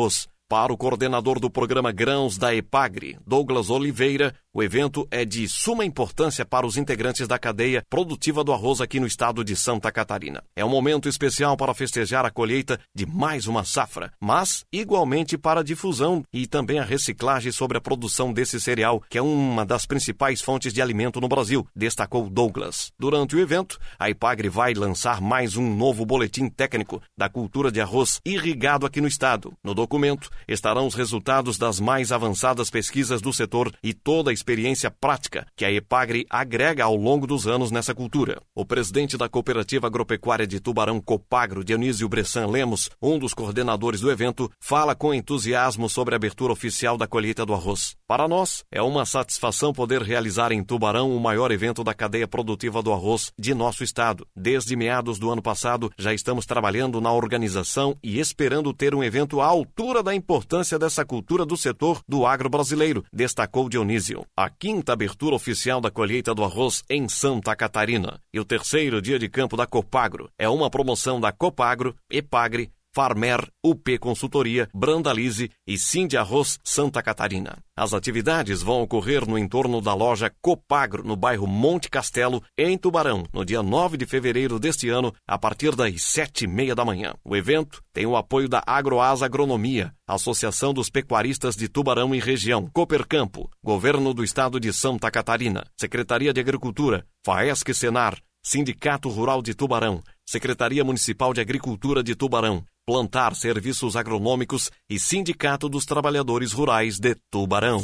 arroz. Para o coordenador do programa Grãos da EPAGRE, Douglas Oliveira, o evento é de suma importância para os integrantes da cadeia produtiva do arroz aqui no estado de Santa Catarina. É um momento especial para festejar a colheita de mais uma safra, mas igualmente para a difusão e também a reciclagem sobre a produção desse cereal, que é uma das principais fontes de alimento no Brasil, destacou Douglas. Durante o evento, a EPAGRE vai lançar mais um novo boletim técnico da cultura de arroz irrigado aqui no estado. No documento, estarão os resultados das mais avançadas pesquisas do setor e toda a experiência prática que a EPAGRE agrega ao longo dos anos nessa cultura. O presidente da Cooperativa Agropecuária de Tubarão Copagro, Dionísio Bressan Lemos, um dos coordenadores do evento, fala com entusiasmo sobre a abertura oficial da colheita do arroz. Para nós, é uma satisfação poder realizar em Tubarão o maior evento da cadeia produtiva do arroz de nosso estado. Desde meados do ano passado, já estamos trabalhando na organização e esperando ter um evento à altura da importância dessa cultura do setor do agro brasileiro, destacou Dionísio. A quinta abertura oficial da colheita do arroz em Santa Catarina. E o terceiro dia de campo da Copagro. É uma promoção da Copagro, Epagre, Farmer, UP Consultoria, Brandalize e Cindy Arroz Santa Catarina. As atividades vão ocorrer no entorno da loja Copagro, no bairro Monte Castelo, em Tubarão, no dia 9 de fevereiro deste ano, a partir das sete e meia da manhã. O evento tem o apoio da Agroasa Agronomia, Associação dos Pecuaristas de Tubarão e Região, Coopercampo, Governo do Estado de Santa Catarina, Secretaria de Agricultura, Faesc Senar, Sindicato Rural de Tubarão, Secretaria Municipal de Agricultura de Tubarão, Plantar Serviços Agronômicos e Sindicato dos Trabalhadores Rurais de Tubarão.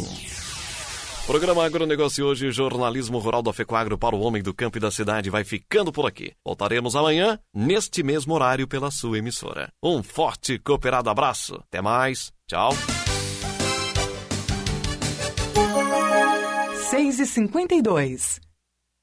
Programa Agronegócio hoje, jornalismo rural da Fecoagro para o homem do campo e da cidade vai ficando por aqui. Voltaremos amanhã, neste mesmo horário, pela sua emissora. Um forte cooperado abraço. Até mais. Tchau. 6 e 52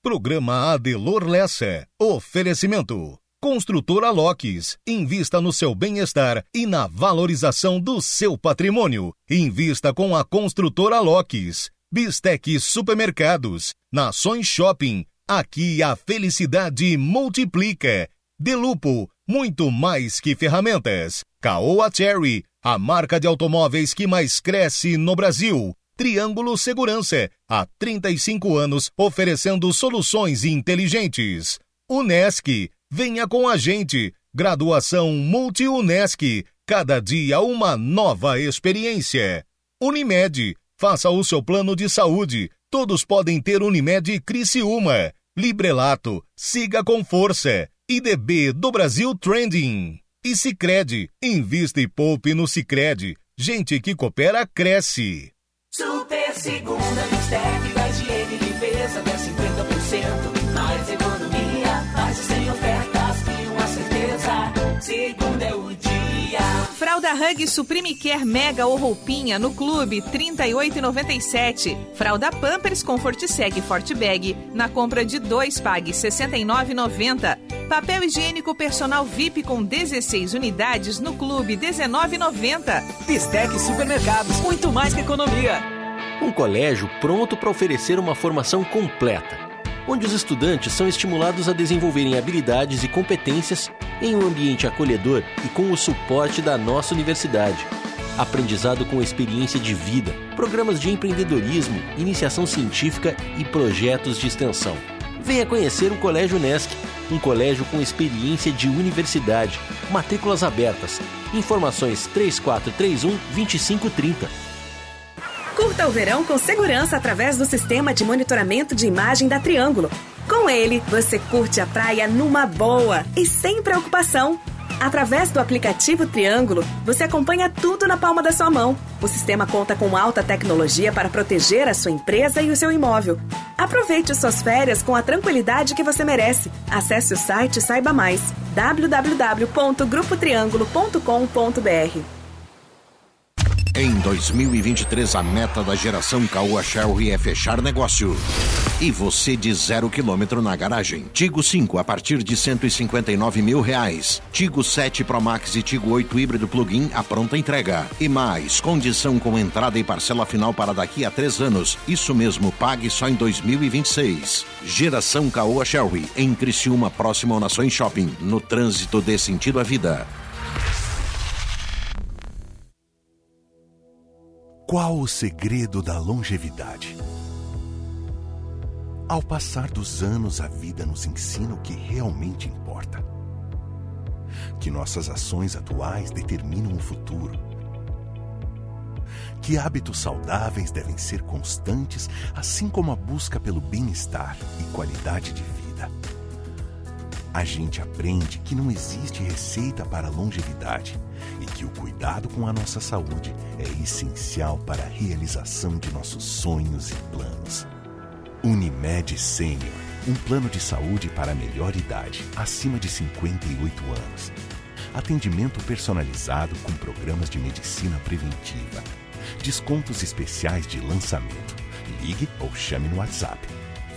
Programa Adelor Lessa. Oferecimento. Construtora Locks. Invista no seu bem-estar e na valorização do seu patrimônio. Invista com a Construtora Locks. Bistec Supermercados. Nações Shopping. Aqui a felicidade multiplica. Delupo. Muito mais que ferramentas. Caoa Cherry. A marca de automóveis que mais cresce no Brasil. Triângulo Segurança, há 35 anos oferecendo soluções inteligentes. Unesc, venha com a gente. Graduação Multi-Unesc, cada dia uma nova experiência. Unimed, faça o seu plano de saúde. Todos podem ter Unimed Criciúma. Librelato, siga com força. IDB do Brasil Trending. E Sicredi, invista e poupe no Sicredi. Gente que coopera cresce. Super segunda, Bistec da higiene e limpeza até 50%. Segunda é o dia. Fralda Hug Supreme Care Mega ou Roupinha no Clube 38,97. Fralda Pampers Comfort Seg Forte Bag na compra de dois pague 69,90. Papel higiênico personal VIP com 16 unidades no Clube 19,90. Bistec Supermercados, muito mais que economia. Um colégio pronto para oferecer uma formação completa, onde os estudantes são estimulados a desenvolverem habilidades e competências em um ambiente acolhedor e com o suporte da nossa universidade. Aprendizado com experiência de vida, programas de empreendedorismo, iniciação científica e projetos de extensão. Venha conhecer o Colégio Nesc, um colégio com experiência de universidade. Matrículas abertas. Informações 3431 2530. Curta o verão com segurança através do sistema de monitoramento de imagem da Triângulo. Com ele, você curte a praia numa boa e sem preocupação. Através do aplicativo Triângulo, você acompanha tudo na palma da sua mão. O sistema conta com alta tecnologia para proteger a sua empresa e o seu imóvel. Aproveite suas férias com a tranquilidade que você merece. Acesse o site e saiba mais. www.grupotriangulo.com.br Em 2023, a meta da geração Caoa Sherry é fechar negócio. E você de zero quilômetro na garagem. Tigo 5 a partir de 159 mil reais. Tigo 7 Pro Max e Tigo 8 híbrido plug-in a pronta entrega. E mais, condição com entrada e parcela final para daqui a três anos. Isso mesmo, pague só em 2026. Geração Caoa Sherry, em Criciúma, próximo ao Nações Shopping. No trânsito dê sentido à vida. Qual o segredo da longevidade? Ao passar dos anos, a vida nos ensina o que realmente importa. Que nossas ações atuais determinam o futuro. Que hábitos saudáveis devem ser constantes, assim como a busca pelo bem-estar e qualidade de vida. A gente aprende que não existe receita para longevidade e que o cuidado com a nossa saúde é essencial para a realização de nossos sonhos e planos. Unimed Sênior, um plano de saúde para a melhor idade, acima de 58 anos. Atendimento personalizado com programas de medicina preventiva. Descontos especiais de lançamento. Ligue ou chame no WhatsApp.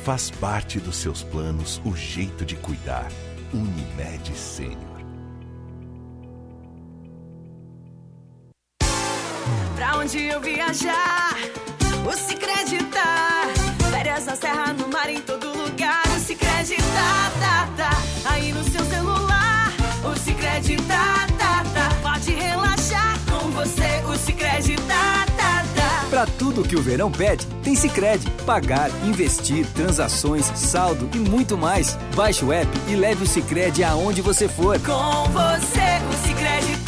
Faz parte dos seus planos o jeito de cuidar. Unimed Sênior. Pra onde eu viajar, o Cicred tá. Férias na serra, no mar, em todo lugar. O Cicred tá, tá, tá. Aí no seu celular, o Cicred tá, tá, tá. Pode relaxar com você, o Cicred tá, tá, tá. Pra tudo que o verão pede, tem Cicred. Pagar, investir, transações, saldo e muito mais. Baixe o app e leve o Cicred aonde você for. Com você, o Cicred tá.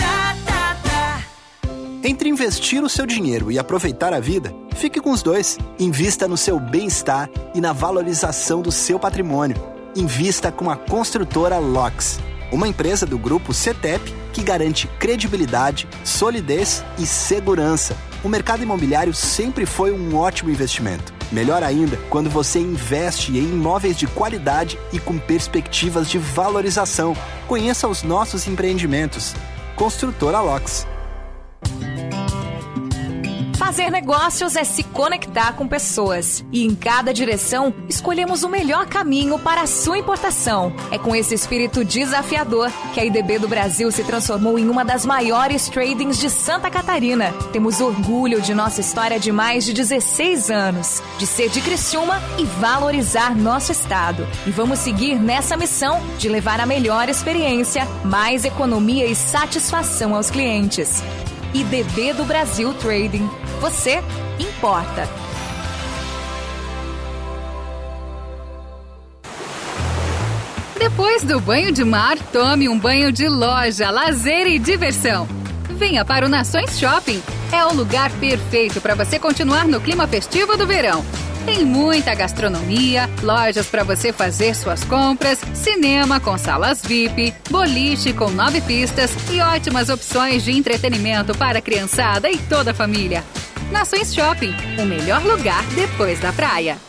Entre investir o seu dinheiro e aproveitar a vida, fique com os dois. Invista no seu bem-estar e na valorização do seu patrimônio. Invista com a construtora LOX, uma empresa do grupo CETEP que garante credibilidade, solidez e segurança. O mercado imobiliário sempre foi um ótimo investimento. Melhor ainda quando você investe em imóveis de qualidade e com perspectivas de valorização. Conheça os nossos empreendimentos. Construtora LOX. Fazer negócios é se conectar com pessoas. E em cada direção, escolhemos o melhor caminho para a sua importação. É com esse espírito desafiador que a IDB do Brasil se transformou em uma das maiores tradings de Santa Catarina. Temos orgulho de nossa história de mais de 16 anos, de ser de Criciúma e valorizar nosso estado. E vamos seguir nessa missão de levar a melhor experiência, mais economia e satisfação aos clientes. IDB do Brasil Trading. Você importa. Depois do banho de mar, tome um banho de loja, lazer e diversão. Venha para o Nações Shopping. É o lugar perfeito para você continuar no clima festivo do verão. Tem muita gastronomia, lojas para você fazer suas compras, cinema com salas VIP, boliche com nove pistas e ótimas opções de entretenimento para a criançada e toda a família. Nações Shopping, o melhor lugar depois da praia.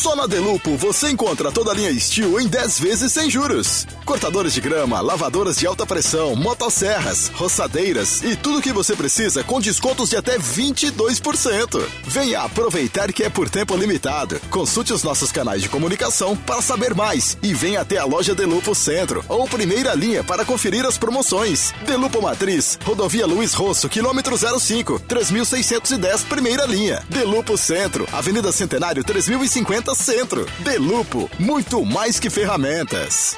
Só na Delupo você encontra toda a linha Steel em 10 vezes sem juros. Cortadores de grama, lavadoras de alta pressão, motosserras, roçadeiras e tudo o que você precisa com descontos de até 22%. Venha aproveitar que é por tempo limitado. Consulte os nossos canais de comunicação para saber mais e venha até a loja Delupo Centro ou primeira linha para conferir as promoções. Delupo Matriz, Rodovia Luiz Rosso, quilômetro 05, 3610, primeira linha. Delupo Centro, Avenida Centenário 3050 Centro. Delupo, muito mais que ferramentas.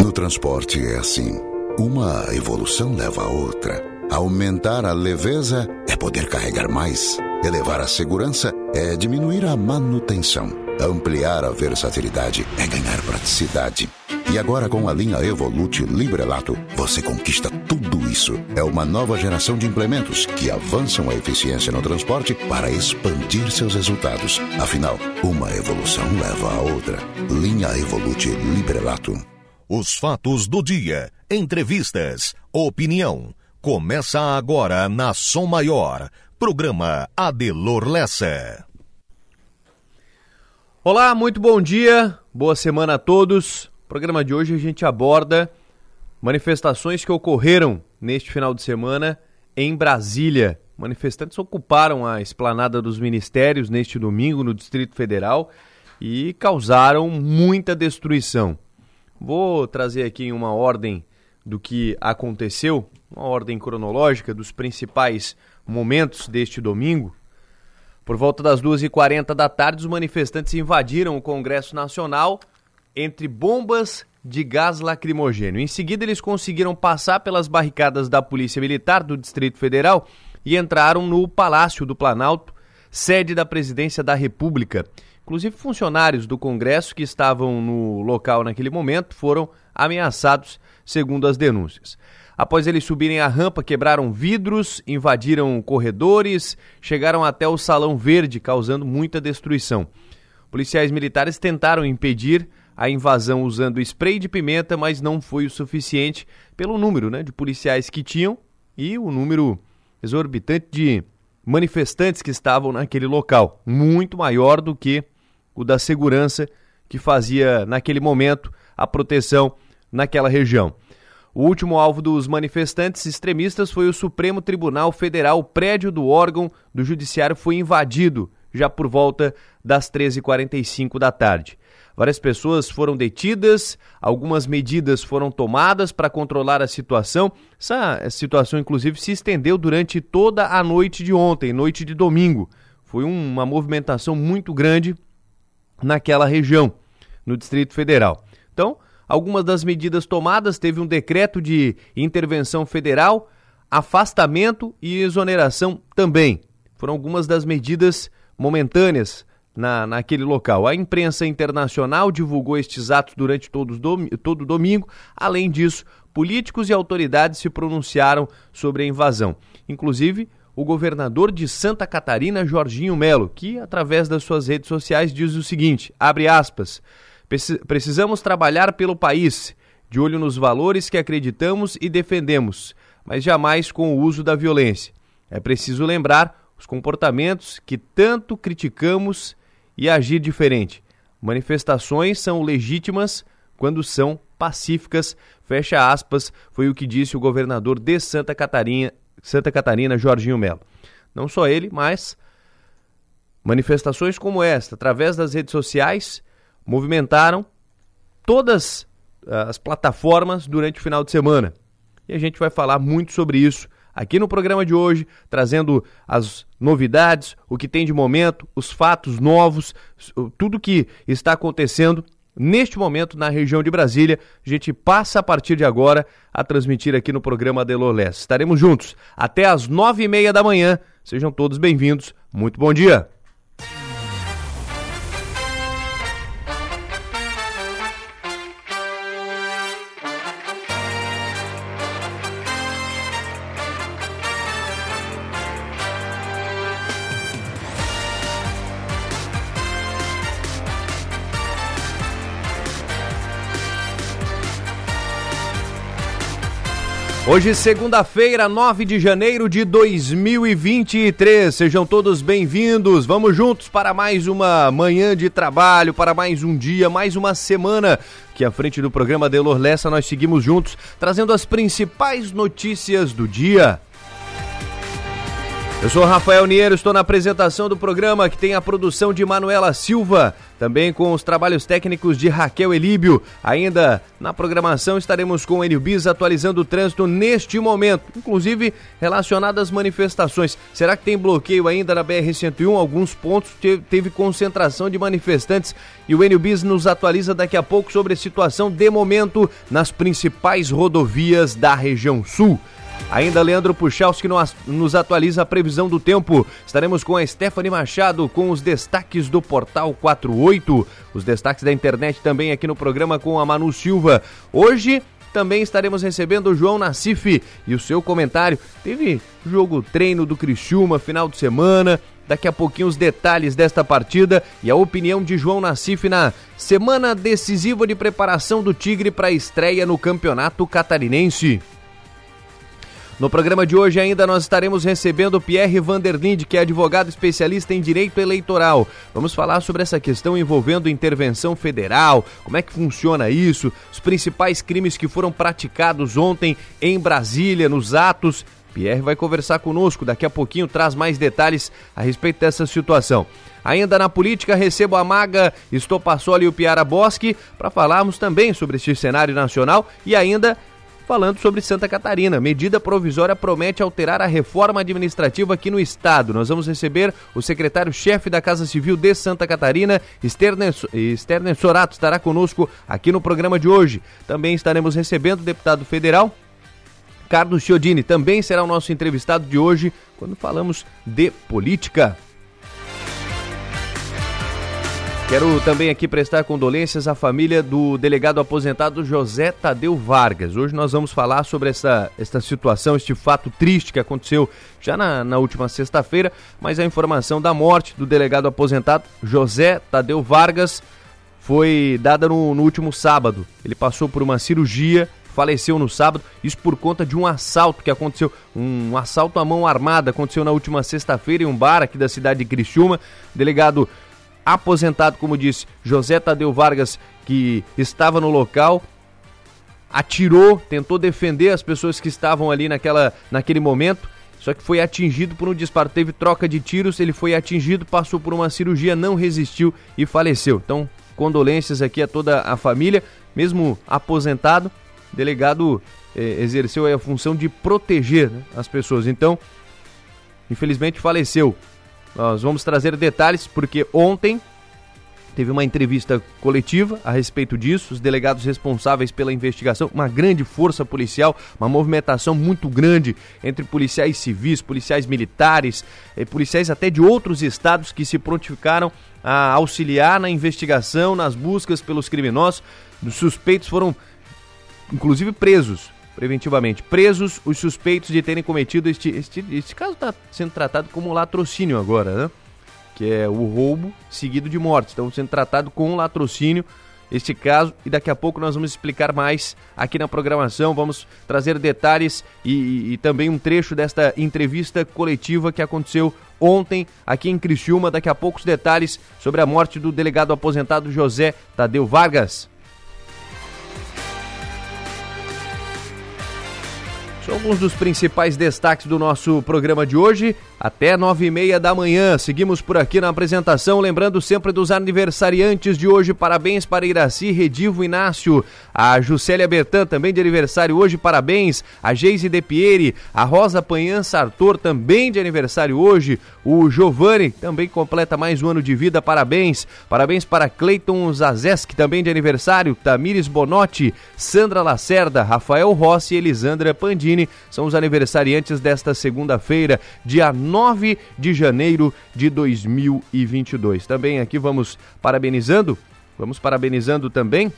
No transporte é assim. Uma evolução leva a outra. Aumentar a leveza é poder carregar mais. Elevar a segurança é diminuir a manutenção. Ampliar a versatilidade é ganhar praticidade. E agora com a linha Evolute Librelato, você conquista tudo isso. É uma nova geração de implementos que avançam a eficiência no transporte para expandir seus resultados. Afinal, uma evolução leva a outra. Linha Evolute Librelato. Os fatos do dia, entrevistas, opinião. Começa agora na Som Maior. Programa Adelor Lessa. Olá, muito bom dia, boa semana a todos. No programa de hoje a gente aborda manifestações que ocorreram neste final de semana em Brasília. Manifestantes ocuparam a esplanada dos ministérios neste domingo no Distrito Federal e causaram muita destruição. Vou trazer aqui uma ordem do que aconteceu, uma ordem cronológica dos principais momentos deste domingo. Por volta das 2h40 da tarde, os manifestantes invadiram o Congresso Nacional entre bombas de gás lacrimogênio. Em seguida, eles conseguiram passar pelas barricadas da Polícia Militar do Distrito Federal e entraram no Palácio do Planalto, sede da Presidência da República. Inclusive, funcionários do Congresso que estavam no local naquele momento foram ameaçados, segundo as denúncias. Após eles subirem a rampa, quebraram vidros, invadiram corredores, chegaram até o Salão Verde, causando muita destruição. Policiais militares tentaram impedir a invasão usando spray de pimenta, mas não foi o suficiente pelo número né, de policiais que tinham e o número exorbitante de manifestantes que estavam naquele local, muito maior do que o da segurança que fazia naquele momento a proteção naquela região. O último alvo dos manifestantes extremistas foi o Supremo Tribunal Federal. O prédio do órgão do Judiciário foi invadido já por volta das 13h45 da tarde. Várias pessoas foram detidas, algumas medidas foram tomadas para controlar a situação. Essa situação, inclusive, se estendeu durante toda a noite de ontem, noite de domingo. Foi uma movimentação muito grande naquela região, no Distrito Federal. Então, algumas das medidas tomadas, teve um decreto de intervenção federal, afastamento e exoneração também. Foram algumas das medidas momentâneas na, naquele local. A imprensa internacional divulgou estes atos durante todos dom, todo domingo. Além disso, políticos e autoridades se pronunciaram sobre a invasão. Inclusive, o governador de Santa Catarina, Jorginho Melo, que através das suas redes sociais diz o seguinte: abre aspas. Precisamos trabalhar pelo país, de olho nos valores que acreditamos e defendemos, mas jamais com o uso da violência. É preciso lembrar os comportamentos que tanto criticamos e agir diferente. Manifestações são legítimas quando são pacíficas, fecha aspas, foi o que disse o governador de Santa Catarina, Santa Catarina, Jorginho Melo. Não só ele, mas manifestações como esta, através das redes sociais, movimentaram todas ah, as plataformas durante o final de semana. E a gente vai falar muito sobre isso aqui no programa de hoje, trazendo as novidades, o que tem de momento, os fatos novos, tudo que está acontecendo neste momento na região de Brasília. A gente passa a partir de agora a transmitir aqui no programa Delor Leste. Estaremos juntos até às nove e meia da manhã. Sejam todos bem-vindos. Muito bom dia. Hoje, segunda-feira, 9 de janeiro de 2023. Sejam todos bem-vindos. Vamos juntos para mais uma manhã de trabalho, para mais um dia, mais uma semana. Que à frente do programa Delor Lessa nós seguimos juntos, trazendo as principais notícias do dia. Eu sou Rafael Niero, estou na apresentação do programa que tem a produção de Manuela Silva, também com os trabalhos técnicos de Raquel Elíbio. Ainda na programação estaremos com o Enio Bis atualizando o trânsito neste momento, inclusive relacionado às manifestações. Será que tem bloqueio ainda na BR-101? Alguns pontos teve concentração de manifestantes e o Enio Bis nos atualiza daqui a pouco sobre a situação de momento nas principais rodovias da região sul. Ainda Leandro Puchalski nos atualiza a previsão do tempo. Estaremos com a Stephanie Machado com os destaques do Portal 48. Os destaques da internet também aqui no programa com a Manu Silva. Hoje também estaremos recebendo o João Nassif e o seu comentário. Teve jogo treino do Criciúma final de semana. Daqui a pouquinho os detalhes desta partida e a opinião de João Nassif na semana decisiva de preparação do Tigre para a estreia no Campeonato Catarinense. No programa de hoje ainda nós estaremos recebendo Pierre Vanderlinde, que é advogado especialista em direito eleitoral. Vamos falar sobre essa questão envolvendo intervenção federal, como é que funciona isso, os principais crimes que foram praticados ontem em Brasília, nos atos. Pierre vai conversar conosco, daqui a pouquinho traz mais detalhes a respeito dessa situação. Ainda na política, recebo a maga Estopassoli e o Piara Bosque para falarmos também sobre este cenário nacional e ainda falando sobre Santa Catarina. Medida provisória promete alterar a reforma administrativa aqui no estado. Nós vamos receber o secretário-chefe da Casa Civil de Santa Catarina, Sterner Sorato, estará conosco aqui no programa de hoje. Também estaremos recebendo o deputado federal Carlos Chiodini também será o nosso entrevistado de hoje quando falamos de política. Quero também aqui prestar condolências à família do delegado aposentado José Tadeu Vargas. Hoje nós vamos falar sobre essa, essa situação, este fato triste que aconteceu já na, na última sexta-feira, mas a informação da morte do delegado aposentado José Tadeu Vargas foi dada no, no último sábado. Ele passou por uma cirurgia, faleceu no sábado, isso por conta de um assalto que aconteceu, um assalto à mão armada, aconteceu na última sexta-feira em um bar aqui da cidade de Criciúma. Delegado aposentado, como disse, José Tadeu Vargas, que estava no local, atirou, tentou defender as pessoas que estavam ali naquela, naquele momento, só que foi atingido por um disparo. Teve troca de tiros, ele foi atingido, passou por uma cirurgia, não resistiu e faleceu. Então, condolências aqui a toda a família, mesmo aposentado, delegado eh, exerceu a função de proteger né, as pessoas. Então, infelizmente faleceu. Nós vamos trazer detalhes porque ontem teve uma entrevista coletiva a respeito disso, os delegados responsáveis pela investigação, uma grande força policial, uma movimentação muito grande entre policiais civis, policiais militares, eh, policiais até de outros estados que se prontificaram a auxiliar na investigação, nas buscas pelos criminosos. Os suspeitos foram inclusive presos preventivamente. Presos os suspeitos de terem cometido este, este, este caso está sendo tratado como latrocínio agora, né? Que é o roubo seguido de morte. Estão sendo tratado com latrocínio este caso e daqui a pouco nós vamos explicar mais aqui na programação. Vamos trazer detalhes e, e, e também um trecho desta entrevista coletiva que aconteceu ontem aqui em Criciúma. Daqui a pouco os detalhes sobre a morte do delegado aposentado José Tadeu Vargas. São alguns dos principais destaques do nosso programa de hoje. Até nove e meia da manhã. Seguimos por aqui na apresentação, lembrando sempre dos aniversariantes de hoje. Parabéns para Iraci, Redivo Inácio, a Juscelia Bertan, também de aniversário hoje. Parabéns. A Geise De Pieri, a Rosa Panhan Sartor, também de aniversário hoje. O Giovanni também completa mais um ano de vida. Parabéns. Parabéns para Cleiton Zazeski, também de aniversário. Tamires Bonotti, Sandra Lacerda, Rafael Rossi e Elisandra Pandini são os aniversariantes desta segunda-feira, dia 9 de janeiro de 2022. Também aqui vamos parabenizando, vamos parabenizando também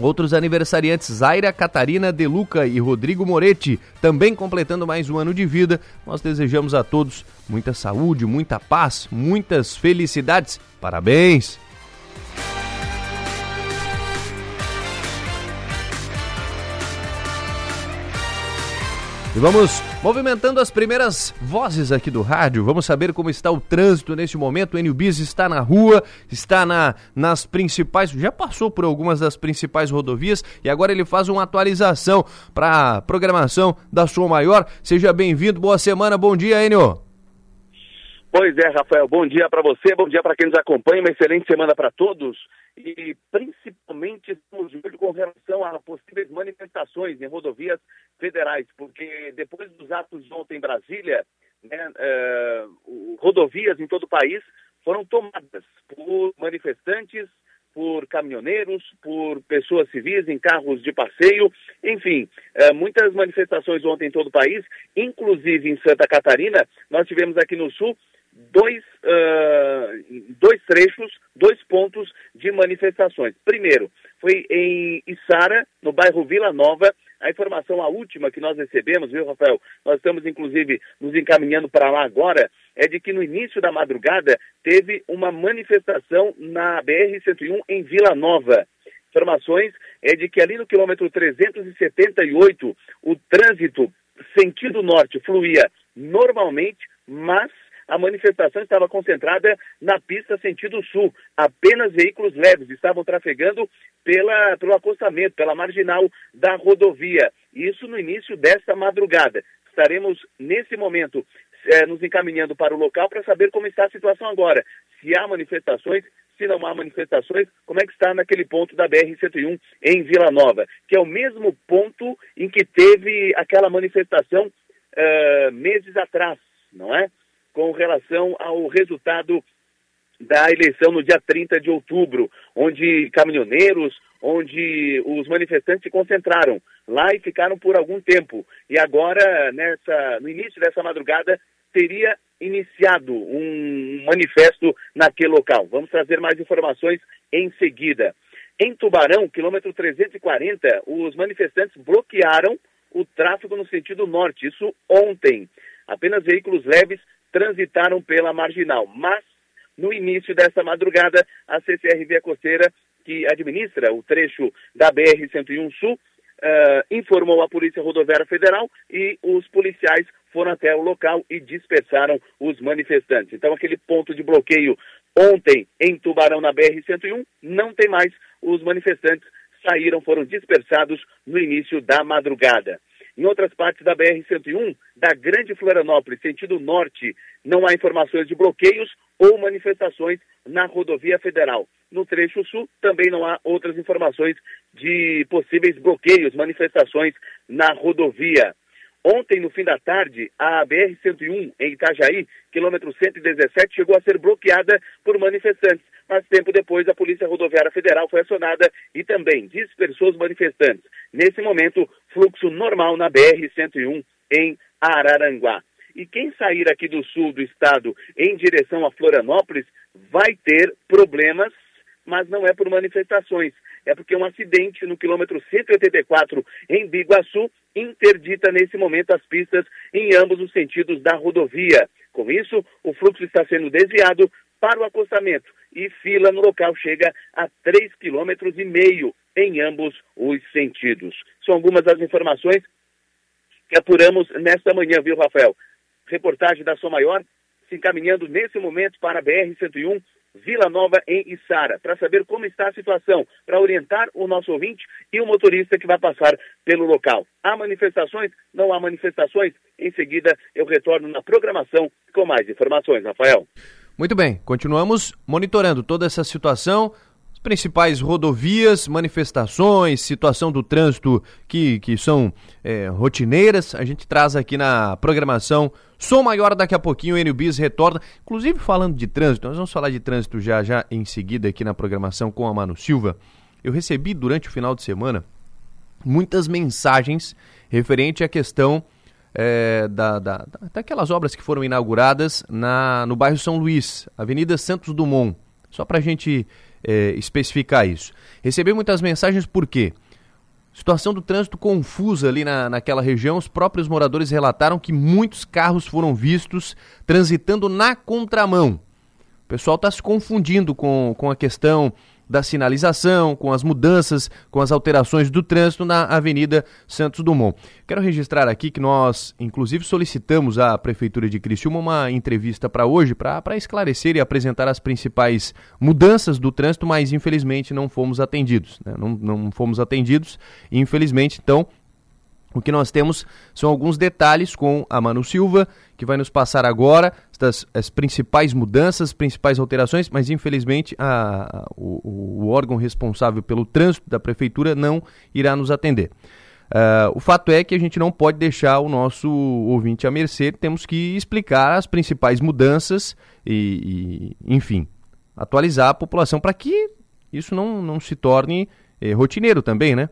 Outros aniversariantes, Zaira Catarina Deluca e Rodrigo Moretti, também completando mais um ano de vida. Nós desejamos a todos muita saúde, muita paz, muitas felicidades. Parabéns! E vamos movimentando as primeiras vozes aqui do rádio. Vamos saber como está o trânsito neste momento. O Bis está na rua, está na, nas principais, já passou por algumas das principais rodovias e agora ele faz uma atualização para a programação da sua maior. Seja bem-vindo, boa semana, bom dia, Enio. Pois é, Rafael, bom dia para você, bom dia para quem nos acompanha, uma excelente semana para todos. E principalmente estamos com relação a possíveis manifestações em rodovias federais, porque depois dos atos de ontem em Brasília, né, uh, rodovias em todo o país foram tomadas por manifestantes, por caminhoneiros, por pessoas civis em carros de passeio, enfim, uh, muitas manifestações ontem em todo o país, inclusive em Santa Catarina, nós tivemos aqui no Sul dois, uh, dois trechos, dois pontos de manifestações. Primeiro, foi em Içara, no bairro Vila Nova. A informação, a última que nós recebemos, viu, Rafael? Nós estamos, inclusive, nos encaminhando para lá agora, é de que no início da madrugada teve uma manifestação na BR-101 em Vila Nova. Informações é de que ali no quilômetro 378 o trânsito sentido norte fluía normalmente, mas a manifestação estava concentrada na pista sentido sul. Apenas veículos leves estavam trafegando pela, pelo acostamento, pela marginal da rodovia. Isso no início desta madrugada. Estaremos, nesse momento, é, nos encaminhando para o local para saber como está a situação agora. Se há manifestações, se não há manifestações, como é que está naquele ponto da BR-101 em Vila Nova, que é o mesmo ponto em que teve aquela manifestação uh, meses atrás, não é? Com relação ao resultado da eleição no dia 30 de outubro, onde caminhoneiros, onde os manifestantes se concentraram lá e ficaram por algum tempo. E agora, nessa, no início dessa madrugada, teria iniciado um manifesto naquele local. Vamos trazer mais informações em seguida. Em Tubarão, quilômetro 340, os manifestantes bloquearam o tráfego no sentido norte, isso ontem. Apenas veículos leves transitaram pela marginal, mas no início dessa madrugada, a CCR Via Costeira, que administra o trecho da BR-101 Sul, Uh, informou a Polícia Rodoviária Federal e os policiais foram até o local e dispersaram os manifestantes. Então, aquele ponto de bloqueio ontem em Tubarão, na BR-101, não tem mais. Os manifestantes saíram, foram dispersados no início da madrugada. Em outras partes da BR-101, da Grande Florianópolis, sentido norte, não há informações de bloqueios ou manifestações na rodovia federal. No trecho sul, também não há outras informações de possíveis bloqueios, manifestações na rodovia. Ontem, no fim da tarde, a BR-101 em Itajaí, quilômetro 117, chegou a ser bloqueada por manifestantes. Mas tempo depois, a Polícia Rodoviária Federal foi acionada e também dispersou os manifestantes. Nesse momento, fluxo normal na BR-101 em Araranguá. E quem sair aqui do sul do estado em direção a Florianópolis vai ter problemas, mas não é por manifestações. É porque um acidente no quilômetro 184 em Biguaçu interdita nesse momento as pistas em ambos os sentidos da rodovia. Com isso, o fluxo está sendo desviado para o acostamento e fila no local chega a 3,5 km em ambos os sentidos. São algumas das informações que apuramos nesta manhã, viu, Rafael? Reportagem da Som Maior se encaminhando nesse momento para a BR-101 Vila Nova em Içara, para saber como está a situação, para orientar o nosso ouvinte e o motorista que vai passar pelo local. Há manifestações? Não há manifestações? Em seguida, eu retorno na programação com mais informações. Rafael. Muito bem, continuamos monitorando toda essa situação as principais rodovias, manifestações, situação do trânsito que, que são é, rotineiras, a gente traz aqui na programação Som Maior daqui a pouquinho, o NBIS retorna. Inclusive, falando de trânsito, nós vamos falar de trânsito já já em seguida aqui na programação com a Mano Silva. Eu recebi durante o final de semana muitas mensagens referente à questão é, da, da, daquelas obras que foram inauguradas na, no bairro São Luís, Avenida Santos Dumont. Só para a gente é, especificar isso. Recebi muitas mensagens por quê? Situação do trânsito confusa ali na, naquela região. Os próprios moradores relataram que muitos carros foram vistos transitando na contramão. O pessoal está se confundindo com, com a questão da sinalização, com as mudanças, com as alterações do trânsito na Avenida Santos Dumont. Quero registrar aqui que nós, inclusive, solicitamos à Prefeitura de Criciúma uma entrevista para hoje, para esclarecer e apresentar as principais mudanças do trânsito, mas infelizmente não fomos atendidos. Né? Não, não fomos atendidos, infelizmente, então o que nós temos são alguns detalhes com a Manu Silva, que vai nos passar agora das, as principais mudanças, principais alterações, mas infelizmente a, o, o, órgão responsável pelo trânsito da prefeitura não irá nos atender. Uh, o fato é que a gente não pode deixar o nosso ouvinte à mercê, temos que explicar as principais mudanças e, e enfim, atualizar a população para que isso não, não se torne eh, rotineiro também, né?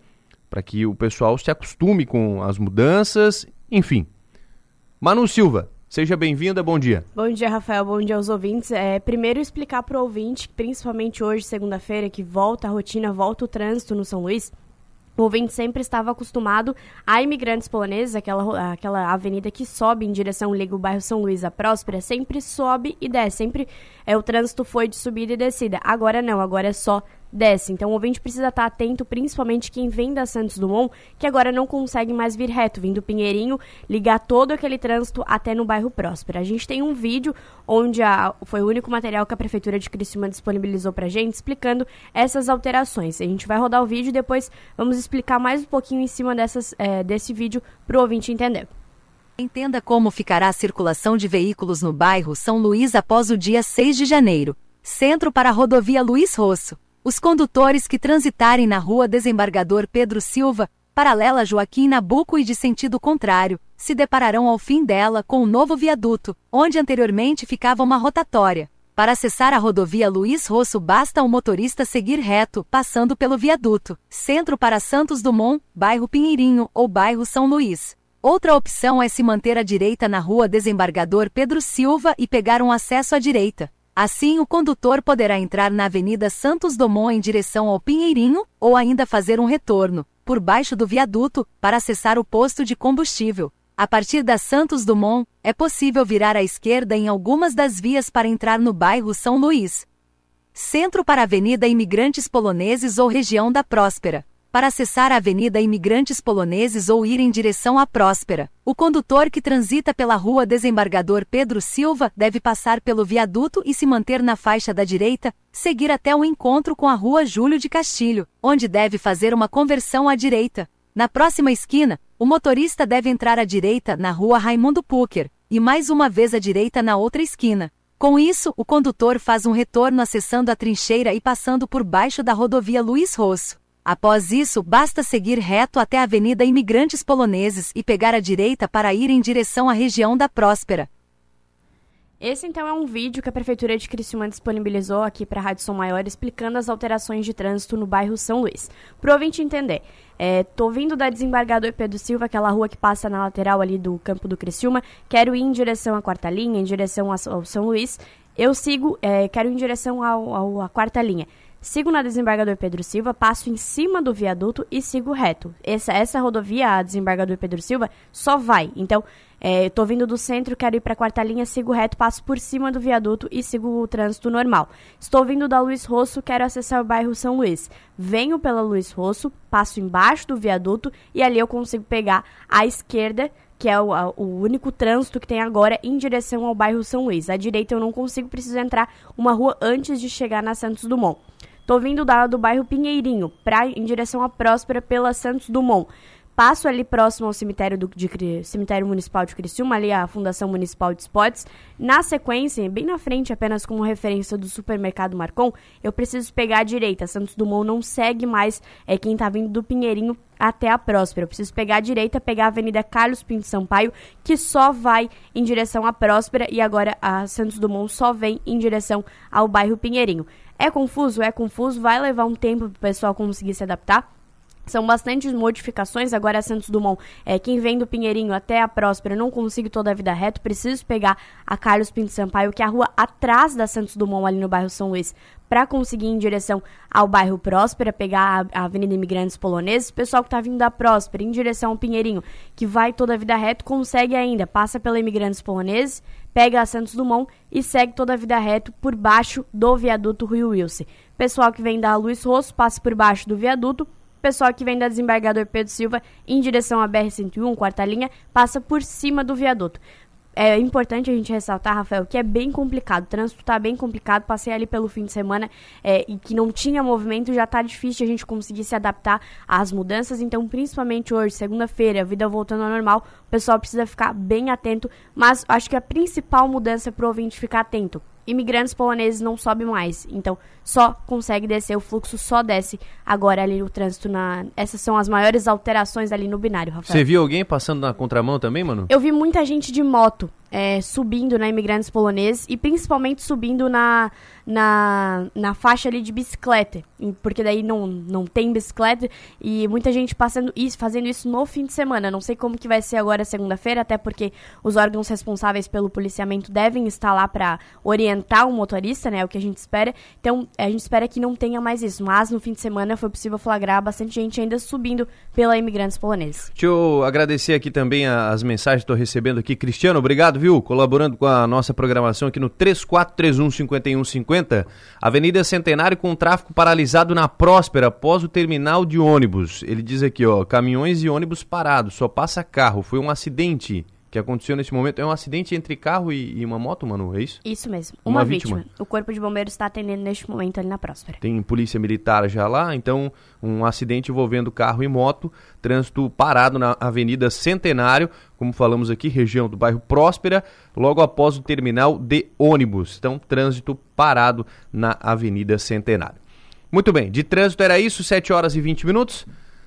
Para que o pessoal se acostume com as mudanças, enfim. Manu Silva, seja bem-vinda, bom dia. Bom dia, Rafael, bom dia aos ouvintes. É, primeiro explicar para o ouvinte, principalmente hoje, segunda-feira, que volta a rotina, volta o trânsito no São Luís, o ouvinte sempre estava acostumado a imigrantes poloneses, aquela, aquela avenida que sobe em direção, liga o bairro São Luís à Próspera, sempre sobe e desce, sempre é, o trânsito foi de subida e descida. Agora não, agora é só desce. Então o ouvinte precisa estar atento, principalmente quem vem da Santos Dumont, que agora não consegue mais vir reto, vindo Pinheirinho, ligar todo aquele trânsito até no bairro Próspera. A gente tem um vídeo onde a, foi o único material que a Prefeitura de Criciúma disponibilizou pra gente, explicando essas alterações. A gente vai rodar o vídeo e depois vamos explicar mais um pouquinho em cima dessas, é, desse vídeo pro ouvinte entender. Entenda como ficará a circulação de veículos no bairro São Luís após o dia 6 de janeiro. Centro para a rodovia Luiz Rosso. Os condutores que transitarem na rua Desembargador Pedro Silva, paralela Joaquim Nabuco e de sentido contrário, se depararão ao fim dela com um novo viaduto, onde anteriormente ficava uma rotatória. Para acessar a rodovia Luiz Rosso, basta o motorista seguir reto, passando pelo viaduto. Centro para Santos Dumont, bairro Pinheirinho ou bairro São Luís. Outra opção é se manter à direita na rua Desembargador Pedro Silva e pegar um acesso à direita. Assim, o condutor poderá entrar na Avenida Santos Dumont em direção ao Pinheirinho ou ainda fazer um retorno, por baixo do viaduto, para acessar o posto de combustível. A partir da Santos Dumont, é possível virar à esquerda em algumas das vias para entrar no bairro São Luís. Centro para a Avenida Imigrantes Poloneses ou região da Próspera. Para acessar a Avenida Imigrantes Poloneses ou ir em direção à Próspera, o condutor que transita pela rua Desembargador Pedro Silva deve passar pelo viaduto e se manter na faixa da direita, seguir até o encontro com a rua Júlio de Castilho, onde deve fazer uma conversão à direita. Na próxima esquina, o motorista deve entrar à direita na rua Raimundo Pucker, e mais uma vez à direita na outra esquina. Com isso, o condutor faz um retorno acessando a trincheira e passando por baixo da rodovia Luiz Rosso. Após isso, basta seguir reto até a Avenida Imigrantes Poloneses e pegar a direita para ir em direção à região da Próspera. Esse então é um vídeo que a Prefeitura de Criciúma disponibilizou aqui para a Rádio Som Maior explicando as alterações de trânsito no bairro São Luís. Para o ouvinte entender, é, tô vindo da Desembargador Pedro Silva, aquela rua que passa na lateral ali do campo do Criciúma, quero ir em direção à quarta linha, em direção ao São Luís, eu sigo, é, quero ir em direção ao, ao, à quarta linha. Sigo na Desembargador Pedro Silva, passo em cima do viaduto e sigo reto. Essa, essa rodovia, a Desembargador Pedro Silva, só vai. Então, é, tô vindo do centro, quero ir para a quarta linha, sigo reto, passo por cima do viaduto e sigo o trânsito normal. Estou vindo da Luiz Rosso, quero acessar o bairro São Luís. Venho pela Luiz Rosso, passo embaixo do viaduto e ali eu consigo pegar a esquerda que é o, a, o, único trânsito que tem agora em direção ao bairro São Luís. À direita eu não consigo, preciso entrar uma rua antes de chegar na Santos Dumont. Tô vindo da, do bairro Pinheirinho, pra, em direção à Próspera pela Santos Dumont. Passo ali próximo ao cemitério, do, de, cemitério Municipal de Criciúma, ali a Fundação Municipal de Esportes. Na sequência, bem na frente, apenas como referência do supermercado Marcon, eu preciso pegar a direita. Santos Dumont não segue mais é quem está vindo do Pinheirinho até a Próspera. Eu preciso pegar a direita, pegar a Avenida Carlos Pinto Sampaio, que só vai em direção à Próspera, e agora a Santos Dumont só vem em direção ao bairro Pinheirinho. É confuso? É confuso, vai levar um tempo para o pessoal conseguir se adaptar. São bastantes modificações. Agora, Santos Dumont, é, quem vem do Pinheirinho até a Próspera, não consigo toda a vida reto. Preciso pegar a Carlos Pinto Sampaio, que é a rua atrás da Santos Dumont, ali no bairro São Luís, para conseguir ir em direção ao bairro Próspera, pegar a, Avenida Imigrantes Poloneses. Pessoal que está vindo da Próspera em direção ao Pinheirinho, que vai toda a vida reto, consegue ainda, passa pela Imigrantes Poloneses, pega a Santos Dumont e segue toda a vida reto por baixo do viaduto Rio Wilson. Pessoal que vem da Luiz Rosso, passa por baixo do viaduto pessoal que vem da Desembargador Pedro Silva em direção à BR-101, quarta linha, passa por cima do viaduto. É importante a gente ressaltar, Rafael, que é bem complicado. O trânsito está bem complicado. Passei ali pelo fim de semana é, e que não tinha movimento, já está difícil a gente conseguir se adaptar às mudanças. Então, principalmente hoje, segunda-feira, a vida voltando ao normal, o pessoal precisa ficar bem atento. Mas acho que a principal mudança é para o ouvinte ficar atento imigrantes poloneses não sobe mais. Então, só consegue descer, o fluxo só desce agora ali no trânsito. Na... Essas são as maiores alterações ali no binário, Rafael. Você viu alguém passando na contramão também, mano? Eu vi muita gente de moto é, subindo na imigrantes poloneses e principalmente subindo na, na, na faixa ali de bicicleta, porque daí não, não tem bicicleta e muita gente passando isso, fazendo isso no fim de semana. Não sei como que vai ser agora segunda-feira, até porque os órgãos responsáveis pelo policiamento devem estar lá para orientar o motorista, né? É o que a gente espera. Então, a gente espera que não tenha mais isso, mas no fim de semana foi possível flagrar bastante gente ainda subindo pela imigrantes poloneses. Deixa eu agradecer aqui também as mensagens que estou recebendo aqui. Cristiano, obrigado, viu? Colaborando com a nossa programação aqui no 3431 5150 50, Avenida Centenário com tráfego paralisado na Próspera após o terminal de ônibus. Ele diz aqui, ó, caminhões e ônibus parados, só passa carro. Foi um acidente que aconteceu nesse momento. É um acidente entre carro e, e uma moto, mano, é isso? Isso mesmo. Uma, uma vítima. vítima. O Corpo de Bombeiros está atendendo neste momento ali na Próspera. Tem polícia militar já lá, então um acidente envolvendo carro e moto, trânsito parado na Avenida Centenário, como falamos aqui, região do bairro Próspera, logo após o terminal de ônibus. Então, trânsito parado na Avenida Centenário. Muito bem, de trânsito era isso, 7 horas e 20 minutos.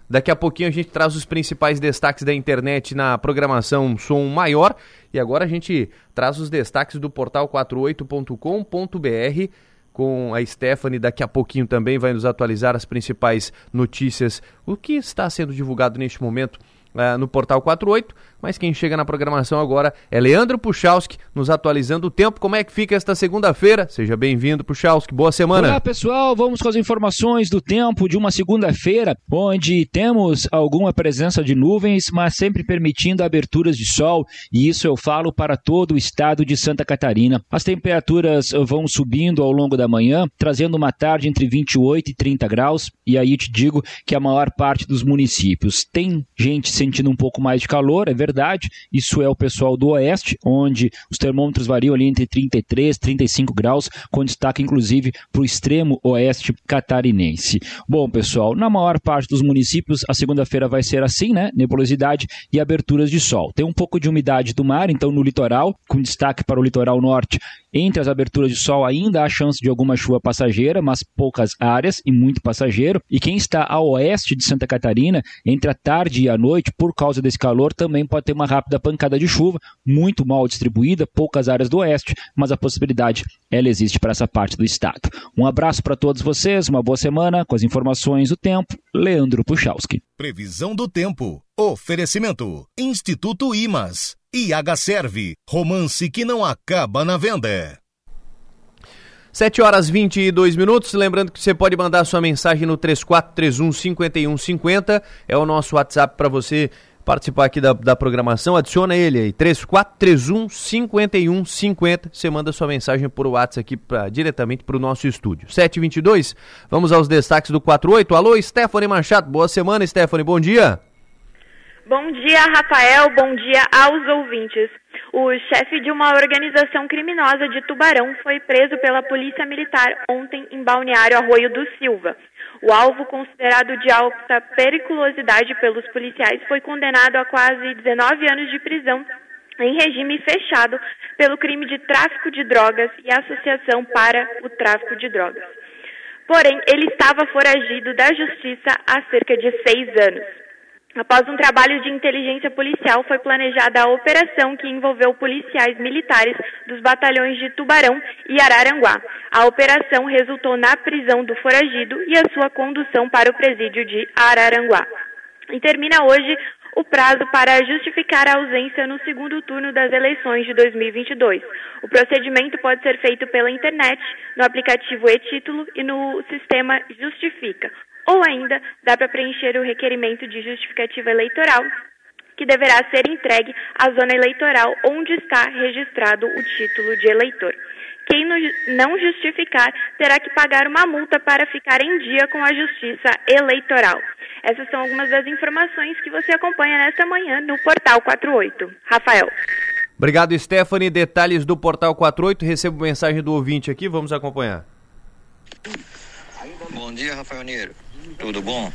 Daqui a pouquinho a gente traz os principais destaques da internet na programação Som Maior. E agora a gente traz os destaques do portal 48.com.br com a Stephanie. Daqui a pouquinho também vai nos atualizar as principais notícias, o que está sendo divulgado neste momento uh, no portal 48. Mas quem chega na programação agora é Leandro Puchalski, nos atualizando o tempo. Como é que fica esta segunda-feira? Seja bem-vindo, Puchalski. Boa semana. Olá, pessoal. Vamos com as informações do tempo de uma segunda-feira, onde temos alguma presença de nuvens, mas sempre permitindo aberturas de sol. E isso eu falo para todo o estado de Santa Catarina. As temperaturas vão subindo ao longo da manhã, trazendo uma tarde entre 28 e 30 graus. E aí te digo que a maior parte dos municípios tem gente sentindo um pouco mais de calor, é verdade. Isso é o pessoal do Oeste, onde os termômetros variam ali entre 33 e 35 graus, com destaque inclusive para o extremo oeste catarinense. Bom, pessoal, na maior parte dos municípios, a segunda-feira vai ser assim, né? Nebulosidade e aberturas de sol. Tem um pouco de umidade do mar, então no litoral, com destaque para o litoral norte, entre as aberturas de sol ainda há chance de alguma chuva passageira, mas poucas áreas e muito passageiro. E quem está a oeste de Santa Catarina, entre a tarde e a noite, por causa desse calor, também pode ter uma rápida pancada de chuva, muito mal distribuída, poucas áreas do oeste, mas a possibilidade ela existe para essa parte do estado. Um abraço para todos vocês, uma boa semana com as informações do tempo. Leandro Puchalski. Previsão do tempo. Oferecimento. Instituto Imas. IH Serve. Romance que não acaba na venda. 7 horas 22 minutos. Lembrando que você pode mandar sua mensagem no 3431 5150. É o nosso WhatsApp para você participar aqui da, da programação, adiciona ele aí, 3431 5150. Você manda sua mensagem por WhatsApp aqui pra, diretamente para o nosso estúdio. 722, vamos aos destaques do 48. Alô, Stephanie Machado, boa semana, Stephanie, bom dia. Bom dia, Rafael, bom dia aos ouvintes. O chefe de uma organização criminosa de Tubarão foi preso pela Polícia Militar ontem em Balneário Arroio do Silva. O alvo, considerado de alta periculosidade pelos policiais, foi condenado a quase 19 anos de prisão em regime fechado pelo crime de tráfico de drogas e associação para o tráfico de drogas. Porém, ele estava foragido da justiça há cerca de seis anos. Após um trabalho de inteligência policial, foi planejada a operação que envolveu policiais militares dos batalhões de Tubarão e Araranguá. A operação resultou na prisão do foragido e a sua condução para o presídio de Araranguá. E termina hoje o prazo para justificar a ausência no segundo turno das eleições de 2022. O procedimento pode ser feito pela internet, no aplicativo e-título e no sistema Justifica ou ainda dá para preencher o requerimento de justificativa eleitoral que deverá ser entregue à zona eleitoral onde está registrado o título de eleitor. Quem não justificar terá que pagar uma multa para ficar em dia com a Justiça Eleitoral. Essas são algumas das informações que você acompanha nesta manhã no Portal 48. Rafael. Obrigado, Stephanie. Detalhes do Portal 48. Recebo mensagem do ouvinte aqui, vamos acompanhar. Bom dia, Rafael Neiro. Tudo bom?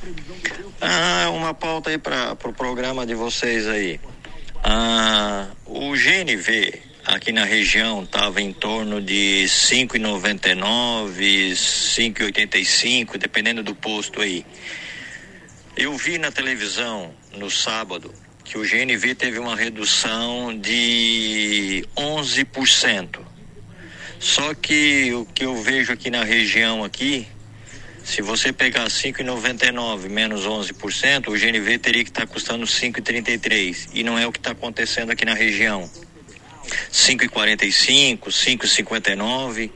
Ah, uma pauta aí para o pro programa de vocês aí. Ah, o GNV aqui na região estava em torno de 5,99, 5,85, dependendo do posto aí. Eu vi na televisão no sábado que o GNV teve uma redução de 11%. Só que o que eu vejo aqui na região aqui se você pegar 5,99 menos 11%, o GNV teria que estar tá custando 5,33 e não é o que está acontecendo aqui na região. 5,45, 5,59.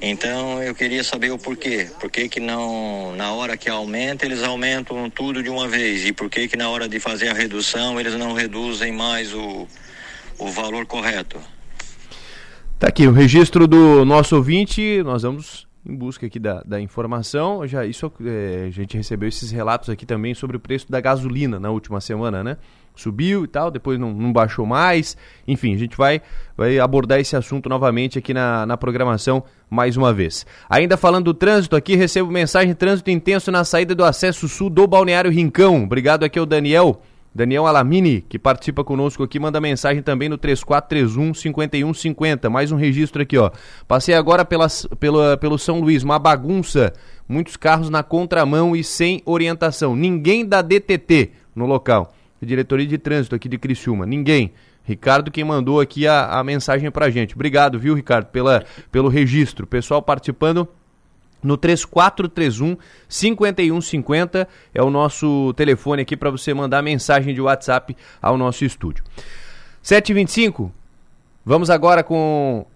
Então eu queria saber o porquê. Por que, que não, na hora que aumenta, eles aumentam tudo de uma vez? E por que, que na hora de fazer a redução, eles não reduzem mais o, o valor correto? Tá aqui o registro do nosso ouvinte. Nós vamos em busca aqui da, da informação. Já isso é, a gente recebeu esses relatos aqui também sobre o preço da gasolina na última semana, né? Subiu e tal, depois não, não baixou mais. Enfim, a gente vai, vai abordar esse assunto novamente aqui na, na programação mais uma vez. Ainda falando do trânsito aqui, recebo mensagem trânsito intenso na saída do acesso sul do Balneário Rincão. Obrigado aqui ao Daniel Daniel Alamini, que participa conosco aqui, manda mensagem também no 3431 5150. Mais um registro aqui, ó. Passei agora pelas, pela, pelo São Luís, uma bagunça. Muitos carros na contramão e sem orientação. Ninguém da DTT no local. Diretoria de Trânsito aqui de Criciúma. Ninguém. Ricardo quem mandou aqui a, a mensagem pra gente. Obrigado, viu, Ricardo, pela, pelo registro. Pessoal participando no 3431 5150 é o nosso telefone aqui para você mandar mensagem de WhatsApp ao nosso estúdio. 7h25, vamos agora com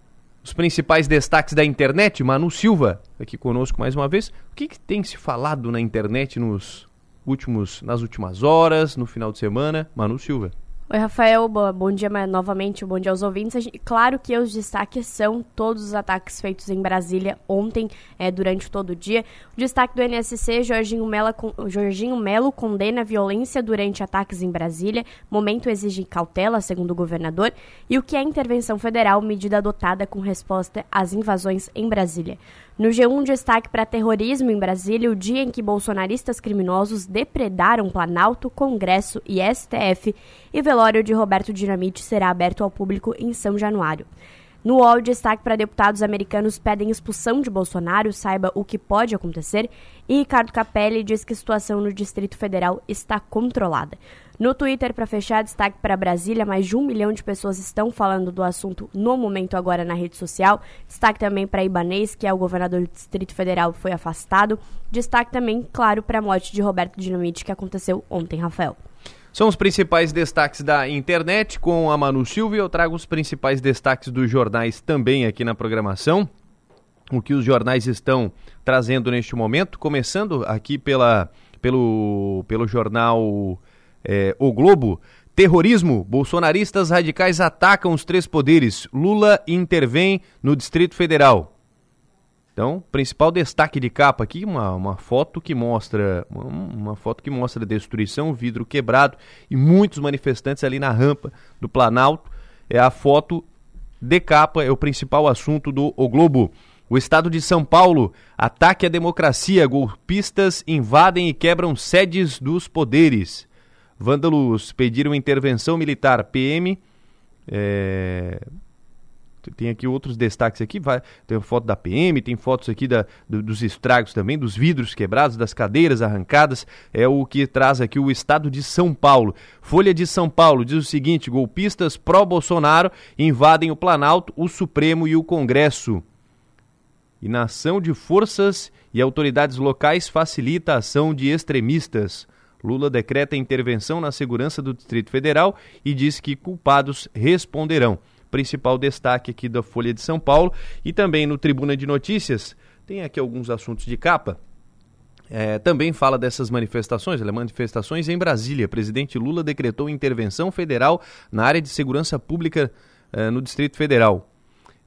os principais destaques da internet. Manu Silva aqui conosco mais uma vez. O que, que tem se falado na internet nos últimos, nas últimas horas, no final de semana? Manu Silva. Oi, Rafael, bom dia novamente, bom dia aos ouvintes. Claro que os destaques são todos os ataques feitos em Brasília ontem, é, durante todo o dia. O destaque do NSC, Jorginho Melo, Jorginho Melo condena a violência durante ataques em Brasília. Momento exige cautela, segundo o governador. E o que é intervenção federal, medida adotada com resposta às invasões em Brasília. No G1, destaque para terrorismo em Brasília, o dia em que bolsonaristas criminosos depredaram Planalto, Congresso e STF, e velório de Roberto Dinamite será aberto ao público em São Januário. No UOL, destaque para deputados americanos pedem expulsão de Bolsonaro, saiba o que pode acontecer, e Ricardo Capelli diz que a situação no Distrito Federal está controlada. No Twitter, para fechar, destaque para Brasília, mais de um milhão de pessoas estão falando do assunto no momento agora na rede social. Destaque também para Ibanês, que é o governador do Distrito Federal, foi afastado. Destaque também, claro, para a morte de Roberto Dinamite, que aconteceu ontem, Rafael. São os principais destaques da internet com a Manu Silva. Eu trago os principais destaques dos jornais também aqui na programação. O que os jornais estão trazendo neste momento, começando aqui pela, pelo, pelo jornal é, O Globo. Terrorismo. Bolsonaristas radicais atacam os três poderes. Lula intervém no Distrito Federal. Então, principal destaque de capa aqui, uma, uma foto que mostra uma, uma, foto que mostra destruição, vidro quebrado e muitos manifestantes ali na rampa do Planalto. É a foto de capa, é o principal assunto do O Globo. O estado de São Paulo, ataque à democracia, golpistas invadem e quebram sedes dos poderes. Vândalos pediram intervenção militar. PM. É... Tem aqui outros destaques aqui, vai, tem foto da PM, tem fotos aqui da, do, dos estragos também, dos vidros quebrados, das cadeiras arrancadas, é o que traz aqui o estado de São Paulo. Folha de São Paulo diz o seguinte: golpistas pró-Bolsonaro invadem o Planalto, o Supremo e o Congresso. Inação de forças e autoridades locais facilita a ação de extremistas. Lula decreta intervenção na segurança do Distrito Federal e diz que culpados responderão. Principal destaque aqui da Folha de São Paulo e também no Tribuna de Notícias. Tem aqui alguns assuntos de capa. É, também fala dessas manifestações, é manifestações em Brasília. Presidente Lula decretou intervenção federal na área de segurança pública é, no Distrito Federal.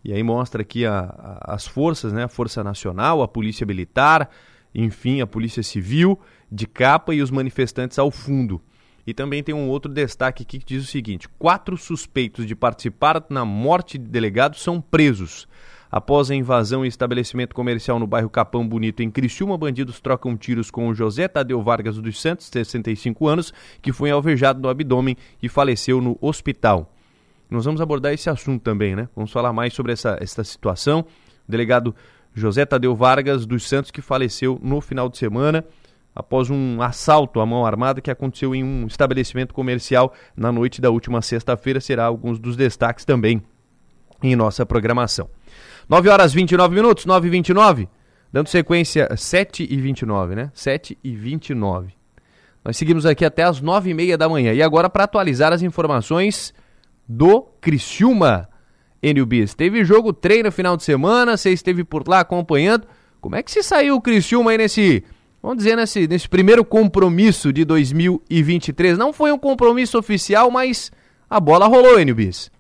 E aí mostra aqui a, a, as forças, né? A Força Nacional, a Polícia Militar, enfim, a Polícia Civil de capa e os manifestantes ao fundo. E também tem um outro destaque aqui que diz o seguinte: quatro suspeitos de participar na morte de delegados são presos. Após a invasão em estabelecimento comercial no bairro Capão Bonito, em Criciúma, bandidos trocam tiros com o José Tadeu Vargas dos Santos, 65 anos, que foi alvejado no abdômen e faleceu no hospital. Nós vamos abordar esse assunto também, né? Vamos falar mais sobre essa, essa situação. O delegado José Tadeu Vargas dos Santos, que faleceu no final de semana após um assalto à mão armada que aconteceu em um estabelecimento comercial na noite da última sexta-feira. Será alguns dos destaques também em nossa programação. 9 horas 29 minutos, 9 e 29 dando sequência 7 e 29, né? 7 e 29. Nós seguimos aqui até as 9 e meia da manhã. E agora para atualizar as informações do Criciúma. NBs. Teve jogo treino no final de semana, você esteve por lá acompanhando. Como é que se saiu o Criciúma aí nesse vamos dizer, nesse, nesse primeiro compromisso de 2023. Não foi um compromisso oficial, mas a bola rolou, NBs.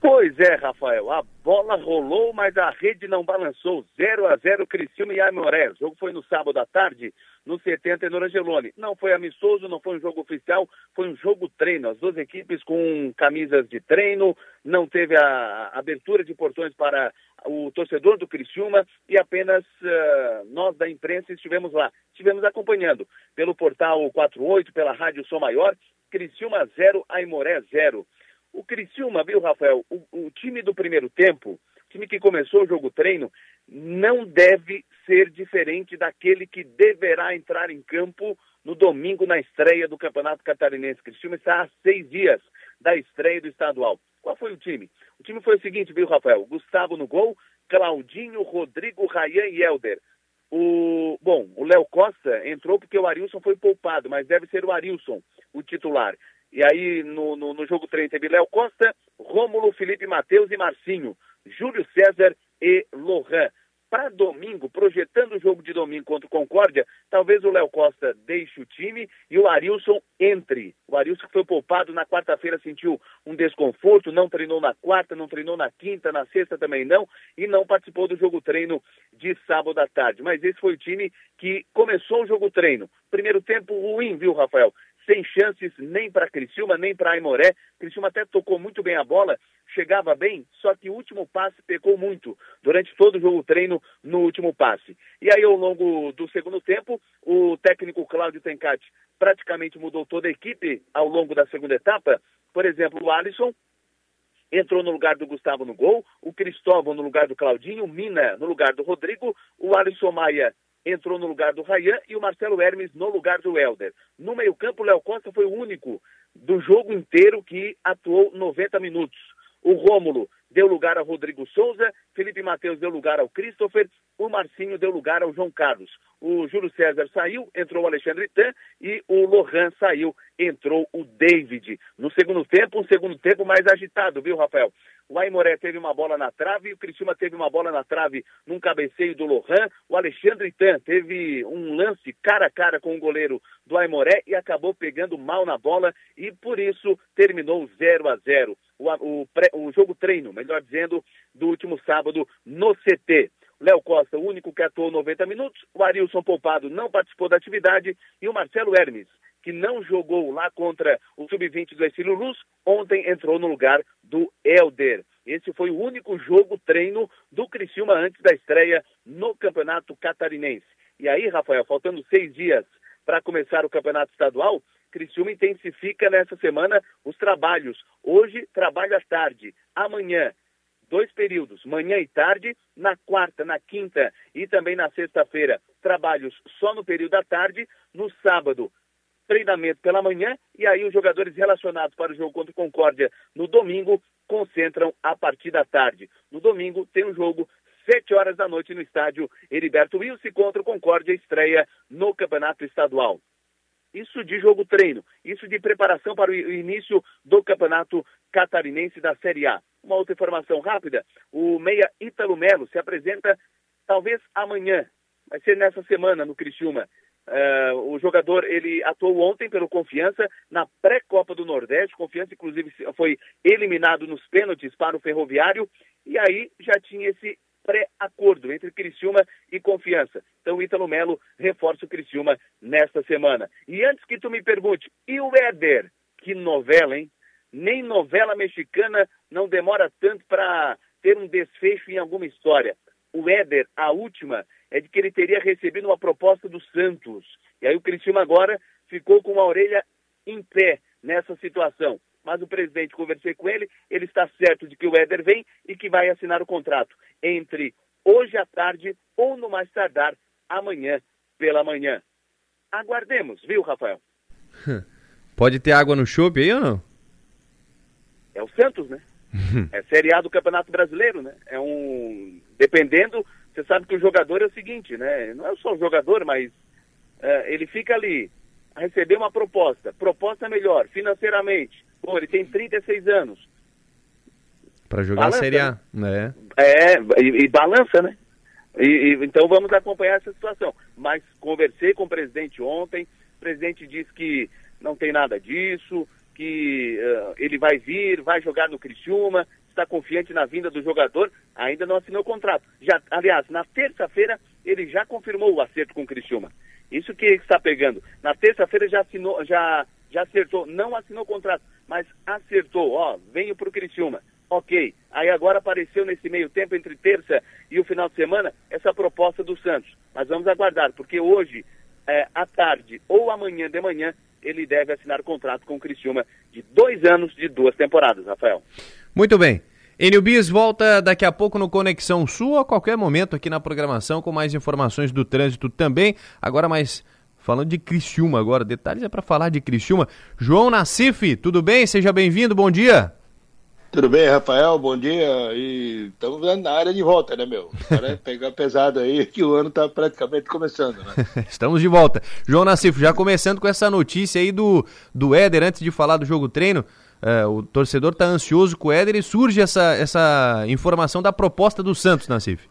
Pois é, Rafael. A bola rolou, mas a rede não balançou. 0 a 0 Criciúma e Aimoré. O jogo foi no sábado à tarde, no 70 no Angeloni. Não foi amistoso, não foi um jogo oficial, foi um jogo treino. As duas equipes com camisas de treino, não teve a abertura de portões para o torcedor do Criciúma e apenas uh, nós da imprensa estivemos lá. Estivemos acompanhando pelo portal 48, pela Rádio Som Maior, Criciúma 0, Aimoré 0. O Criciúma, viu, Rafael? O, o, time do primeiro tempo, time que começou o jogo treino, não deve ser diferente daquele que deverá entrar em campo no domingo na estreia do Campeonato Catarinense. Criciúma está há seis dias da estreia do estadual. Qual foi o time? O time foi o seguinte, viu, Rafael? Gustavo no gol, Claudinho, Rodrigo, Rayan e Helder. O, bom, o Léo Costa entrou porque o Arilson foi poupado, mas deve ser o Arilson o titular. E aí, no, no, no jogo 3, teve Léo Costa, Rômulo, Felipe Matheus e Marcinho, Júlio César e Lohan. Para domingo, projetando o jogo de domingo contra o Concórdia, talvez o Léo Costa deixe o time e o Arilson entre. O Arilson foi poupado na quarta-feira sentiu um desconforto, não treinou na quarta, não treinou na quinta, na sexta também não, e não participou do jogo treino de sábado à tarde. Mas esse foi o time que começou o jogo treino. Primeiro tempo ruim, viu, Rafael? Sem chances nem para Criciúma, nem para Aimoré. Criciúma até tocou muito bem a bola, chegava bem, só que o último passe pecou muito durante todo o jogo treino no último passe. E aí, ao longo do segundo tempo, o técnico Cláudio Tencati praticamente mudou toda a equipe ao longo da segunda etapa. Por exemplo, o Alisson entrou no lugar do Gustavo no gol, o Cristóvão no lugar do Claudinho, o Mina no lugar do Rodrigo, o Alisson Maia entrou no lugar do Rayan e o Marcelo Hermes no lugar do Helder. No meio-campo, o Léo Costa foi o único do jogo inteiro que atuou 90 minutos. O Rômulo deu lugar ao Rodrigo Souza, Felipe Matheus deu lugar ao Christopher, o Marcinho deu lugar ao João Carlos. O Júlio César saiu, entrou o Alexandre Tan e o Lohan saiu, entrou o David. No segundo tempo, um segundo tempo mais agitado, viu, Rafael? O Aimoré teve uma bola na trave, o Criciúma teve uma bola na trave num cabeceio do Lohan, o Alexandre Tan teve um lance cara a cara com o goleiro do Aimoré e acabou pegando mal na bola e por isso terminou 0 a 0 o, o, o jogo treino, melhor dizendo, do último sábado no CT. Léo Costa, o único que atuou 90 minutos, o Arilson Poupado não participou da atividade e o Marcelo Hermes, que não jogou lá contra o Sub-20 do Estilo Luz, ontem entrou no lugar do Helder. Esse foi o único jogo treino do Criciúma antes da estreia no Campeonato Catarinense. E aí, Rafael, faltando seis dias para começar o Campeonato Estadual, Criciúma intensifica nessa semana os trabalhos. Hoje, trabalho à tarde. Amanhã, dois períodos, manhã e tarde, na quarta, na quinta e também na sexta-feira, trabalhos só no período da tarde, no sábado, treinamento pela manhã e aí os jogadores relacionados para o jogo contra o Concórdia no domingo concentram a partir da tarde. No domingo tem um jogo sete horas da noite no estádio Heriberto Wilson contra o Concórdia estreia no Campeonato Estadual. Isso de jogo treino, isso de preparação para o início do campeonato catarinense da Série A. Uma outra informação rápida: o meia Ítalo Melo se apresenta talvez amanhã, vai ser nessa semana no Criciúma. Uh, o jogador ele atuou ontem pelo Confiança na pré-copa do Nordeste. Confiança, inclusive, foi eliminado nos pênaltis para o Ferroviário e aí já tinha esse pré-acordo entre Criciúma e Confiança. Então, Ítalo Melo reforça o Criciúma nesta semana. E antes que tu me pergunte, e o Éder? Que novela, hein? Nem novela mexicana não demora tanto para ter um desfecho em alguma história. O Éder, a última, é de que ele teria recebido uma proposta do Santos. E aí o Criciúma agora ficou com uma orelha em pé nessa situação mas o presidente, conversei com ele, ele está certo de que o Éder vem e que vai assinar o contrato entre hoje à tarde ou no mais tardar amanhã pela manhã. Aguardemos, viu, Rafael? Pode ter água no chope aí ou não? É o Santos, né? é Série A do Campeonato Brasileiro, né? É um. Dependendo, você sabe que o jogador é o seguinte, né? Não é só o jogador, mas é, ele fica ali a receber uma proposta. Proposta melhor, financeiramente. Pô, ele tem 36 anos. Para jogar balança, a Série A, né? É, e, e balança, né? E, e, então vamos acompanhar essa situação. Mas conversei com o presidente ontem, o presidente disse que não tem nada disso, que uh, ele vai vir, vai jogar no Criciúma, está confiante na vinda do jogador, ainda não assinou o contrato. Já, aliás, na terça-feira ele já confirmou o acerto com o Criciúma. Isso que está pegando. Na terça-feira já assinou, já, já acertou, não assinou o contrato, mas acertou, ó, venho para o Criciúma. Ok. Aí agora apareceu nesse meio tempo, entre terça e o final de semana, essa proposta do Santos. Mas vamos aguardar, porque hoje, é, à tarde ou amanhã de manhã, ele deve assinar o contrato com o Criciúma de dois anos, de duas temporadas, Rafael. Muito bem. Enio Bis volta daqui a pouco no Conexão Sul, a qualquer momento aqui na programação, com mais informações do trânsito também. Agora mais falando de Criciúma agora, detalhes é para falar de Criciúma. João Nassif, tudo bem? Seja bem-vindo, bom dia. Tudo bem, Rafael? Bom dia. E estamos na área de volta, né, meu? Para pegar pesado aí, que o ano está praticamente começando, né? Estamos de volta. João Nassif, já começando com essa notícia aí do, do Éder, antes de falar do jogo treino. Uh, o torcedor está ansioso com o Éder e surge essa, essa informação da proposta do Santos, Nassif.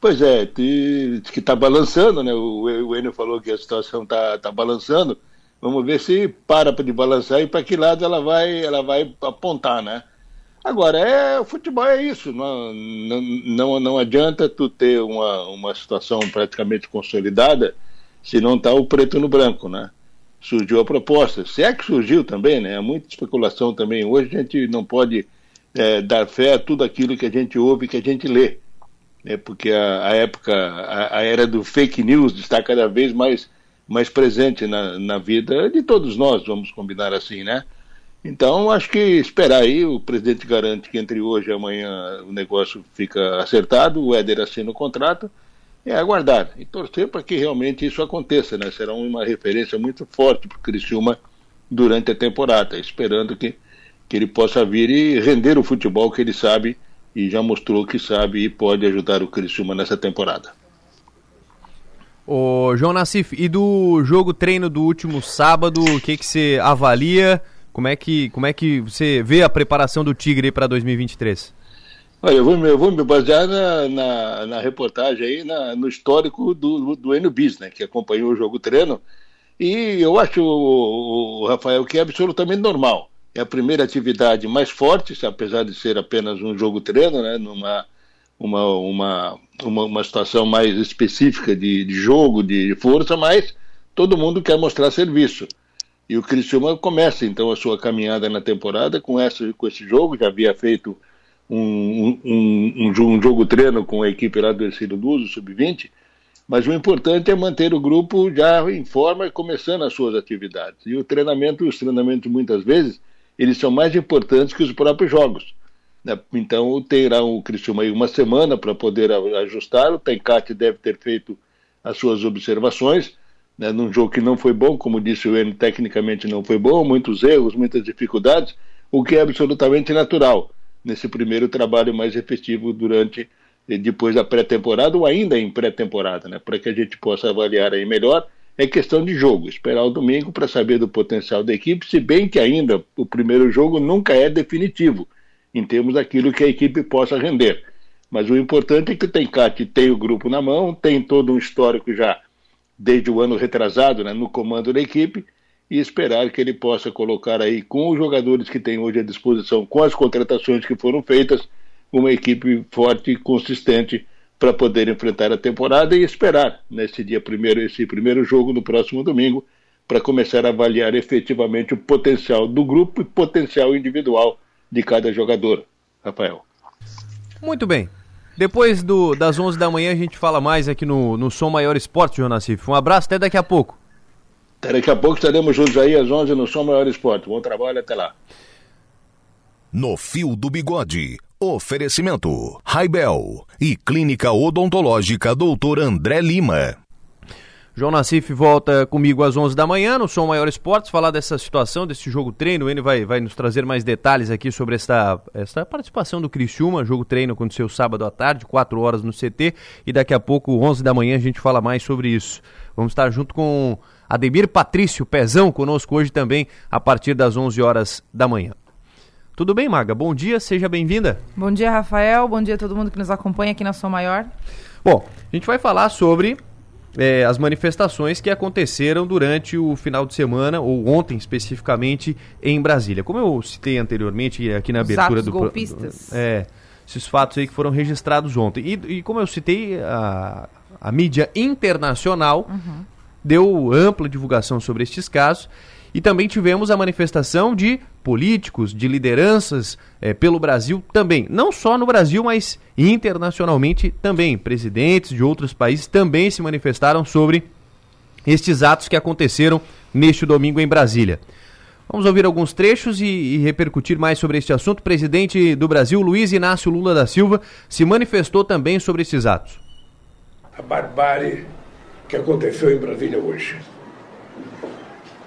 Pois é, que está balançando, né? O, o Enio falou que a situação está tá balançando. Vamos ver se para de balançar e para que lado ela vai, ela vai apontar, né? Agora, é, o futebol é isso, não, não, não adianta tu ter uma, uma situação praticamente consolidada se não está o preto no branco, né? Surgiu a proposta, se é que surgiu também, né? Há muita especulação também. Hoje a gente não pode é, dar fé a tudo aquilo que a gente ouve, que a gente lê, né? Porque a, a época, a, a era do fake news está cada vez mais mais presente na, na vida de todos nós, vamos combinar assim, né? Então, acho que esperar aí, o presidente garante que entre hoje e amanhã o negócio fica acertado, o Éder assina o contrato, é aguardar e torcer para que realmente isso aconteça, né? Será uma referência muito forte para o Criciúma durante a temporada, esperando que, que ele possa vir e render o futebol que ele sabe e já mostrou que sabe e pode ajudar o Criciúma nessa temporada. Ô, João Nassif, e do jogo treino do último sábado, o que, que você avalia? Como é que, como é que você vê a preparação do Tigre para 2023? Olha, eu vou, eu vou me basear na, na, na reportagem aí, na, no histórico do, do Enio Bis, né, que acompanhou o jogo treino. E eu acho, o, o Rafael, que é absolutamente normal. É a primeira atividade mais forte, apesar de ser apenas um jogo treino, né, numa uma, uma, uma, uma situação mais específica de, de jogo, de força, mas todo mundo quer mostrar serviço. E o Criciúma começa então a sua caminhada na temporada com, essa, com esse jogo, já havia feito um, um, um, um jogo treino com a equipe lá do Ercílio Luso, sub-20, mas o importante é manter o grupo já em forma e começando as suas atividades. E o treinamento, os treinamentos muitas vezes, eles são mais importantes que os próprios jogos. Né? Então terá o Criciúma aí uma semana para poder ajustar. O Tencate deve ter feito as suas observações. Né, num jogo que não foi bom, como disse o N, tecnicamente não foi bom, muitos erros, muitas dificuldades, o que é absolutamente natural nesse primeiro trabalho mais efetivo durante e depois da pré-temporada ou ainda em pré-temporada, né, para que a gente possa avaliar aí melhor. É questão de jogo, esperar o domingo para saber do potencial da equipe, se bem que ainda o primeiro jogo nunca é definitivo em termos daquilo que a equipe possa render. Mas o importante é que o Tencate tem o grupo na mão, tem todo um histórico já desde o ano retrasado né, no comando da equipe e esperar que ele possa colocar aí com os jogadores que tem hoje à disposição, com as contratações que foram feitas, uma equipe forte e consistente para poder enfrentar a temporada e esperar nesse dia primeiro, esse primeiro jogo no próximo domingo, para começar a avaliar efetivamente o potencial do grupo e potencial individual de cada jogador, Rafael. Muito bem. Depois do, das 11 da manhã a gente fala mais aqui no, no Som Maior Esporte, João Nassif. Um abraço, até daqui a pouco. Até daqui a pouco estaremos juntos aí às 11 no Som Maior Esporte. Bom trabalho, até lá. No Fio do Bigode, oferecimento Raibel e Clínica Odontológica Dr. André Lima. João Nassif volta comigo às 11 da manhã no Som Maior Esportes, falar dessa situação, desse jogo treino. Ele vai, vai nos trazer mais detalhes aqui sobre esta, esta participação do Criciúma. Jogo treino aconteceu sábado à tarde, 4 horas no CT. E daqui a pouco, 11 da manhã, a gente fala mais sobre isso. Vamos estar junto com Ademir Patrício Pezão conosco hoje também, a partir das 11 horas da manhã. Tudo bem, Maga? Bom dia, seja bem-vinda. Bom dia, Rafael. Bom dia a todo mundo que nos acompanha aqui na Som Maior. Bom, a gente vai falar sobre é, as manifestações que aconteceram durante o final de semana, ou ontem especificamente, em Brasília. Como eu citei anteriormente aqui na Os abertura do. golpistas. É, esses fatos aí que foram registrados ontem. E, e como eu citei, a, a mídia internacional Uhum. deu ampla divulgação sobre estes casos. E também tivemos a manifestação de políticos, de lideranças eh, pelo Brasil também. Não só no Brasil, mas internacionalmente também. Presidentes de outros países também se manifestaram sobre estes atos que aconteceram neste domingo em Brasília. Vamos ouvir alguns trechos e, e repercutir mais sobre este assunto. O presidente do Brasil, Luiz Inácio Lula da Silva, se manifestou também sobre esses atos. a barbárie que aconteceu em Brasília hoje.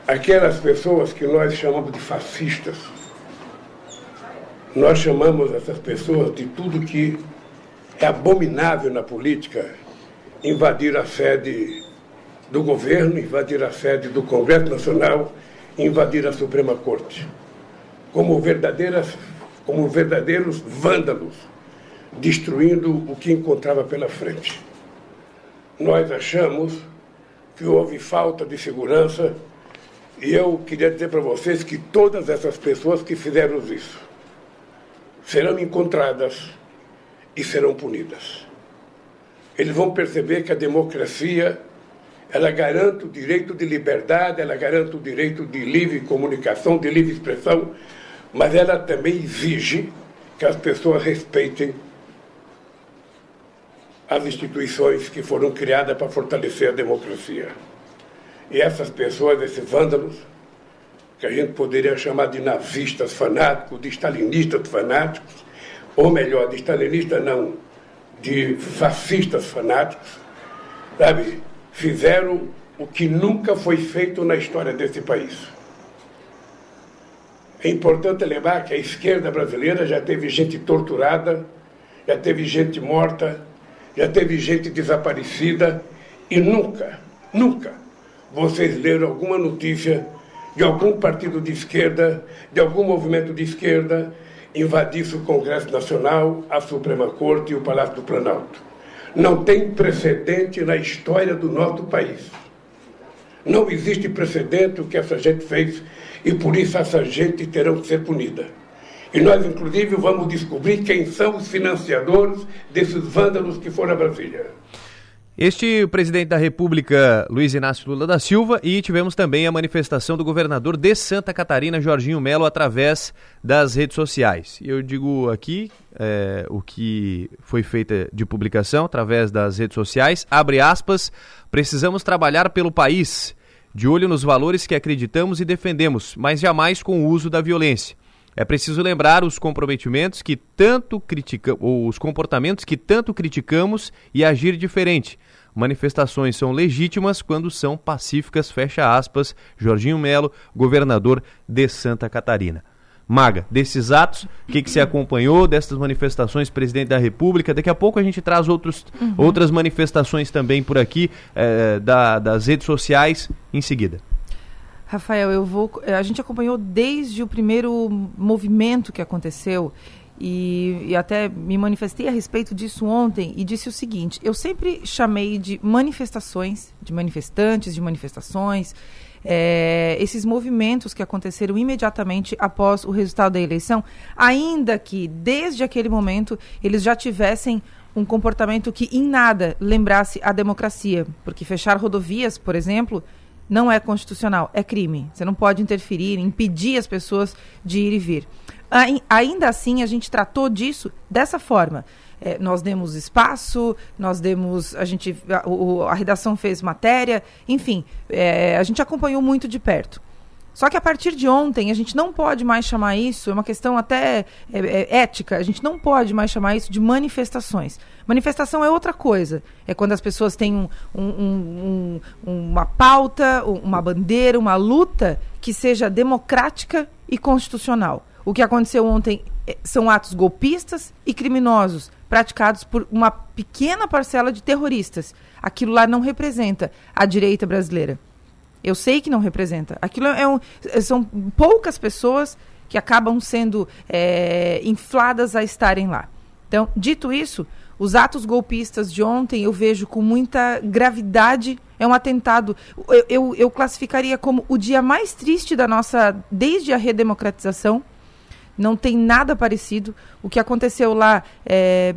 Aquelas pessoas que nós chamamos de fascistas, nós chamamos essas pessoas de tudo que é abominável na política, invadir a sede do governo, invadir a sede do Congresso Nacional, invadir a Suprema Corte, como verdadeiras, como verdadeiros vândalos, destruindo o que encontrava pela frente. Nós achamos que houve falta de segurança e eu queria dizer para vocês que todas essas pessoas que fizeram isso serão encontradas e serão punidas. Eles vão perceber que a democracia ela garante o direito de liberdade, ela garante o direito de livre comunicação, de livre expressão, mas ela também exige que as pessoas respeitem as instituições que foram criadas para fortalecer a democracia. E essas pessoas, esses vândalos, que a gente poderia chamar de nazistas fanáticos, de stalinistas fanáticos, ou melhor, de stalinistas não, de fascistas fanáticos, sabe, fizeram o que nunca foi feito na história desse país. É importante lembrar que a esquerda brasileira já teve gente torturada, já teve gente morta, já teve gente desaparecida e nunca, nunca vocês leram alguma notícia de algum partido de esquerda, de algum movimento de esquerda invadisse o Congresso Nacional, a Suprema Corte e o Palácio do Planalto. Não tem precedente na história do nosso país. Não existe precedente o que essa gente fez e por isso essa gente terá que ser punida. E nós, inclusive, vamos descobrir quem são os financiadores desses vândalos que foram a Brasília. Este o presidente da República, Luiz Inácio Lula da Silva, e tivemos também a manifestação do governador de Santa Catarina, Jorginho Melo, através das redes sociais. Eu digo aqui é, o que foi feita de publicação através das redes sociais. Abre aspas, precisamos trabalhar pelo país, de olho nos valores que acreditamos e defendemos, mas jamais com o uso da violência. É preciso lembrar os comprometimentos que tanto criticamos, ou os comportamentos que tanto criticamos e agir diferente. Manifestações são legítimas quando são pacíficas, fecha aspas, Jorginho Melo, governador de Santa Catarina. Maga, desses atos, o que, que você acompanhou dessas manifestações, presidente da República? Daqui a pouco a gente traz outros, Uhum. outras manifestações também por aqui, eh, da, das redes sociais, em seguida. Rafael, eu vou. A gente acompanhou desde o primeiro movimento que aconteceu e, e até me manifestei a respeito disso ontem e disse o seguinte: eu sempre chamei de manifestações, de manifestantes, de manifestações, é, esses movimentos que aconteceram imediatamente após o resultado da eleição, ainda que desde aquele momento eles já tivessem um comportamento que em nada lembrasse a democracia, porque fechar rodovias, por exemplo, não é constitucional, é crime. Você não pode interferir, impedir as pessoas de ir e vir. Ai- Ainda assim, a gente tratou disso dessa forma. É, nós demos espaço, nós demos, a gente, a, o- a redação fez matéria, enfim, é, a gente acompanhou muito de perto. Só que a partir de ontem, a gente não pode mais chamar isso, é uma questão até é, é, ética, a gente não pode mais chamar isso de manifestações. Manifestação é outra coisa. É quando as pessoas têm um- um- um- uma pauta, um- uma bandeira, uma luta que seja democrática e constitucional. O que aconteceu ontem eh, são atos golpistas e criminosos praticados por uma pequena parcela de terroristas. Aquilo lá não representa a direita brasileira. Eu sei que não representa. Aquilo é um, são poucas pessoas que acabam sendo é, infladas a estarem lá. Então, dito isso, Os atos golpistas de ontem eu vejo com muita gravidade. É um atentado. Eu, eu, eu classificaria como o dia mais triste da nossa. desde a redemocratização. Não tem nada parecido. O que aconteceu lá é,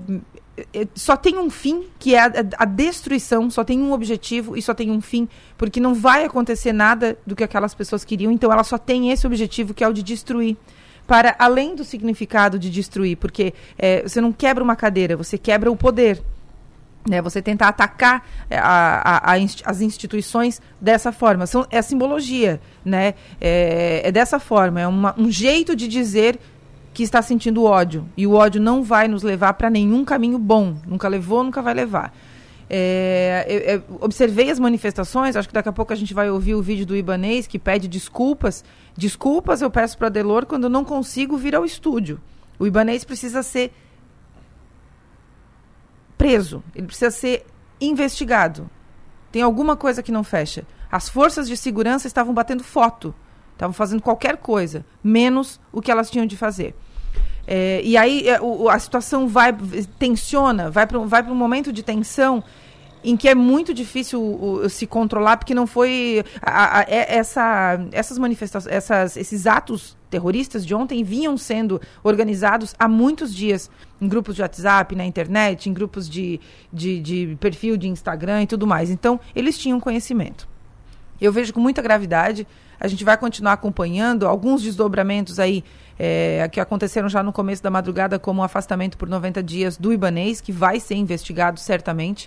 é, só tem um fim, que é a, a, destruição, só tem um objetivo e só tem um fim, porque não vai acontecer nada do que aquelas pessoas queriam, então ela só tem esse objetivo, que é o de destruir. Para além do significado de destruir, porque é, você não quebra uma cadeira, você quebra o poder. Né, você tentar atacar é, a, a, a, as instituições dessa forma. São, é simbologia, né? É, é dessa forma, é uma, um jeito de dizer que está sentindo ódio. E o ódio não vai nos levar para nenhum caminho bom. Nunca levou, nunca vai levar. É, eu, eu observei as manifestações, acho que daqui a pouco a gente vai ouvir o vídeo do Ibanês que pede desculpas. Desculpas eu peço para Delor quando eu não consigo vir ao estúdio. O Ibanês precisa ser preso, ele precisa ser investigado. Tem alguma coisa que não fecha. As forças de segurança estavam batendo foto Estavam fazendo qualquer coisa, menos o que elas tinham de fazer. É, e aí é, o, a situação vai, tensiona, vai para vai um momento de tensão em que é muito difícil se controlar, porque não foi. A, a, é, essa, essas manifestações, esses atos terroristas de ontem vinham sendo organizados há muitos dias em grupos de WhatsApp, na internet, em grupos de, de, de perfil de Instagram e tudo mais. Então, eles tinham conhecimento. Eu vejo com muita gravidade a gente vai continuar acompanhando alguns desdobramentos aí é, que aconteceram já no começo da madrugada, como o afastamento por 90 dias do Ibanês, que vai ser investigado certamente.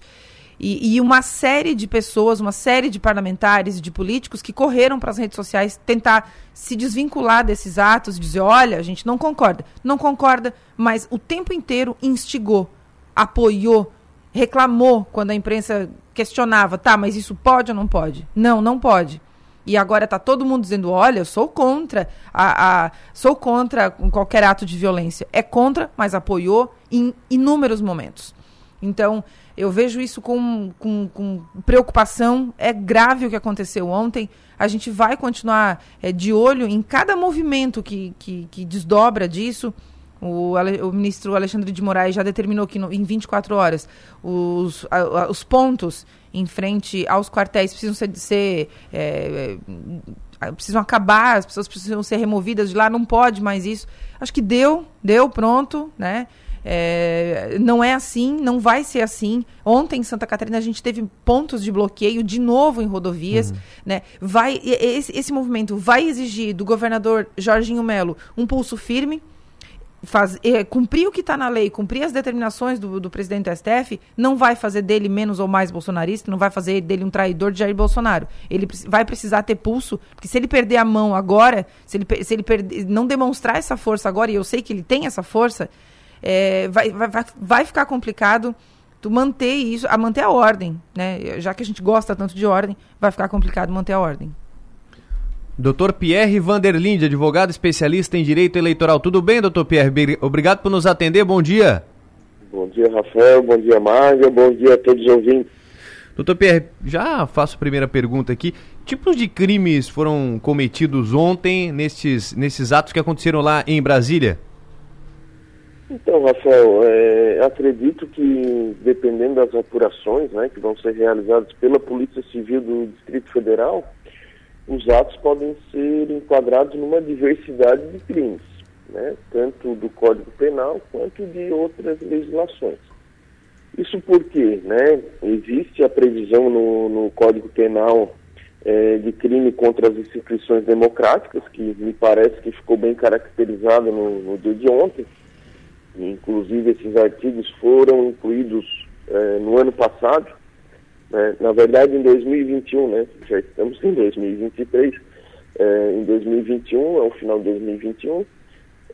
E, e, uma série de pessoas, uma série de parlamentares e de políticos que correram para as redes sociais tentar se desvincular desses atos, dizer, olha, a gente não concorda. Não concorda, mas o tempo inteiro instigou, apoiou, reclamou quando a imprensa questionava, tá, mas isso pode ou não pode? Não, não pode. E agora está todo mundo dizendo, olha, eu sou contra, a, a, sou contra qualquer ato de violência. É contra, mas apoiou em inúmeros momentos. Então, eu vejo isso com, com, com preocupação. É grave o que aconteceu ontem. A gente vai continuar é, de olho em cada movimento que, que, que desdobra disso. O, o, ministro Alexandre de Moraes já determinou que no, em 24 horas os, a, os pontos em frente aos quartéis precisam ser, ser é, é, precisam acabar, as pessoas precisam ser removidas de lá, não pode mais isso. Acho que deu, deu, pronto, né? É, não é assim, não vai ser assim. Ontem em Santa Catarina a gente teve pontos de bloqueio de novo em rodovias, uhum. né? Vai esse, esse movimento vai exigir do governador Jorginho Melo um pulso firme faz, é, cumprir o que está na lei, cumprir as determinações do, do presidente do STF, não vai fazer dele menos ou mais bolsonarista, não vai fazer dele um traidor de Jair Bolsonaro. Ele vai precisar ter pulso, porque se ele perder a mão agora, se ele, se ele perder, não demonstrar essa força agora, e eu sei que ele tem essa força, é, vai, vai, vai ficar complicado tu manter isso, a manter a ordem, né? Já que a gente gosta tanto de ordem, vai ficar complicado manter a ordem. Doutor Pierre Vanderlinde, advogado especialista em direito eleitoral. Tudo bem, doutor Pierre? Obrigado por nos atender. Bom dia. Bom dia, Rafael. Bom dia, Márcia. Bom dia a todos os ouvintes. Doutor Pierre, já faço a primeira pergunta aqui. Tipos de crimes foram cometidos ontem nesses, nesses atos que aconteceram lá em Brasília? Então, Rafael, é, acredito que dependendo das apurações né, que vão ser realizadas pela Polícia Civil do Distrito Federal, os atos podem ser enquadrados numa diversidade de crimes, né? tanto do Código Penal quanto de outras legislações. Isso porque né, existe a previsão no, no Código Penal é, de crime contra as instituições democráticas, que me parece que ficou bem caracterizado no, no dia de ontem. Inclusive, esses artigos foram incluídos é, no ano passado né? Na verdade, em 2021, né? já estamos em 2023, é, em 2021, ao final de 2021,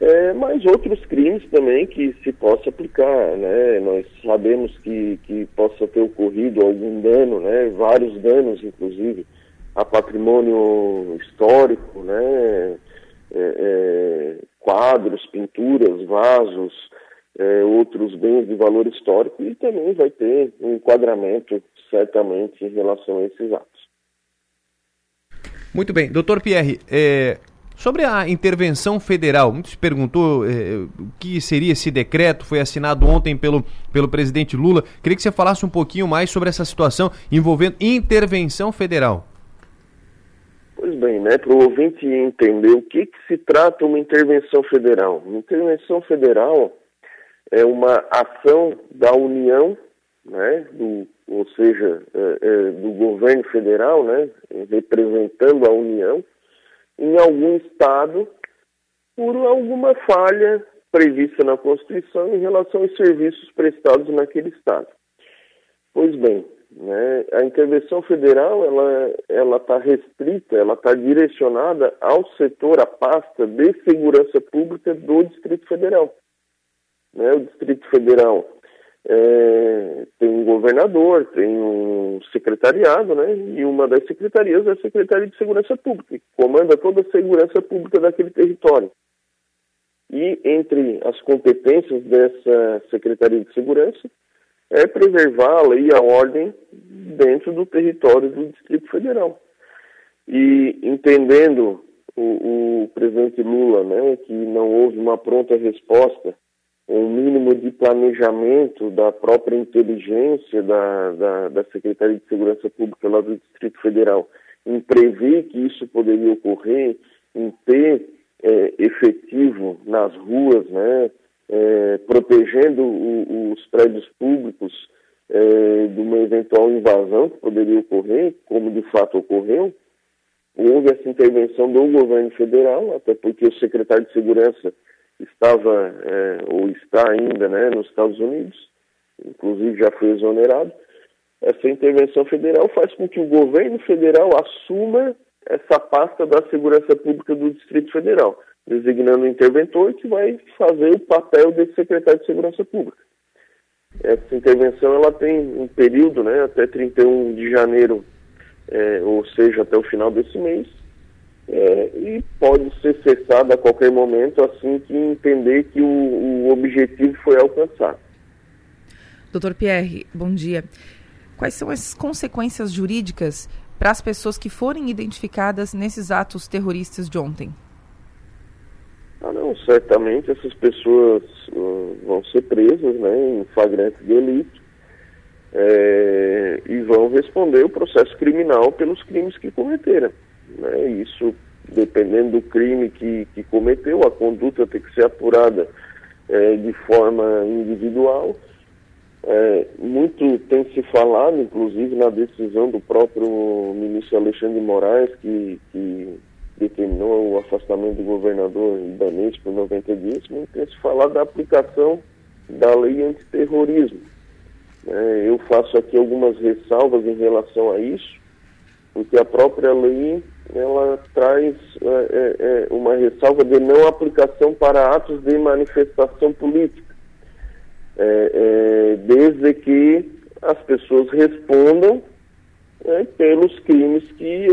é, mas outros crimes também que se possa aplicar, né? Nós sabemos que, que possa ter ocorrido algum dano, né? Vários danos, inclusive, a patrimônio histórico, né? É, é, quadros, pinturas, vasos, é, outros bens de valor histórico e também vai ter um enquadramento certamente em relação a esses atos. Muito bem. Doutor Pierre, é, Sobre a intervenção federal, muito se perguntou eh, o que seria esse decreto, foi assinado ontem pelo, pelo presidente Lula. Queria que você falasse um pouquinho mais sobre essa situação envolvendo intervenção federal. Pois bem, né, para o ouvinte entender o que, que se trata uma intervenção federal. Uma intervenção federal é uma ação da União, né, do, ou seja, é, é, do governo federal, né, representando a União, em algum estado por alguma falha prevista na Constituição em relação aos serviços prestados naquele estado. Pois bem, né, a intervenção federal ela ela está restrita, ela está direcionada ao setor, à pasta de segurança pública do Distrito Federal. Né, o Distrito Federal é, tem um governador, tem um secretariado, né? E uma das secretarias é a Secretaria de Segurança Pública, que comanda toda a segurança pública daquele território. E entre as competências dessa Secretaria de Segurança é preservar a lei e a ordem dentro do território do Distrito Federal. E entendendo o, o presidente Lula, né, que não houve uma pronta resposta um mínimo de planejamento da própria inteligência da, da, da, Secretaria de Segurança Pública lá do Distrito Federal, em prever que isso poderia ocorrer, em ter é, efetivo nas ruas, né, é, protegendo o, os prédios públicos é, de uma eventual invasão que poderia ocorrer, como de fato ocorreu, houve essa intervenção do governo federal, até porque o secretário de Segurança estava é, ou está ainda né, nos Estados Unidos, inclusive já foi exonerado. Essa intervenção federal faz com que o governo federal assuma essa pasta da segurança pública do Distrito Federal, designando um interventor que vai fazer o papel desse secretário de segurança pública. Essa intervenção ela tem um período, né, até 31 de janeiro, é, ou seja, até o final desse mês, é, e pode ser cessada a qualquer momento assim que entender que o, o objetivo foi alcançado. Doutor Pierre, bom dia. Quais são as consequências jurídicas para as pessoas que forem identificadas nesses atos terroristas de ontem? Ah, não, certamente essas pessoas uh, vão ser presas né, em flagrante delito é, e vão responder o processo criminal pelos crimes que cometeram. Né? Isso, dependendo do crime que, que cometeu, a conduta tem que ser apurada é, de forma individual. É, muito tem se falado, inclusive, na decisão do próprio ministro Alexandre Moraes, que, que determinou o afastamento do governador Ibanez por 90 dias, muito tem se falado da aplicação da lei antiterrorismo. É, eu faço aqui algumas ressalvas em relação a isso, porque a própria lei ela traz é, é, é, uma ressalva de não aplicação para atos de manifestação política, é, é desde que as pessoas respondam é, pelos crimes que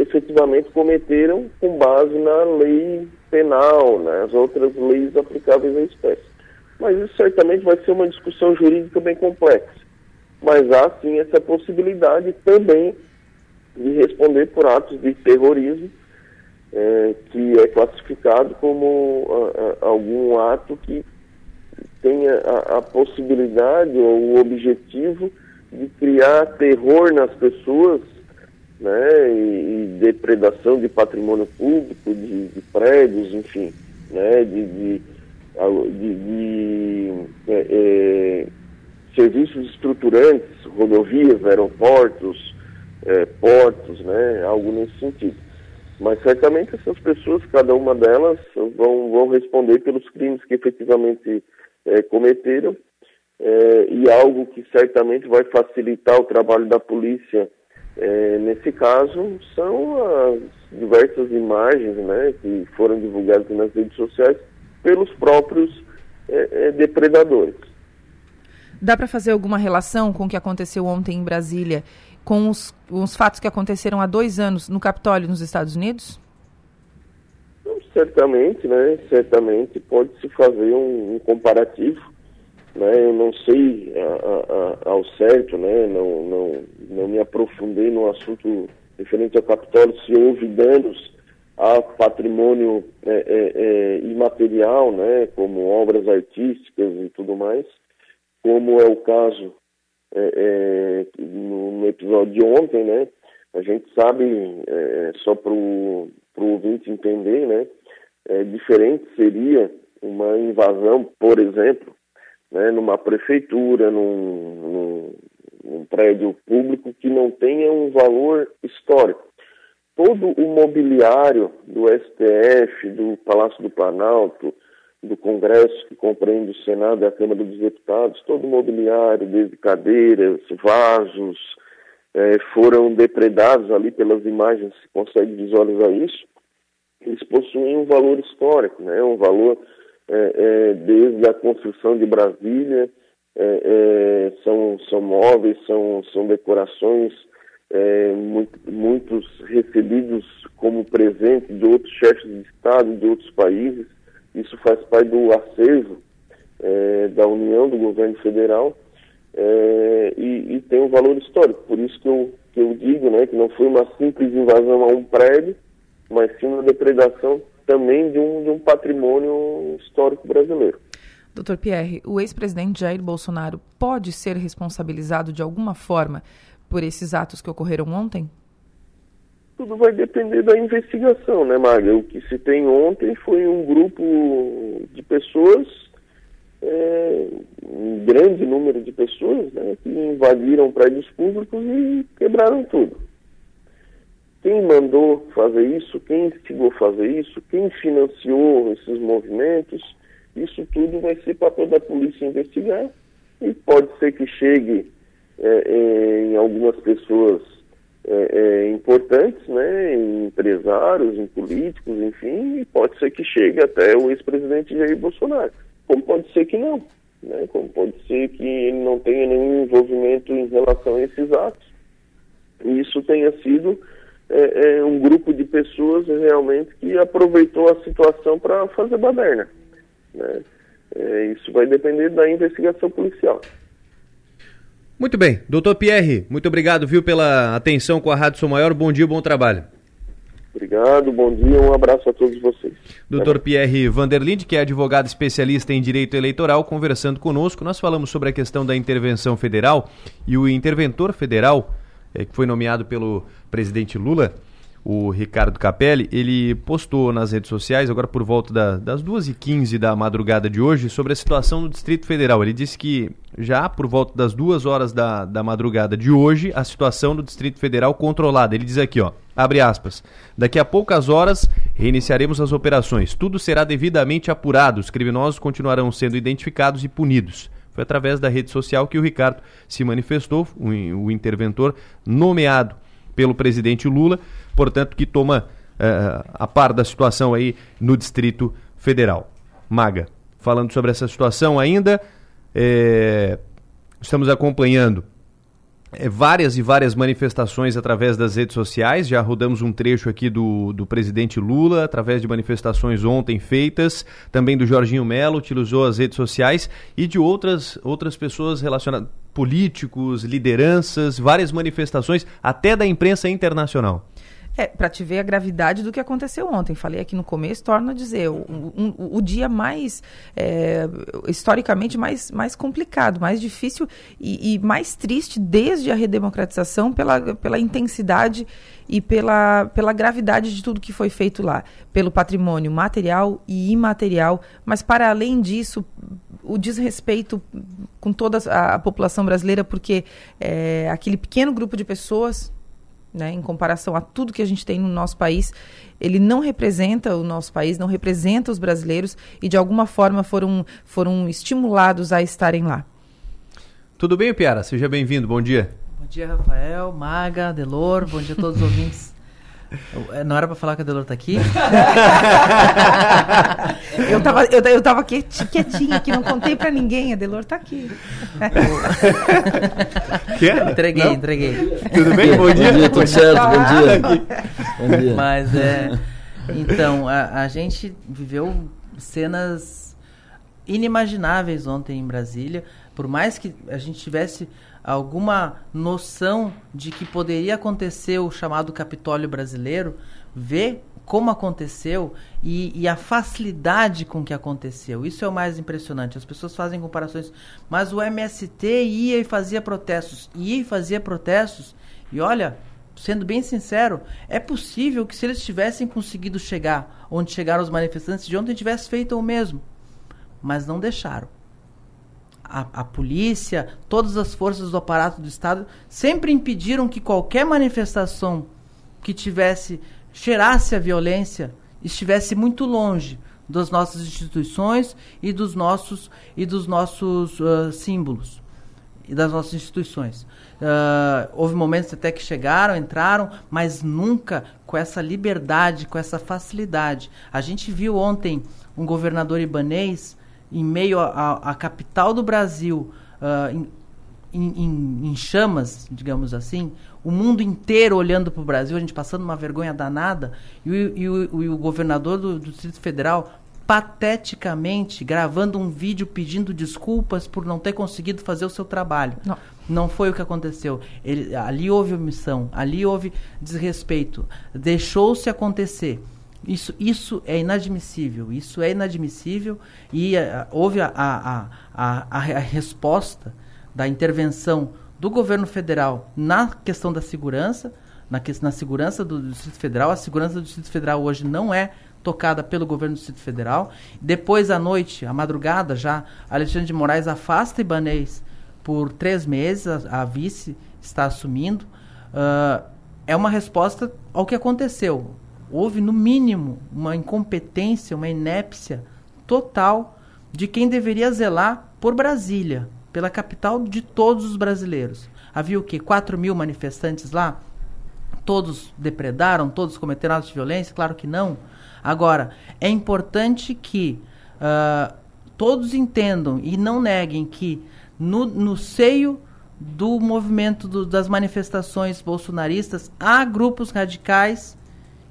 efetivamente cometeram com base na lei penal, nas né, outras leis aplicáveis à espécie. Mas isso certamente vai ser uma discussão jurídica bem complexa. Mas há sim essa possibilidade também de responder por atos de terrorismo, é, que é classificado como a, a, algum ato que tenha a, a, possibilidade ou o objetivo de criar terror nas pessoas, né, e, e depredação de patrimônio público, de, de prédios, enfim, né, de, de, de, de é, é, serviços estruturantes, rodovias, aeroportos, é, portos, né, algo nesse sentido. Mas certamente essas pessoas, cada uma delas, vão, vão responder pelos crimes que efetivamente é, cometeram é, e algo que certamente vai facilitar o trabalho da polícia é, nesse caso são as diversas imagens né, que foram divulgadas nas redes sociais pelos próprios é, é, depredadores. Dá para fazer alguma relação com o que aconteceu ontem em Brasília com os, os fatos que aconteceram há dois anos no Capitólio nos Estados Unidos? Certamente, né? Certamente pode-se fazer um, um, comparativo. Né? Eu não sei a, a, ao certo, né? Não, não, não me aprofundei no assunto referente ao Capitólio, se houve danos há patrimônio é, é, é, imaterial, né, como obras artísticas e tudo mais, como é o caso é, é, no, no, episódio de ontem, né, a gente sabe, é, só para o ouvinte entender, né, diferente seria uma invasão, por exemplo, né, numa prefeitura, num, num, num prédio público que não tenha um valor histórico todo o mobiliário do STF, do Palácio do Planalto, do Congresso, que compreende o Senado e a Câmara dos Deputados, todo o mobiliário, desde cadeiras, vasos, eh, foram depredados ali pelas imagens, se consegue visualizar isso. Eles possuem um valor histórico, né? um valor desde a construção de Brasília, são, são móveis, são, são decorações é, muito, muitos recebidos como presente de outros chefes de Estado de outros países. Isso faz parte do acervo é, da União, do governo federal, é, e, e, tem um valor histórico. Por isso que eu, que eu digo né, que não foi uma simples invasão a um prédio, mas sim uma depredação também de um, de um patrimônio histórico brasileiro. Doutor Pierre, o ex-presidente Jair Bolsonaro pode ser responsabilizado de alguma forma por esses atos que ocorreram ontem? Tudo vai depender da investigação, né, Maga? O que se tem ontem foi um grupo de pessoas, é, um grande número de pessoas, né, que invadiram prédios públicos e quebraram tudo. Quem mandou fazer isso, quem instigou fazer isso, quem financiou esses movimentos, isso tudo vai ser papel da polícia investigar e pode ser que chegue é, é, em algumas pessoas é, é, importantes, né, em empresários, em políticos, enfim, e pode ser que chegue até o ex-presidente Jair Bolsonaro. Como pode ser que não, né, como pode ser que ele não tenha nenhum envolvimento em relação a esses atos. E isso tenha sido é, é, um grupo de pessoas realmente que aproveitou a situação para fazer baderna. Né? É, isso vai depender da investigação policial. Muito bem. Doutor Pierre, muito obrigado, viu, pela atenção com a Rádio Sou Maior. Bom dia, bom trabalho. Obrigado, bom dia, um abraço a todos vocês. Doutor Pierre Vanderlinde, que é advogado especialista em direito eleitoral, conversando conosco. Nós falamos sobre a questão da intervenção federal e o interventor federal, é, que foi nomeado pelo presidente Lula, o Ricardo Capelli, ele postou nas redes sociais, agora por volta da, das 2h15 da madrugada de hoje, sobre a situação no Distrito Federal. Ele disse que já por volta das duas horas da, da madrugada de hoje, a situação do Distrito Federal controlada. Ele diz aqui, ó, abre aspas, daqui a poucas horas reiniciaremos as operações. Tudo será devidamente apurado, os criminosos continuarão sendo identificados e punidos. Foi através da rede social que o Ricardo se manifestou, o, o interventor nomeado pelo presidente Lula, portanto, que toma uh, a par da situação aí no Distrito Federal. Maga, falando sobre essa situação ainda, é, estamos acompanhando é, várias e várias manifestações através das redes sociais. Já rodamos um trecho aqui do, do presidente Lula, através de manifestações ontem feitas, também do Jorginho Melo, utilizou as redes sociais e de outras, outras pessoas relacionadas, políticos, lideranças, várias manifestações, até da imprensa internacional. É, para te ver a gravidade do que aconteceu ontem. Falei aqui no começo, torno a dizer, o, um, o dia mais, é, historicamente, mais, mais complicado, mais difícil e, e, mais triste desde a redemocratização pela, pela intensidade e pela, pela gravidade de tudo que foi feito lá. Pelo patrimônio material e imaterial, mas para além disso, o desrespeito com toda a, população brasileira, porque é, aquele pequeno grupo de pessoas né, em comparação a tudo que a gente tem no nosso país, ele não representa o nosso país, não representa os brasileiros e de alguma forma foram, foram estimulados a estarem lá. Tudo bem, Piara? Seja bem-vindo, bom dia. Bom dia, Rafael, Maga, Delor, bom dia a todos os ouvintes não era pra falar que a Delor tá aqui? eu, tava, eu, eu tava quietinha aqui, não contei pra ninguém. A Delor tá aqui. Quer? Entreguei, não? entreguei. Tudo bem? Bom dia. Bom dia, tudo certo, bom dia. bom dia. Mas é. Então, a, a gente viveu cenas inimagináveis ontem em Brasília. Por mais que a gente tivesse alguma noção de que poderia acontecer o chamado Capitólio brasileiro, ver como aconteceu e, e, a facilidade com que aconteceu. Isso é o mais impressionante. As pessoas fazem comparações, mas o MST ia e fazia protestos, ia e fazia protestos, e olha, sendo bem sincero, é possível que se eles tivessem conseguido chegar onde chegaram os manifestantes de ontem, tivesse feito o mesmo. Mas não deixaram. A, a, polícia, todas as forças do aparato do Estado sempre impediram que qualquer manifestação que tivesse cheirasse a violência estivesse muito longe das nossas instituições e dos nossos e dos nossos uh, símbolos e das nossas instituições. Uh, houve momentos até que chegaram, entraram, mas nunca com essa liberdade, com essa facilidade. A gente viu ontem um governador ibanês em meio à capital do Brasil, uh, em, em, em, chamas, digamos assim, o mundo inteiro olhando para o Brasil, a gente passando uma vergonha danada, e o, e o, e o governador do, do Distrito Federal pateticamente gravando um vídeo pedindo desculpas por não ter conseguido fazer o seu trabalho. Não, não foi o que aconteceu. Ele, ali houve omissão, ali houve desrespeito. Deixou-se acontecer. Isso, isso é inadmissível. Isso é inadmissível e uh, houve a, a, a, a, resposta da intervenção do governo federal na questão da segurança, na, que, na segurança do Distrito Federal. A segurança do Distrito Federal hoje não é tocada pelo governo do Distrito Federal. Depois, à noite, à madrugada, já, Alexandre de Moraes afasta Ibanês por três meses, a, a vice está assumindo. Uh, é uma resposta ao que aconteceu. Houve, no mínimo, uma incompetência, uma inépcia total de quem deveria zelar por Brasília, pela capital de todos os brasileiros. Havia o quê? 4 mil manifestantes lá? Todos depredaram? Todos cometeram atos de violência? Claro que não. Agora, é importante que uh, todos entendam e não neguem que no, no seio do movimento do, das manifestações bolsonaristas há grupos radicais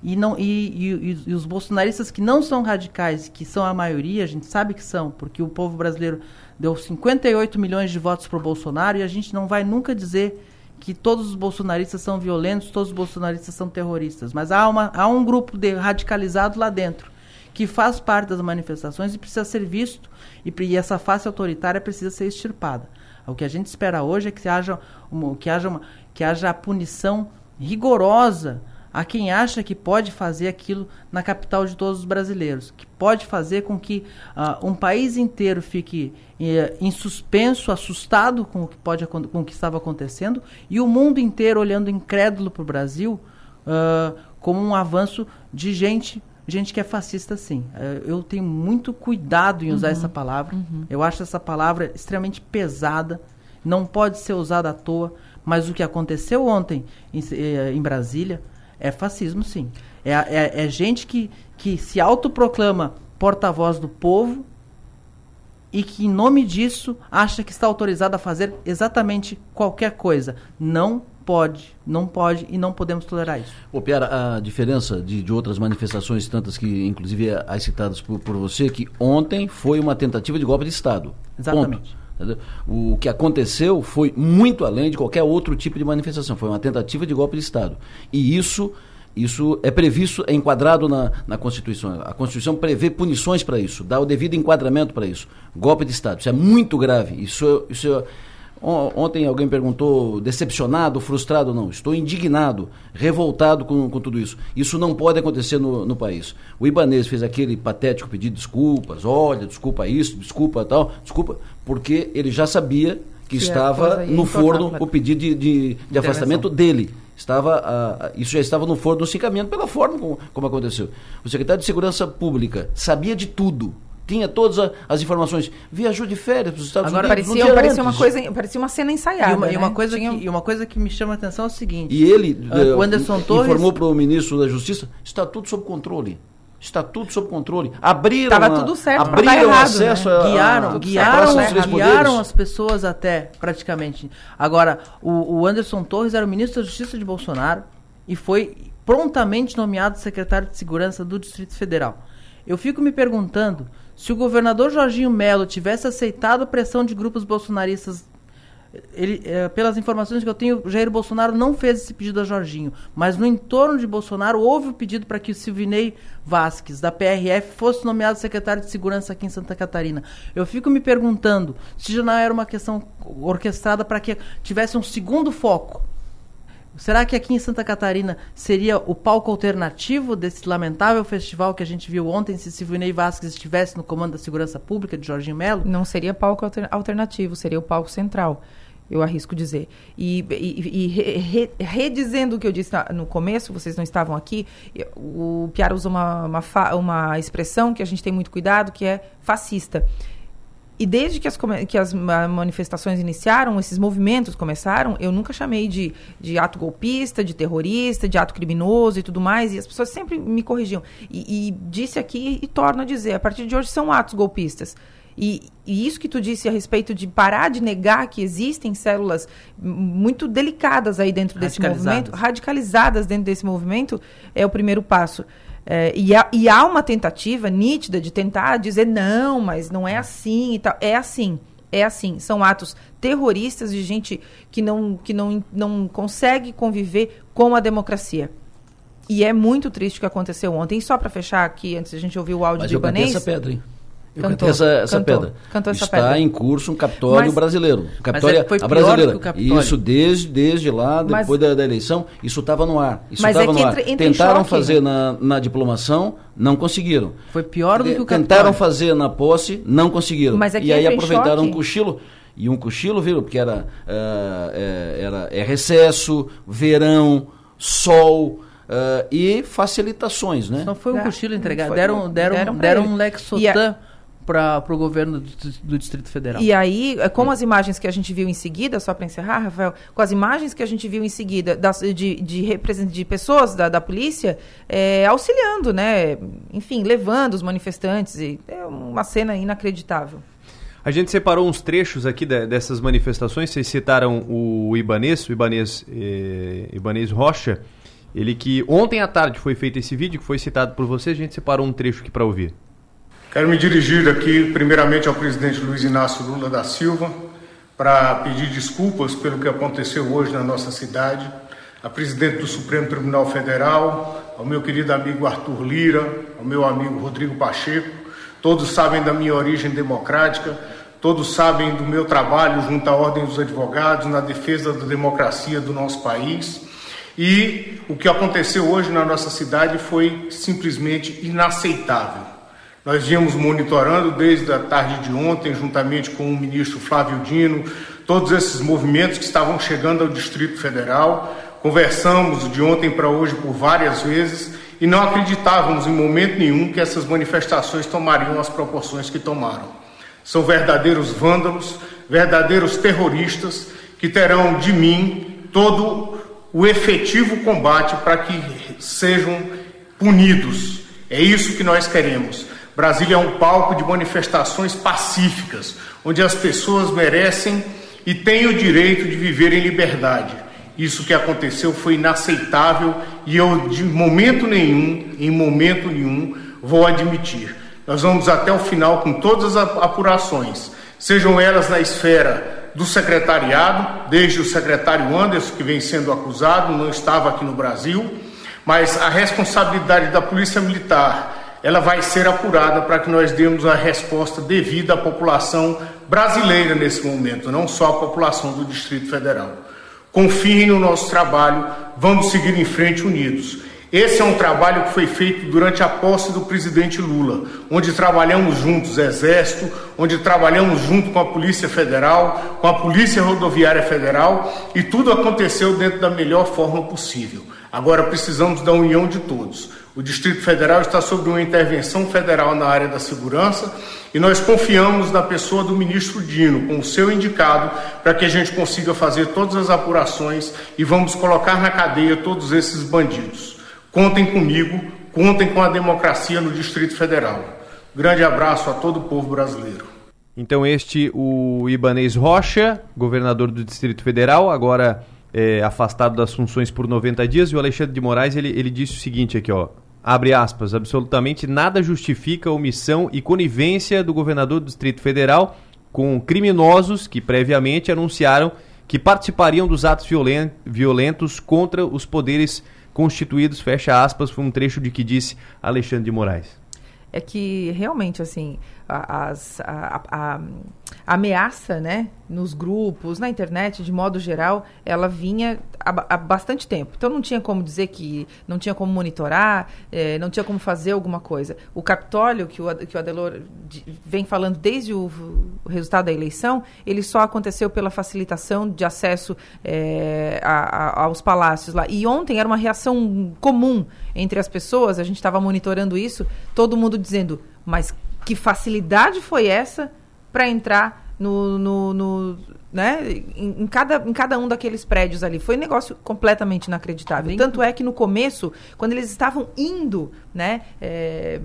e, não, e, e, e, os bolsonaristas que não são radicais, que são a maioria, a gente sabe que são, porque o povo brasileiro deu 58 milhões de votos para o Bolsonaro e a gente não vai nunca dizer que todos os bolsonaristas são violentos, todos os bolsonaristas são terroristas. Mas há, uma, há um grupo de radicalizado lá dentro que faz parte das manifestações e precisa ser visto e, e essa face autoritária precisa ser extirpada. O que a gente espera hoje é que haja uma, que haja uma, que haja a punição rigorosa a quem acha que pode fazer aquilo na capital de todos os brasileiros, que pode fazer com que uh, um país inteiro fique uh, em suspenso, assustado com o que pode com o que estava acontecendo e o mundo inteiro olhando incrédulo para o Brasil uh, como um avanço de gente gente que é fascista sim. Uh, eu tenho muito cuidado em usar uhum. essa palavra. Uhum. Eu acho essa palavra extremamente pesada, não pode ser usada à toa. Mas o que aconteceu ontem em, eh, em Brasília é fascismo, sim. É, é, é gente que, que se autoproclama porta-voz do povo e que, em nome disso, acha que está autorizado a fazer exatamente qualquer coisa. Não pode, não pode e não podemos tolerar isso. Ô, Piara, a diferença de, de outras manifestações, tantas que, inclusive, as citadas por, por você, que ontem foi uma tentativa de golpe de Estado. Exatamente. Ponto. O que aconteceu foi muito além de qualquer outro tipo de manifestação. Foi uma tentativa de golpe de Estado. E isso isso é previsto, é enquadrado na, na Constituição. A Constituição prevê punições para isso, dá o devido enquadramento para isso. Golpe de Estado. Isso é muito grave. Isso, isso Ontem alguém perguntou, decepcionado, frustrado? Não, estou indignado, revoltado com, com tudo isso. Isso não pode acontecer no, no país. O Ibanês fez aquele patético pedido de desculpas, olha, desculpa isso, desculpa tal, desculpa, porque ele já sabia que, que estava no forno o pedido de, de, de afastamento dele. Estava, uh, isso já estava no forno do cincamento pela forma como, como aconteceu. O secretário de Segurança Pública sabia de tudo tinha todas as informações. Viajou de férias para os Estados Agora, Unidos. Parecia, parecia uma coisa, parecia uma cena ensaiada. E uma, né? e uma coisa Tinha... que, e uma coisa que me chama a atenção é o seguinte. E ele uh, o Anderson Torres informou para o ministro da Justiça: está tudo sob controle. Está tudo sob controle. Abriram. Estava tudo certo. Abriram errado, acesso né? a, guiaram, guiaram, né? guiaram as pessoas até praticamente. Agora, o, o Anderson Torres era o ministro da Justiça de Bolsonaro e foi prontamente nomeado secretário de Segurança do Distrito Federal. Eu fico me perguntando se o governador Jorginho Melo tivesse aceitado a pressão de grupos bolsonaristas ele, é, pelas informações que eu tenho, Jair Bolsonaro não fez esse pedido a Jorginho, mas no entorno de Bolsonaro houve o pedido para que o Silvinei Vasques, da PRF, fosse nomeado secretário de Segurança aqui em Santa Catarina. Eu fico me perguntando se já não era uma questão orquestrada para que tivesse um segundo foco. Será que aqui em Santa Catarina seria o palco alternativo desse lamentável festival que a gente viu ontem se Silvinei Vasques estivesse no comando da segurança pública de Jorginho Melo? Não seria palco alternativo, seria o palco central eu arrisco dizer. E, e, e re, redizendo o que eu disse no começo, vocês não estavam aqui, o Piara usou uma, uma, uma expressão que a gente tem muito cuidado, que é fascista. E desde que as, que as manifestações iniciaram, esses movimentos começaram, eu nunca chamei de, de ato golpista, de terrorista, de ato criminoso e tudo mais, e as pessoas sempre me corrigiam. E, e disse aqui e torno a dizer: a partir de hoje são atos golpistas. E, e, isso que tu disse a respeito de parar de negar que existem células muito delicadas aí dentro desse movimento, radicalizadas dentro desse movimento, é o primeiro passo. É, e, há, e, há, uma tentativa nítida de tentar dizer não, mas não é assim e tal. É assim, é assim. São atos terroristas de gente que não, que não, não consegue conviver com a democracia. E é muito triste o que aconteceu ontem. E só para fechar aqui, antes a gente ouvir o áudio mas de Ibanês... essa pedra, hein? Eu cantou, essa, essa cantou, pedra. Cantou essa Está pedra. em curso um Capitólio Mas- brasileiro. Mas Capitólio, é- foi a pior brasileira. que o Capitólio. Isso desde, desde lá, Mas- depois da, da eleição, isso estava no ar. Isso Mas é estava que no ar. entra- entra em Tentaram choque. fazer na, na diplomação, não conseguiram. Foi pior do que o Tentaram Capitólio. fazer na posse, não conseguiram. Mas é que e aí aproveitaram um choque. cochilo. E um cochilo, viu? Porque era, ah, é, era é recesso, verão, sol ah, e facilitações, né? Não foi um É, cochilo entregado. Deram, deram, deram deram, um Lex a- Sotan para o governo do, do Distrito Federal. E aí, é, com as imagens que a gente viu em seguida, só para encerrar, Rafael, com as imagens que a gente viu em seguida das, de, de, de pessoas da, da polícia é, auxiliando, né? Enfim, levando os manifestantes. E é uma cena inacreditável. A gente separou uns trechos aqui de- dessas manifestações. Vocês citaram o Ibanês, o Ibanês, eh, Ibanês Rocha. Ele que ontem à tarde foi feito esse vídeo, que foi citado por vocês. A gente separou um trecho aqui para ouvir. Quero me dirigir aqui, primeiramente, ao presidente Luiz Inácio Lula da Silva, para pedir desculpas pelo que aconteceu hoje na nossa cidade, a presidente do Supremo Tribunal Federal, ao meu querido amigo Arthur Lira, ao meu amigo Rodrigo Pacheco. Todos sabem da minha origem democrática, todos sabem do meu trabalho junto à Ordem dos Advogados na defesa da democracia do nosso país. E o que aconteceu hoje na nossa cidade foi simplesmente inaceitável. Nós vínhamos monitorando desde a tarde de ontem, juntamente com o ministro Flávio Dino, todos esses movimentos que estavam chegando ao Distrito Federal. Conversamos de ontem para hoje por várias vezes e não acreditávamos em momento nenhum que essas manifestações tomariam as proporções que tomaram. São verdadeiros vândalos, verdadeiros terroristas que terão de mim todo o efetivo combate para que sejam punidos. É isso que nós queremos. Brasília é um palco de manifestações pacíficas, onde as pessoas merecem e têm o direito de viver em liberdade. Isso que aconteceu foi inaceitável e eu, de momento nenhum, em momento nenhum, vou admitir. Nós vamos até o final com todas as apurações, sejam elas na esfera do secretariado, desde o secretário Anderson, que vem sendo acusado, não estava aqui no Brasil, mas a responsabilidade da Polícia Militar, ela vai ser apurada para que nós demos a resposta devida à população brasileira nesse momento, não só a população do Distrito Federal. Confiem no nosso trabalho, vamos seguir em frente unidos. Esse é um trabalho que foi feito durante a posse do presidente Lula, onde trabalhamos juntos, Exército, onde trabalhamos junto com a Polícia Federal, com a Polícia Rodoviária Federal, e tudo aconteceu dentro da melhor forma possível. Agora precisamos da união de todos. O Distrito Federal está sob uma intervenção federal na área da segurança e nós confiamos na pessoa do ministro Dino, com o seu indicado, para que a gente consiga fazer todas as apurações e vamos colocar na cadeia todos esses bandidos. Contem comigo, contem com a democracia no Distrito Federal. Grande abraço a todo o povo brasileiro. Então este, o Ibanês Rocha, governador do Distrito Federal, agora é, afastado das funções por 90 dias, e o Alexandre de Moraes, ele, ele disse o seguinte aqui, ó, abre aspas, absolutamente nada justifica a omissão e conivência do governador do Distrito Federal com criminosos que previamente anunciaram que participariam dos atos violentos contra os poderes constituídos, fecha aspas, foi um trecho de que disse Alexandre de Moraes. É que realmente, assim, as, a, a, a, ameaça, né, nos grupos, na internet, de modo geral, ela vinha há, há bastante tempo. Então não tinha como dizer que não tinha como monitorar, eh, não tinha como fazer alguma coisa. O Capitólio, que o, que o Adelor vem falando desde o, o resultado da eleição, ele só aconteceu pela facilitação de acesso eh, a, aos palácios lá. E ontem era uma reação comum entre as pessoas, a gente estava monitorando isso, todo mundo dizendo, mas que facilidade foi essa para entrar no, no, no né, em, em, cada, em cada um daqueles prédios ali. Foi um negócio completamente inacreditável. Tanto é que no começo, quando eles estavam indo, né, é,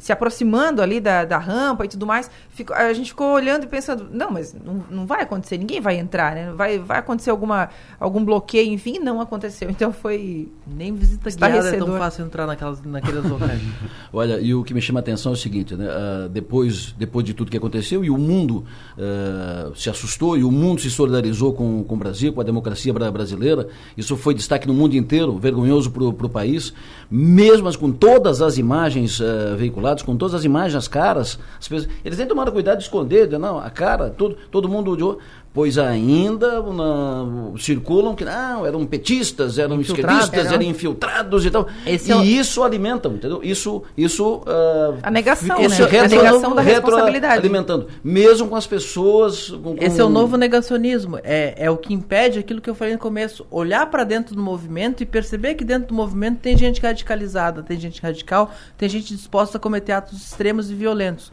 se aproximando ali da, da rampa e tudo mais, fico, a gente ficou olhando e pensando, não, mas não, não vai acontecer, ninguém vai entrar, né? Vai, vai acontecer alguma, algum bloqueio, enfim, não aconteceu. Então foi. Nem visita guiada é tão fácil entrar naquelas, naqueles locais. Olha, e o que me chama a atenção é o seguinte, né? Uh, depois, depois de tudo que aconteceu, e o mundo uh, se assustou, e o mundo mundo se solidarizou com, com o Brasil, com a democracia brasileira. Isso foi destaque no mundo inteiro, vergonhoso para o país. Mesmo com todas as imagens uh, veiculadas, com todas as imagens, as caras, as pessoas, eles nem tomaram cuidado de esconder, não, a cara, tudo, todo mundo pois ainda na, circulam que não, eram petistas, eram esquerdistas, eram infiltrados e tal. Esse e é o... isso alimenta, entendeu? Isso, isso uh, a negação, né? Retro, a negação da responsabilidade, alimentando, mesmo com as pessoas. Com, esse é o novo negacionismo. É, é o que impede aquilo que eu falei no começo, olhar para dentro do movimento e perceber que dentro do movimento tem gente radicalizada, tem gente radical, tem gente disposta a cometer atos extremos e violentos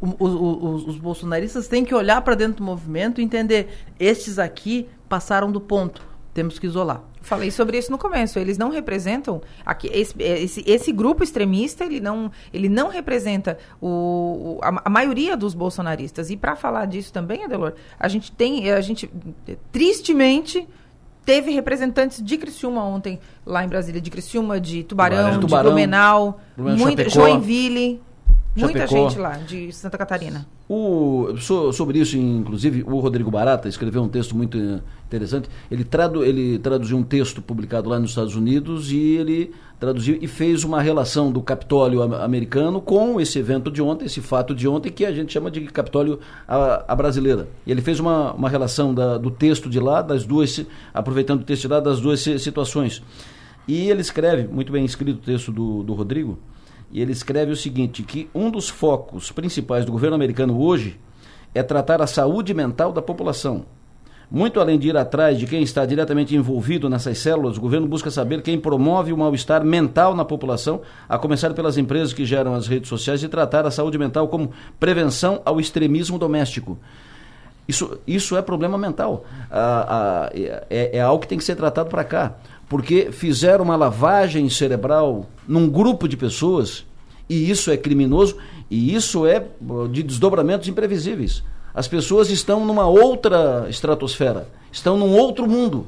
os, os bolsonaristas têm que olhar para dentro do movimento e entender: estes aqui passaram do ponto, temos que isolar. Falei sobre isso no começo. Eles não representam aqui, esse, esse, esse grupo extremista. Ele não, ele não representa o, a, a maioria dos bolsonaristas. E para falar disso também, Adelor, a gente tem, a gente tristemente teve representantes de Criciúma ontem lá em Brasília, de Criciúma, de Tubarão, Tubarão de Blumenau, muito, Joinville. Muita gente lá, de Santa Catarina. O, sobre isso, inclusive, o Rodrigo Barata escreveu um texto muito interessante. Ele, tradu, ele traduziu um texto publicado lá nos Estados Unidos e ele traduziu e fez uma relação do Capitólio americano com esse evento de ontem, esse fato de ontem, que a gente chama de Capitólio a, a brasileira. E ele fez uma, uma relação da, do texto de lá, das duas, aproveitando o texto de lá, das duas situações. E ele escreve, muito bem escrito o texto do, do Rodrigo, e ele escreve o seguinte: que um dos focos principais do governo americano hoje é tratar a saúde mental da população. Muito além de ir atrás de quem está diretamente envolvido nessas células, o governo busca saber quem promove o mal-estar mental na população, a começar pelas empresas que geram as redes sociais, e tratar a saúde mental como prevenção ao extremismo doméstico. Isso, isso é problema mental. Ah, ah, é, é algo que tem que ser tratado para cá porque fizeram uma lavagem cerebral num grupo de pessoas, e isso é criminoso, e isso é de desdobramentos imprevisíveis. As pessoas estão numa outra estratosfera, estão num outro mundo.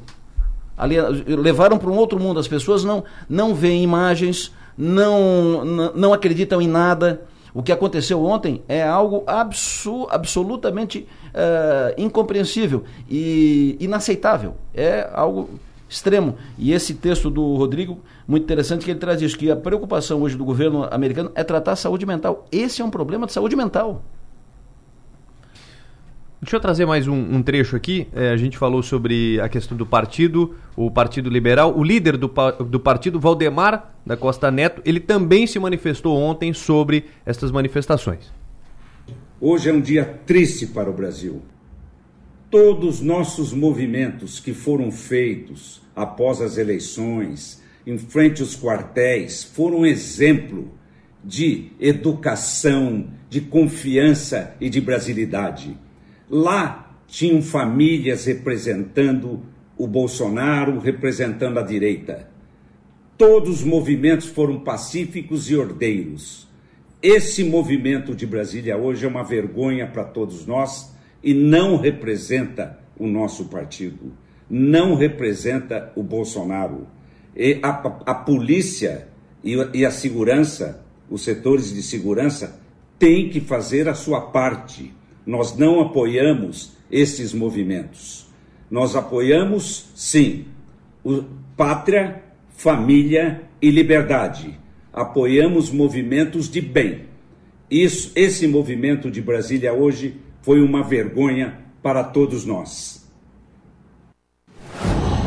Ali, levaram para um outro mundo. As pessoas não, não veem imagens, não, não, acreditam em nada. O que aconteceu ontem é algo absu, absolutamente uh, incompreensível e inaceitável. É algo extremo. E esse texto do Rodrigo, muito interessante, que ele traz isso, que a preocupação hoje do governo americano é tratar a saúde mental. Esse é um problema de saúde mental. Deixa eu trazer mais um, um trecho aqui. É, a gente falou sobre a questão do partido, o Partido Liberal. O líder do, do partido, Valdemar da Costa Neto, ele também se manifestou ontem sobre estas manifestações. Hoje é um dia triste para o Brasil todos os nossos movimentos que foram feitos após as eleições, em frente aos quartéis, foram exemplo de educação, de confiança e de brasilidade. Lá tinham famílias representando o Bolsonaro, representando a direita. Todos os movimentos foram pacíficos e ordeiros. Esse movimento de Brasília hoje é uma vergonha para todos nós e não representa o nosso partido, não representa o Bolsonaro. E a, a polícia E, e a segurança, os setores de segurança, têm que fazer a sua parte. Nós não apoiamos esses movimentos. Nós apoiamos, sim, o, pátria, família e liberdade. Apoiamos movimentos de bem. Isso, esse movimento de Brasília hoje foi uma vergonha para todos nós.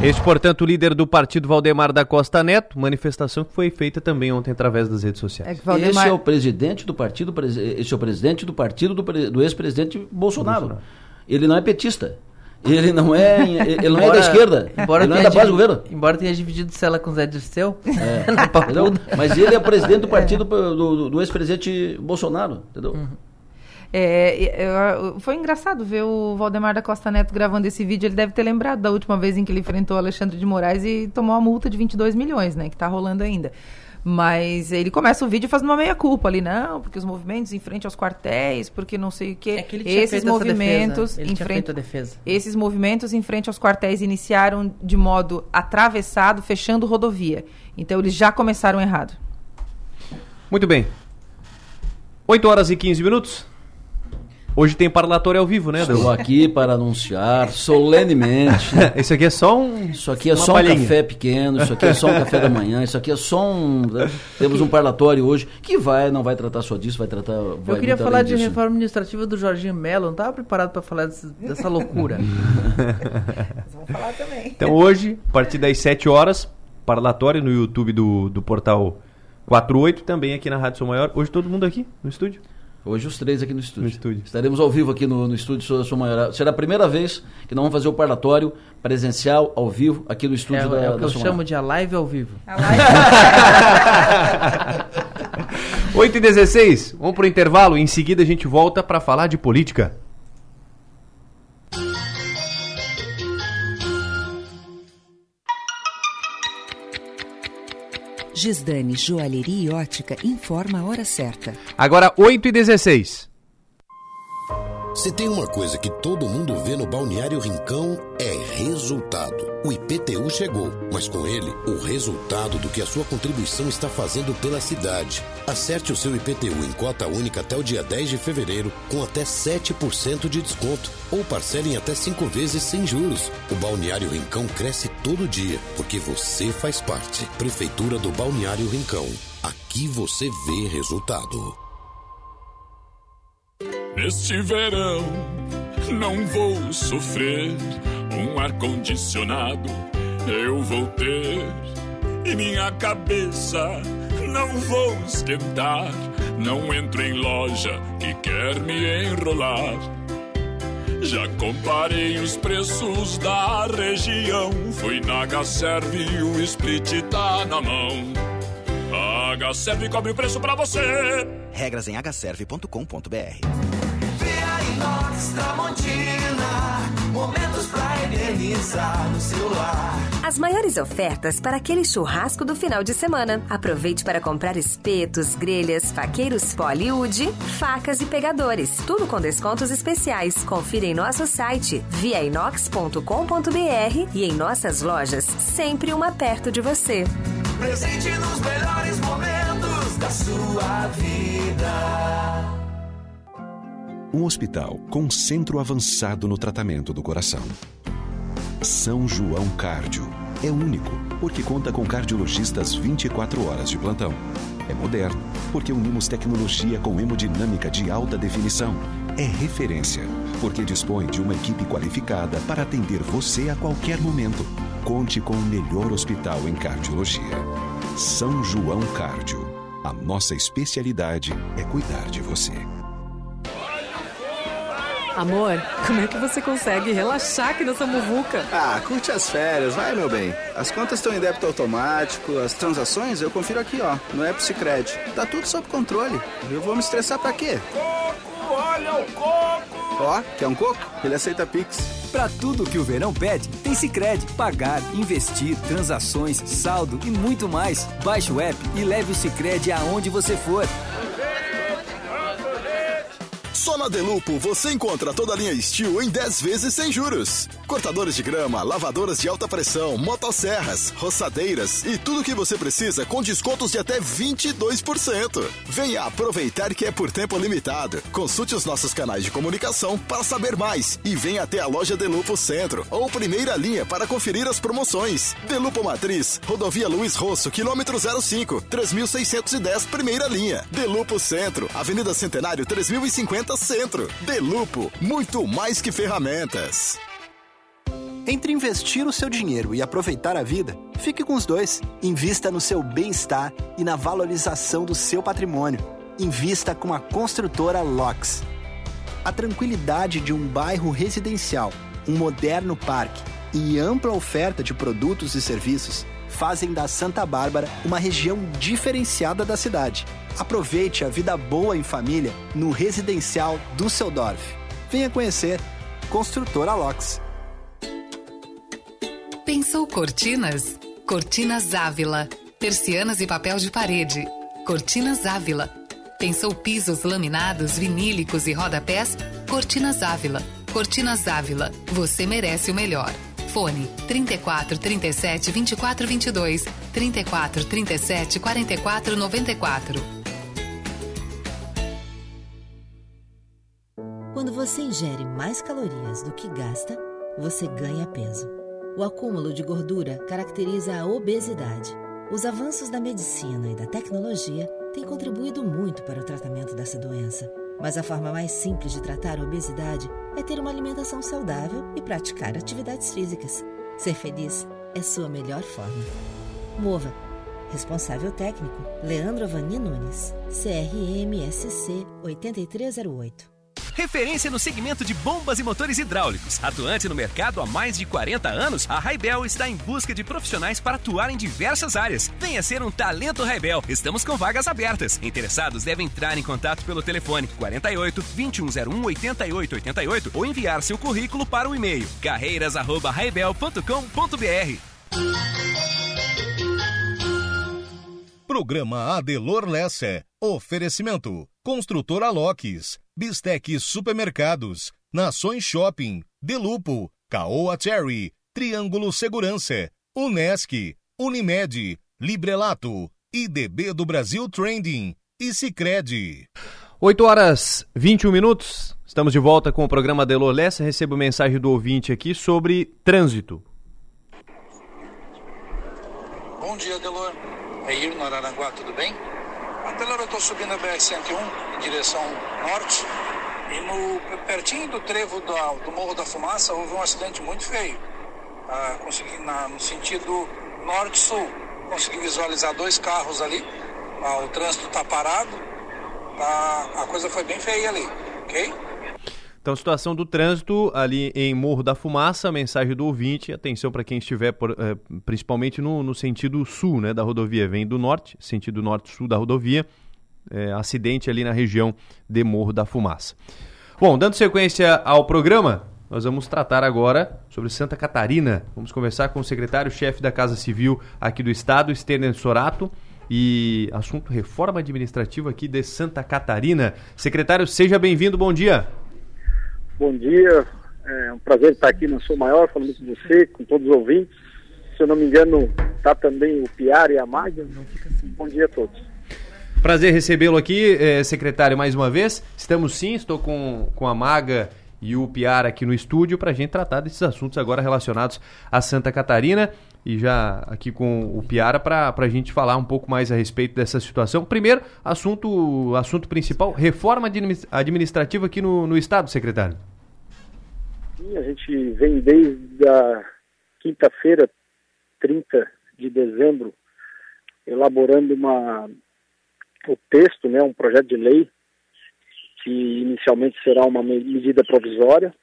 Este, portanto, o líder do partido Valdemar da Costa Neto, manifestação que foi feita também ontem através das redes sociais. É Valdemar... Esse é o presidente do partido, esse é o presidente do partido do, do ex-presidente Bolsonaro. Bolsonaro. Ele não é petista. Ele não é, ele não embora, é da esquerda. Embora ele não é da base do governo. Embora tenha dividido cela com o Zé Dirceu. É, mas ele é presidente do partido do, do, do ex-presidente Bolsonaro, entendeu? Uhum. É, foi engraçado ver o Valdemar da Costa Neto gravando esse vídeo. Ele deve ter lembrado da última vez em que ele enfrentou Alexandre de Moraes e tomou a multa de 22 milhões, né? Que está rolando ainda. Mas ele começa o vídeo fazendo uma meia-culpa ali, não, porque os movimentos em frente aos quartéis, porque não sei o quê. É que ele tinha esses movimentos em frente a defesa. Esses movimentos em frente aos quartéis iniciaram de modo atravessado, fechando rodovia. Então eles já começaram errado. Muito bem. 8 horas e 15 minutos. Hoje tem parlatório ao vivo, né, Estou aqui para anunciar solenemente. isso aqui é só um. Isso aqui é só palhinha. um café pequeno, isso aqui é só um café da manhã, isso aqui é só um. Né? Temos um parlatório hoje que vai, não vai tratar só disso, vai tratar. Vai Eu queria falar de disso. reforma administrativa do Jorginho Mello, não estava preparado para falar dessa, dessa loucura. vamos falar também. Então hoje, a partir das 7 horas, parlatório no YouTube do, do portal 48, também aqui na Rádio Sou Maior. Hoje todo mundo aqui no estúdio. Hoje os três aqui no estúdio. No estúdio. Estaremos ao vivo aqui no, no estúdio da Sua Maior. Será a primeira vez que nós vamos fazer o parlatório presencial, ao vivo, aqui no estúdio é, da, é o que da eu chamo de a live ao vivo. A live 8 e 16 vamos para o intervalo. Em seguida a gente volta para falar de política. Gisdane Joalheria e Ótica informa a hora certa. Agora 8 e 16 se tem uma coisa que todo mundo vê no Balneário Rincão é resultado. O IPTU chegou, mas com ele, o resultado do que a sua contribuição está fazendo pela cidade. Acerte o seu IPTU em cota única até o dia 10 de fevereiro, com até 7% de desconto, ou parcele em até 5 vezes sem juros. O Balneário Rincão cresce todo dia, porque você faz parte. Prefeitura do Balneário Rincão. Aqui você vê resultado. Neste verão não vou sofrer um ar-condicionado eu vou ter e minha cabeça não vou esquentar. Não entro em loja que quer me enrolar. Já comparei os preços da região. Fui na H-Serve e o split tá na mão. A H-Serve cobre o preço pra você. Regras em hserve.com.br Tramontina, momentos pra eternizar no celular. As maiores ofertas para aquele churrasco do final de semana. Aproveite para comprar espetos, grelhas, faqueiros Poliwood, facas e pegadores. Tudo com descontos especiais. Confira em nosso site viainox.com.br e em nossas lojas, sempre uma perto de você. Presente nos melhores momentos da sua vida um hospital com centro avançado no tratamento do coração. São João Cárdio é único porque conta com cardiologistas 24 horas de plantão. É moderno porque unimos tecnologia com hemodinâmica de alta definição. É referência porque dispõe de uma equipe qualificada para atender você a qualquer momento. Conte com o melhor hospital em cardiologia. São João Cárdio. A nossa especialidade é cuidar de você. Amor, como é que você consegue relaxar aqui nessa muvuca? Ah, curte as férias, vai, meu bem. As contas estão em débito automático, as transações eu confiro aqui, ó, no App Cicred. Tá tudo sob controle. Eu vou me estressar pra quê? Coco, olha o coco! Ó, quer um coco? Ele aceita Pix. Pra tudo que o verão pede, tem Cicred. Pagar, investir, transações, saldo e muito mais. Baixe o app e leve o Cicred aonde você for. Só na Delupo você encontra toda a linha Steel em 10 vezes sem juros. Cortadores de grama, lavadoras de alta pressão, motosserras, roçadeiras e tudo o que você precisa com descontos de até 22%. Venha aproveitar que é por tempo limitado. Consulte os nossos canais de comunicação para saber mais e venha até a loja Delupo Centro ou primeira linha para conferir as promoções. Delupo Matriz, Rodovia Luiz Rosso, quilômetro 05, 3610, primeira linha. Delupo Centro, Avenida Centenário 3050 Centro. Delupo, muito mais que ferramentas. Entre investir o seu dinheiro e aproveitar a vida, fique com os dois. Invista no seu bem-estar e na valorização do seu patrimônio. Invista com a construtora LOX. A tranquilidade de um bairro residencial, um moderno parque e ampla oferta de produtos e serviços fazem da Santa Bárbara uma região diferenciada da cidade. Aproveite a vida boa em família no residencial Düsseldorf. Venha conhecer Construtora LOX. Pensou cortinas? Cortinas Ávila. Persianas e papel de parede. Cortinas Ávila. Pensou pisos laminados, vinílicos e rodapés? Cortinas Ávila. Cortinas Ávila. Você merece o melhor. Fone 34 37 24 22 34 37 44 94. Quando você ingere mais calorias do que gasta, você ganha peso. O acúmulo de gordura caracteriza a obesidade. Os avanços da medicina e da tecnologia têm contribuído muito para o tratamento dessa doença. Mas a forma mais simples de tratar a obesidade é ter uma alimentação saudável e praticar atividades físicas. Ser feliz é sua melhor forma. Mova. Responsável técnico: Leandro Avani Nunes. CRMSC 8308. Referência no segmento de bombas e motores hidráulicos. Atuante no mercado há mais de 40 anos, a Raibel está em busca de profissionais para atuar em diversas áreas. Venha ser um talento Raibel. Estamos com vagas abertas. Interessados devem entrar em contato pelo telefone 48 2101 8888 ou enviar seu currículo para o e-mail carreiras@raibel.com.br. Programa Adelor Lessa. Oferecimento. Construtora Locks. Bistec Supermercados. Nações Shopping. Delupo. Caoa Cherry. Triângulo Segurança. Unesc. Unimed. Librelato. IDB do Brasil Trending. E Cicred. 8 horas 21 minutos. Estamos de volta com o programa Adelor Lessa. Recebo mensagem do ouvinte aqui sobre trânsito. Bom dia, Delor. É Ir no Araranguá, tudo bem? Adelor, eu estou subindo a BR-101 em direção norte e no, pertinho do trevo da, do Morro da Fumaça houve um acidente muito feio. Ah, consegui, na, no sentido norte-sul, consegui visualizar dois carros ali. Ah, o trânsito está parado. Tá, a coisa foi bem feia ali, ok? Então, situação do trânsito ali em Morro da Fumaça, mensagem do ouvinte, atenção para quem estiver por, eh, principalmente no, no, sentido sul né, da rodovia, vem do norte, sentido norte-sul da rodovia, eh, acidente ali na região de Morro da Fumaça. Bom, dando sequência ao programa, nós vamos tratar agora sobre Santa Catarina. Vamos conversar com o secretário-chefe da Casa Civil aqui do estado, Sterner Sorato, e assunto reforma administrativa aqui de Santa Catarina. Secretário, seja bem-vindo, bom dia. Bom dia, é um prazer estar aqui na Sou Maior, falando com você, com todos os ouvintes. Se eu não me engano, está também o Piara e a Maga. Bom dia a todos. Prazer recebê-lo aqui, eh, secretário, mais uma vez. Estamos sim, estou com, com a Maga e o Piara aqui no estúdio para a gente tratar desses assuntos agora relacionados a Santa Catarina e já aqui com o Piara para a gente falar um pouco mais a respeito dessa situação. Primeiro, assunto, assunto principal, reforma administrativa aqui no, no Estado, secretário. Sim, a gente vem desde a quinta-feira, 30 de dezembro, elaborando uma, o texto, né, um projeto de lei que inicialmente será uma medida provisória,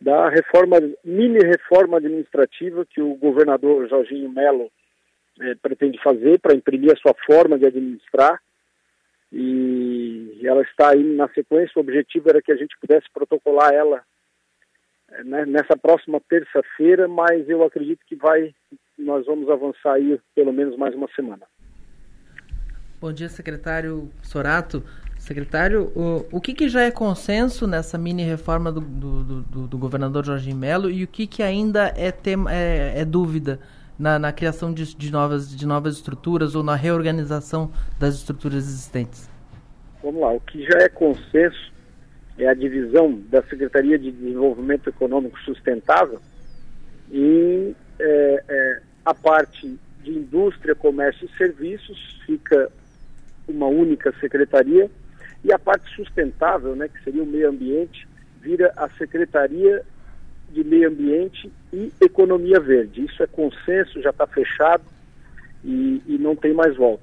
da reforma, mini reforma administrativa que o governador Jorginho Melo eh, pretende fazer para imprimir a sua forma de administrar. E ela está aí na sequência. O objetivo era que a gente pudesse protocolar ela eh, né, nessa próxima terça-feira, mas eu acredito que vai, nós vamos avançar aí pelo menos mais uma semana. Bom dia, secretário Sorato. Secretário, o, o que, que já é consenso nessa mini reforma do, do, do, do governador Jorginho Melo e o que, que ainda é, tema, é, é dúvida na, na criação de, de, novas, de novas estruturas ou na reorganização das estruturas existentes? Vamos lá, o que já é consenso é a divisão da Secretaria de Desenvolvimento Econômico Sustentável e é, é, a parte de Indústria, Comércio e Serviços fica uma única secretaria e a parte sustentável, né, que seria o meio ambiente, vira a Secretaria de Meio Ambiente e Economia Verde. Isso é consenso, já está fechado e, e não tem mais volta.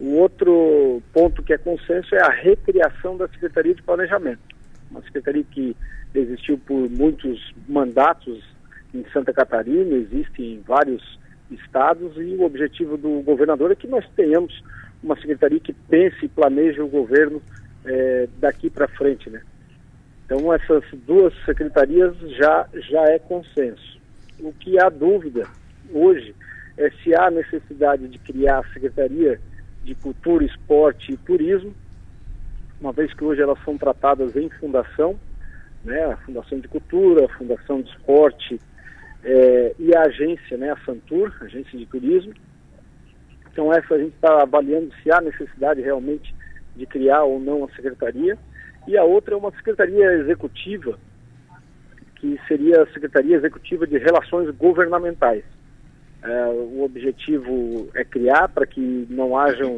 O outro ponto que é consenso é a recriação da Secretaria de Planejamento. Uma secretaria que existiu por muitos mandatos em Santa Catarina, existe em vários estados, e o objetivo do governador é que nós tenhamos uma secretaria que pense e planeje o governo é, daqui para frente, né? Então essas duas secretarias já, já é consenso. O que há dúvida hoje é se há necessidade de criar a Secretaria de Cultura, Esporte e Turismo, uma vez que hoje elas são tratadas em fundação, né, a Fundação de Cultura, a Fundação de Esporte é, e a agência, né, a Santur, Agência de Turismo. Então essa a gente está avaliando se há necessidade realmente de criar ou não a secretaria, e a outra é uma secretaria executiva, que seria a Secretaria Executiva de Relações Governamentais. É, o objetivo é criar para que não hajam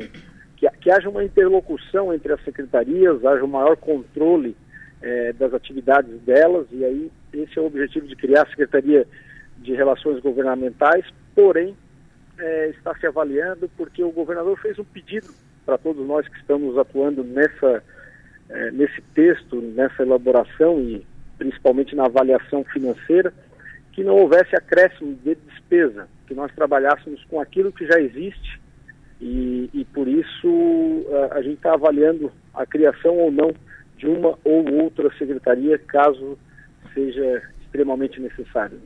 que, que, haja uma interlocução entre as secretarias, haja um maior controle é, das atividades delas, e aí esse é o objetivo de criar a Secretaria de Relações Governamentais, porém é, está se avaliando porque o governador fez um pedido para todos nós que estamos atuando nessa, é, nesse texto, nessa elaboração e principalmente na avaliação financeira, que não houvesse acréscimo de despesa, que nós trabalhássemos com aquilo que já existe e, e por isso a, a gente está avaliando a criação ou não de uma ou outra secretaria, caso seja extremamente necessário.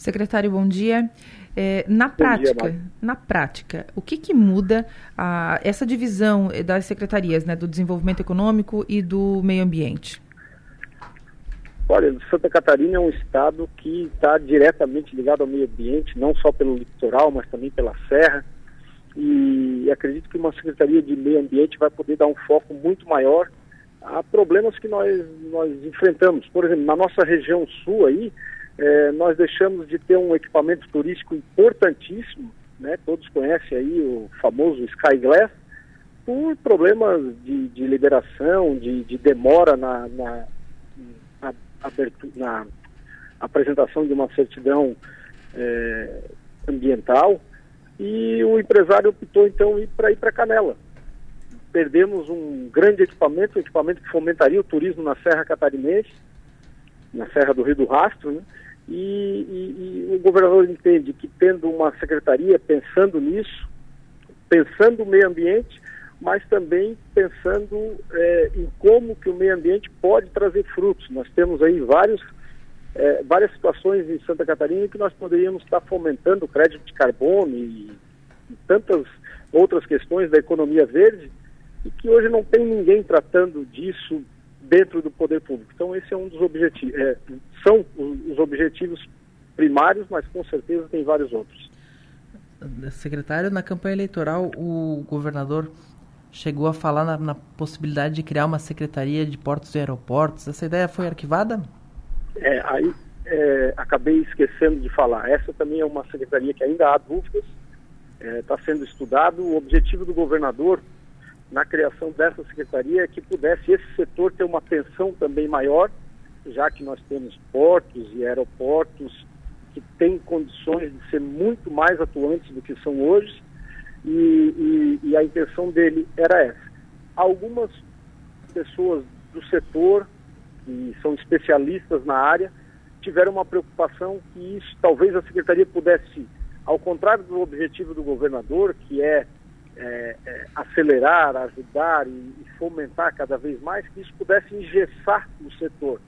Secretário, bom dia. É, na Bom prática, dia, na prática, o que, que muda a, essa divisão das secretarias, né, do desenvolvimento econômico e do meio ambiente? Olha, Santa Catarina é um estado que está diretamente ligado ao meio ambiente, não só pelo litoral, mas também pela serra. E acredito que uma secretaria de meio ambiente vai poder dar um foco muito maior a problemas que nós, nós enfrentamos. Por exemplo, na nossa região sul aí, nós deixamos de ter um equipamento turístico importantíssimo, né? todos conhecem aí o famoso Sky Glass, por problemas de, de liberação, de, de demora na, na, na, na, apresentação de uma certidão é, ambiental, e o empresário optou então para ir para Canela. Perdemos um grande equipamento, um equipamento que fomentaria o turismo na Serra Catarinense, na Serra do Rio do Rastro, né? E, e, e, o governador entende que tendo uma secretaria pensando nisso, pensando o meio ambiente, mas também pensando é, em como que o meio ambiente pode trazer frutos. Nós temos aí vários, é, várias situações em Santa Catarina que nós poderíamos estar fomentando o crédito de carbono e, e tantas outras questões da economia verde e que hoje não tem ninguém tratando disso dentro do poder público. Então esse é um dos objetivos, é, são os objetivos primários, mas com certeza tem vários outros. Secretário, na campanha eleitoral o governador chegou a falar na, na possibilidade de criar uma secretaria de portos e aeroportos. Essa ideia foi arquivada? É, aí é, acabei esquecendo de falar. Essa também é uma secretaria que ainda há dúvidas, está é, sendo estudado. O objetivo do governador na criação dessa secretaria que pudesse esse setor ter uma atenção também maior, já que nós temos portos e aeroportos que têm condições de ser muito mais atuantes do que são hoje, e, e, e a intenção dele era essa. Algumas pessoas do setor, que são especialistas na área, tiveram uma preocupação que isso, talvez a secretaria pudesse, ao contrário do objetivo do governador, que é é, é, acelerar, ajudar e, e, fomentar cada vez mais, que isso pudesse engessar o setor.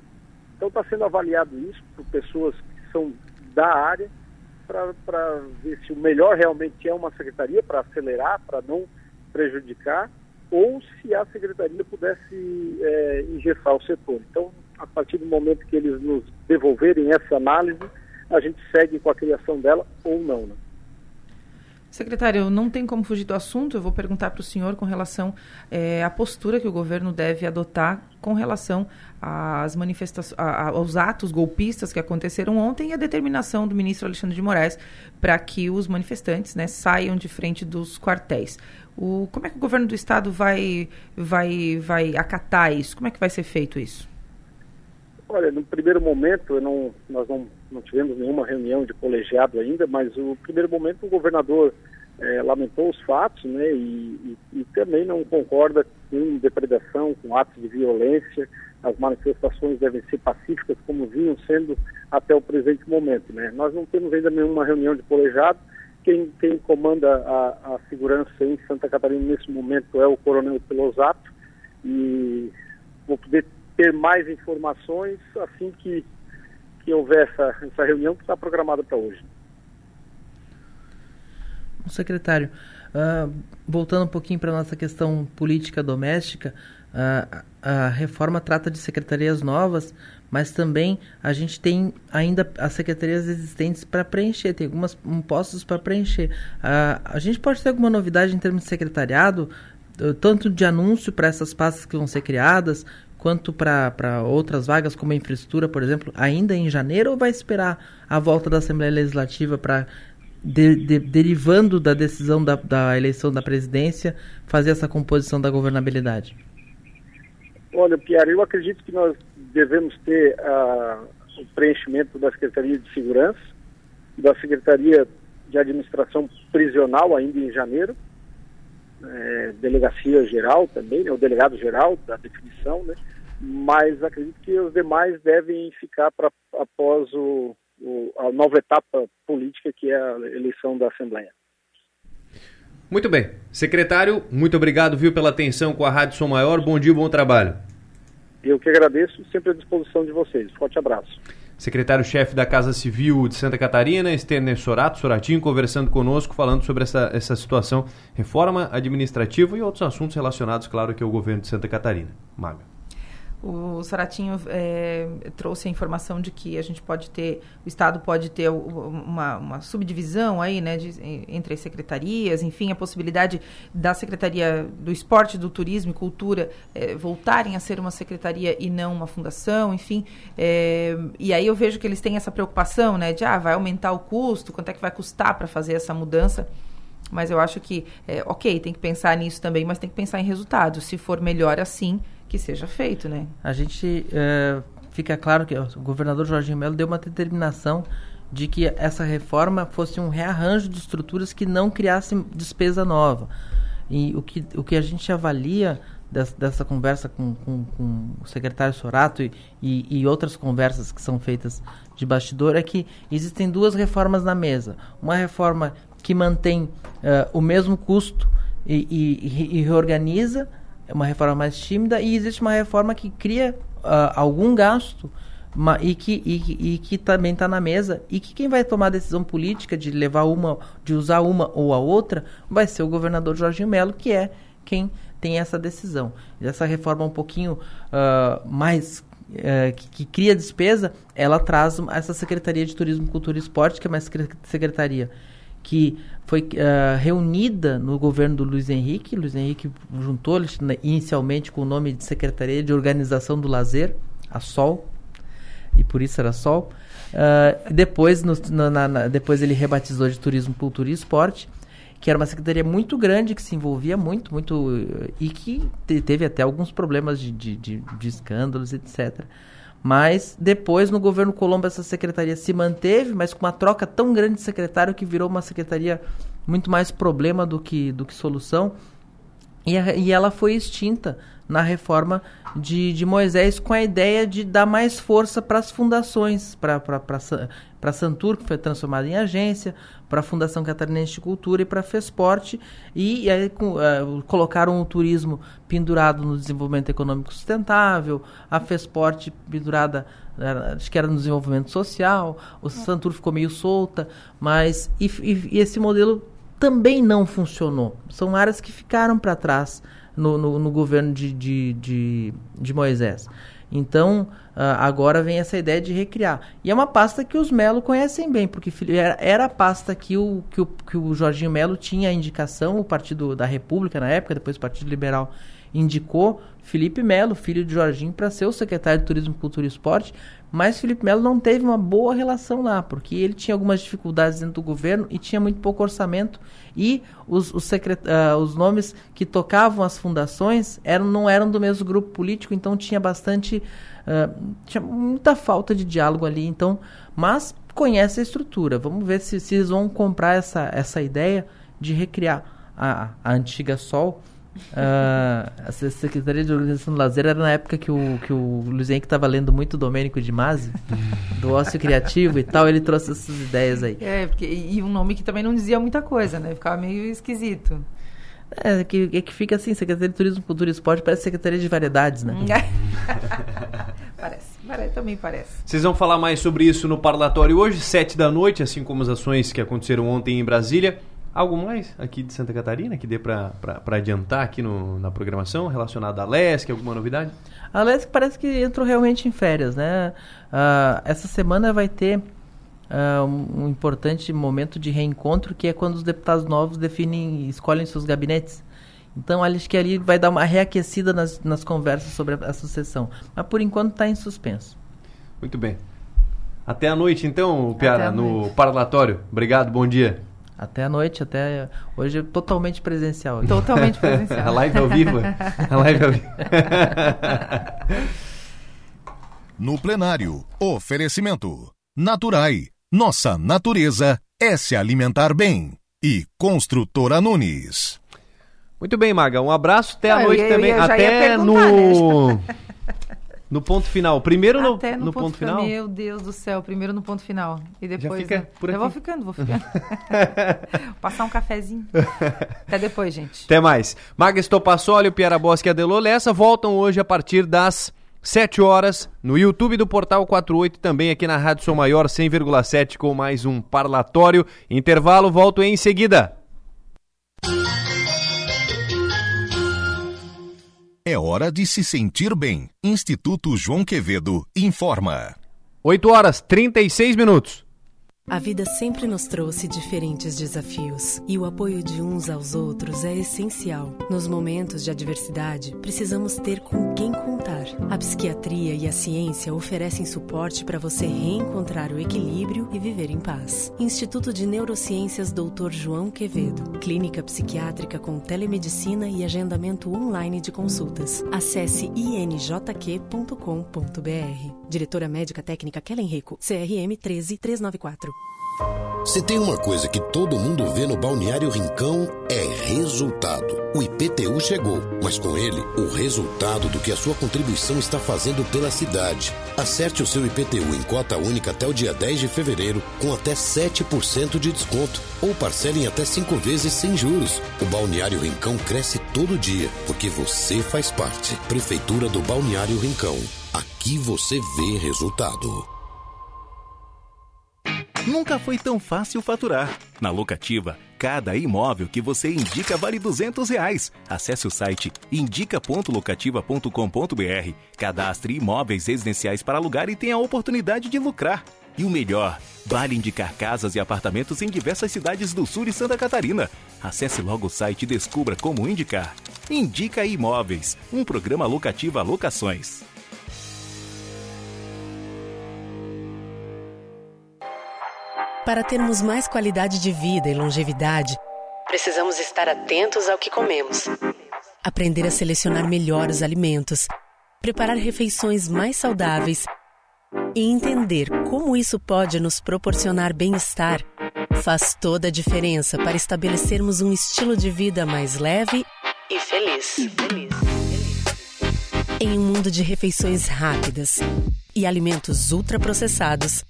Então está sendo avaliado isso por pessoas que são da área para ver se o melhor realmente é uma secretaria para acelerar, para não prejudicar ou se a secretaria pudesse é, engessar o setor. Então, a partir do momento que eles nos devolverem essa análise, a gente segue com a criação dela ou não. Né? Secretário, não tem como fugir do assunto. Eu vou perguntar para o senhor com relação é, à postura que o governo deve adotar com relação às manifestações, aos atos golpistas que aconteceram ontem e a determinação do ministro Alexandre de Moraes para que os manifestantes né, saiam de frente dos quartéis. O, como é que o governo do estado vai, vai, vai acatar isso? Como é que vai ser feito isso? Olha, no primeiro momento, não, nós não, não, tivemos nenhuma reunião de colegiado ainda, mas o primeiro momento o governador é, lamentou os fatos né, e, e, e, também não concorda com depredação, com atos de violência. As manifestações devem ser pacíficas, como vinham sendo até o presente momento. Né. Nós não temos ainda nenhuma reunião de colegiado. Quem, quem comanda a, a segurança em Santa Catarina nesse momento é o coronel Pelosato e vou poder ter mais informações assim que, que houver essa, essa reunião que está programada para hoje. Secretário, uh, voltando um pouquinho para a nossa questão política doméstica, uh, a reforma trata de secretarias novas, mas também a gente tem ainda as secretarias existentes para preencher, tem algumas um, postos para preencher. Uh, a gente pode ter alguma novidade em termos de secretariado, tanto de anúncio para essas pastas que vão ser criadas, quanto para outras vagas, como a infraestrutura, por exemplo, ainda em janeiro ou vai esperar a volta da Assembleia Legislativa para, de, de, derivando da decisão da, da eleição da presidência, fazer essa composição da governabilidade? Olha, Pierre, eu acredito que nós devemos ter uh, o preenchimento da Secretaria de Segurança, da Secretaria de Administração Prisional ainda em janeiro, é, delegacia geral também, né, o delegado geral da definição, né, mas acredito que os demais devem ficar para após o, o, a nova etapa política que é a eleição da Assembleia. Muito bem. Secretário, muito obrigado, viu, pela atenção com a Rádio Som Maior. Bom dia, bom trabalho. Eu que agradeço, sempre à disposição de vocês. Forte abraço. Secretário-chefe da Casa Civil de Santa Catarina, Stener Sorato, Soratinho, conversando conosco, falando sobre essa, essa situação, reforma administrativa e outros assuntos relacionados, claro, aqui ao governo de Santa Catarina. Maga. O Saratinho é, trouxe a informação de que a gente pode ter, o Estado pode ter uma, uma subdivisão aí, né, de, entre as secretarias, enfim, a possibilidade da Secretaria do Esporte, do Turismo e Cultura é, voltarem a ser uma secretaria e não uma fundação, enfim. É, e aí eu vejo que eles têm essa preocupação, né, de, ah, vai aumentar o custo, quanto é que vai custar para fazer essa mudança mas eu acho que, é, ok, tem que pensar nisso também, mas tem que pensar em resultados. Se for melhor assim, que seja feito, né? A gente é, fica claro que o governador Jorginho Melo deu uma determinação de que essa reforma fosse um rearranjo de estruturas que não criasse despesa nova. E o que, o que a gente avalia dessa, dessa conversa com, com, com, o secretário Sorato e, e, e, outras conversas que são feitas de bastidor é que existem duas reformas na mesa. Uma reforma que mantém uh, o mesmo custo e, e, e reorganiza é uma reforma mais tímida e existe uma reforma que cria uh, algum gasto uma, e, que, e, e que também está na mesa e que quem vai tomar a decisão política de levar uma, de usar uma ou a outra, vai ser o governador Jorginho Melo, que é quem tem essa decisão. Essa reforma um pouquinho uh, mais uh, que, que, cria despesa, ela traz essa Secretaria de Turismo, Cultura e Esporte, que é uma secretaria que foi uh, reunida no governo do Luiz Henrique. Luiz Henrique juntou inicialmente com o nome de Secretaria de Organização do Lazer, a SOL, e por isso era SOL. Uh, depois, no, na, na, depois ele rebatizou de Turismo, Cultura e Esporte, que era uma secretaria muito grande, que se envolvia muito, muito, e que te, teve até alguns problemas de, de, de, de escândalos, etc. Mas depois, no governo Colombo, essa secretaria se manteve, mas com uma troca tão grande de secretário que virou uma secretaria muito mais problema do que, do que solução. E, a, e ela foi extinta na reforma de, de Moisés com a ideia de dar mais força para as fundações, para Santur, que foi transformada em agência, para a Fundação Catarinense de Cultura e para a FESPORT, e, e aí com, uh, colocaram o turismo pendurado no desenvolvimento econômico sustentável, a FESPORT pendurada, uh, acho que era no desenvolvimento social, o Santur ficou meio solta, mas e, e, e esse modelo também não funcionou. São áreas que ficaram para trás no, no, no governo de, de, de, de Moisés. Então, uh, agora vem essa ideia de recriar. E é uma pasta que os Melo conhecem bem, porque era, era a pasta que o, que, o, que o Jorginho Melo tinha a indicação, o Partido da República na época, depois o Partido Liberal indicou Felipe Melo, filho de Jorginho, para ser o secretário de Turismo, Cultura e Esporte, mas Felipe Melo não teve uma boa relação lá, porque ele tinha algumas dificuldades dentro do governo e tinha muito pouco orçamento. E os, os, secret... Uh, os nomes que tocavam as fundações eram, não eram do mesmo grupo político, então tinha bastante. Uh, tinha muita falta de diálogo ali. Então, mas conhece a estrutura. Vamos ver se, se eles vão comprar essa, essa ideia de recriar a, a antiga Sol Uh, a Secretaria de Organização do Lazer era na época que o, que o Luiz Henrique estava lendo muito Domênico de Masi, do ócio criativo e tal, ele trouxe essas ideias aí. É, porque, e um nome que também não dizia muita coisa, né? Ficava meio esquisito. É, que, é que fica assim, Secretaria de Turismo, Cultura e Esporte parece Secretaria de Variedades, né? parece, parece, também parece. Vocês vão falar mais sobre isso no parlatório hoje, sete da noite, assim como as ações que aconteceram ontem em Brasília. Algo mais aqui de Santa Catarina que dê para adiantar aqui no, na programação relacionado à LESC, alguma novidade? A LESC parece que entrou realmente em férias, né? Uh, essa semana vai ter uh, um, um, importante momento de reencontro que é quando os deputados novos definem, escolhem seus gabinetes. Então acho que ali vai dar uma reaquecida nas, nas conversas sobre a, a sucessão. Mas por enquanto está em suspenso. Muito bem. Até a noite então, Piara, no parlatório. Obrigado, bom dia. Até a noite, até hoje é totalmente presencial. Totalmente presencial. a live ao vivo. A live ao vivo. no plenário, oferecimento. Naturai. Nossa natureza é se alimentar bem. E Construtora Nunes. Muito bem, Maga. Um abraço até a ah, noite também. até no. Né? No ponto final. Primeiro no, Até no, no ponto, ponto, final? Meu Deus do céu, primeiro no ponto final. E depois. Já fica por aqui. Eu vou ficando, vou ficando. Passar um cafezinho. Até depois, gente. Até mais. Maga Estopassoli, Piera Bosque e Adelô Lessa voltam hoje a partir das 7 horas no YouTube do Portal 48 e também aqui na Rádio Sou Maior 100,7 com mais um parlatório. Intervalo, volto em seguida. É hora de se sentir bem. Instituto João Quevedo informa. 8 horas 36 minutos. A vida sempre nos trouxe diferentes desafios e o apoio de uns aos outros é essencial. Nos momentos de adversidade, precisamos ter com quem contar. A psiquiatria e a ciência oferecem suporte para você reencontrar o equilíbrio e viver em paz. Instituto de Neurociências Dr. João Quevedo. Clínica psiquiátrica com telemedicina e agendamento online de consultas. Acesse injq.com.br. Diretora Médica Técnica Kellen Rico, CRM 13394. Se tem uma coisa que todo mundo vê no Balneário Rincão é resultado. O IPTU chegou, mas com ele, o resultado do que a sua contribuição está fazendo pela cidade. Acerte o seu IPTU em cota única até o dia 10 de fevereiro, com até 7% de desconto, ou parcele em até 5 vezes sem juros. O Balneário Rincão cresce todo dia, porque você faz parte. Prefeitura do Balneário Rincão. Aqui você vê resultado. Nunca foi tão fácil faturar. Na locativa, cada imóvel que você indica vale 200 reais. Acesse o site indica.locativa.com.br, cadastre imóveis residenciais para alugar e tenha a oportunidade de lucrar. E o melhor, vale indicar casas e apartamentos em diversas cidades do sul e Santa Catarina. Acesse logo o site e descubra como indicar. Indica Imóveis, um programa locativa locações. Para termos mais qualidade de vida e longevidade, precisamos estar atentos ao que comemos. Aprender a selecionar melhor os alimentos, preparar refeições mais saudáveis e entender como isso pode nos proporcionar bem-estar faz toda a diferença para estabelecermos um estilo de vida mais leve e feliz. Em um mundo de refeições rápidas e alimentos ultraprocessados,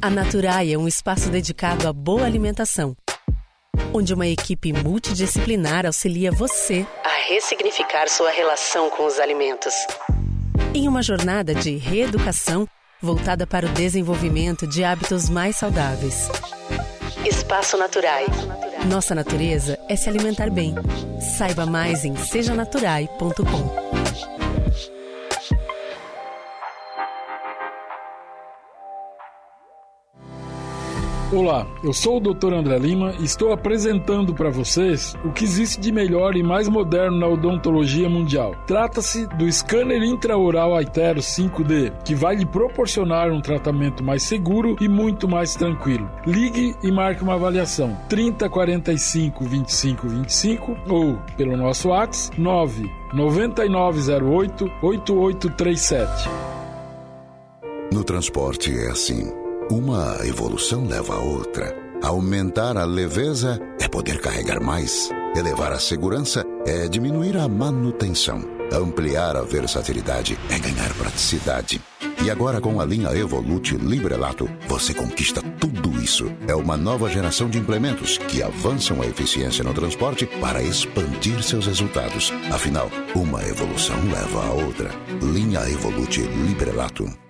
a Naturai é um espaço dedicado à boa alimentação, onde uma equipe multidisciplinar auxilia você a ressignificar sua relação com os alimentos. Em uma jornada de reeducação voltada para o desenvolvimento de hábitos mais saudáveis. Espaço Naturai. Nossa natureza é se alimentar bem. Saiba mais em sejanaturai.com. Olá, eu sou o Dr. André Lima e estou apresentando para vocês o que existe de melhor e mais moderno na odontologia mundial. Trata-se do scanner intraoral Aitero 5D, que vai lhe proporcionar um tratamento mais seguro e muito mais tranquilo. Ligue e marque uma avaliação 3045 25 25 ou pelo nosso WhatsApp 9 9908 8837. No transporte é assim. Uma evolução leva a outra. Aumentar a leveza é poder carregar mais. Elevar a segurança é diminuir a manutenção. Ampliar a versatilidade é ganhar praticidade. E agora com a linha Evolute Librelato, você conquista tudo isso. É uma nova geração de implementos que avançam a eficiência no transporte para expandir seus resultados. Afinal, uma evolução leva a outra. Linha Evolute Librelato.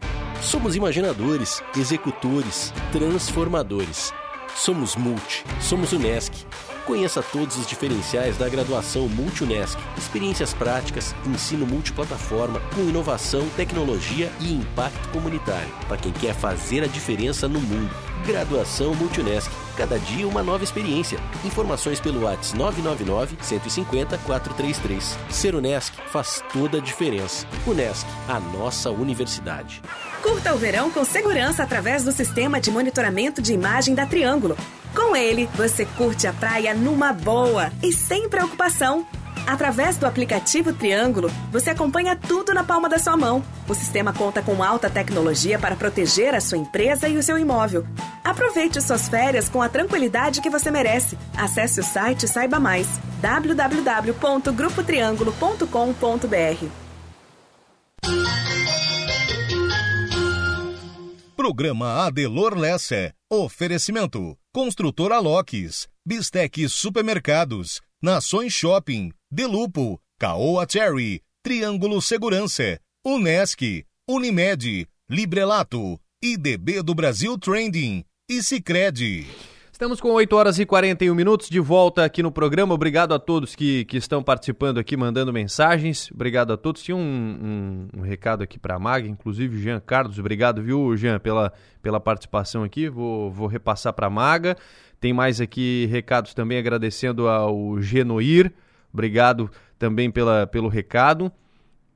Somos imaginadores, executores, transformadores. Somos Multi, somos Unesc. Conheça todos os diferenciais da graduação Multi-Unesc. Experiências práticas, ensino multiplataforma, com inovação, tecnologia e impacto comunitário. Para quem quer fazer a diferença no mundo. Graduação Multunesc. Cada dia uma nova experiência. Informações pelo WhatsApp 999 150 433. Ser Unesc faz toda a diferença. Unesc, a nossa universidade. Curta o verão com segurança através do sistema de monitoramento de imagem da Triângulo. Com ele, você curte a praia numa boa e sem preocupação. Através do aplicativo Triângulo, você acompanha tudo na palma da sua mão. O sistema conta com alta tecnologia para proteger a sua empresa e o seu imóvel. Aproveite suas férias com a tranquilidade que você merece. Acesse o site e saiba mais. www.grupotriangulo.com.br Programa Adelor Lessa. Oferecimento. Construtora Locks. Bistec Supermercados. Nações Shopping. Delupo. Caoa Cherry. Triângulo Segurança. Unesc. Unimed. Librelato. IDB do Brasil Trending. E Cicred. Estamos com 8 horas e 41 minutos de volta aqui no programa. Obrigado a todos que, que estão participando aqui, mandando mensagens. Obrigado a todos. Tinha um, um, um recado aqui para a Mag, inclusive Jean Carlos. Obrigado, viu, Jean, pela, pela participação aqui. Vou, vou repassar para a Maga. Tem mais aqui recados também agradecendo ao Genoir. Obrigado também pela, pelo recado.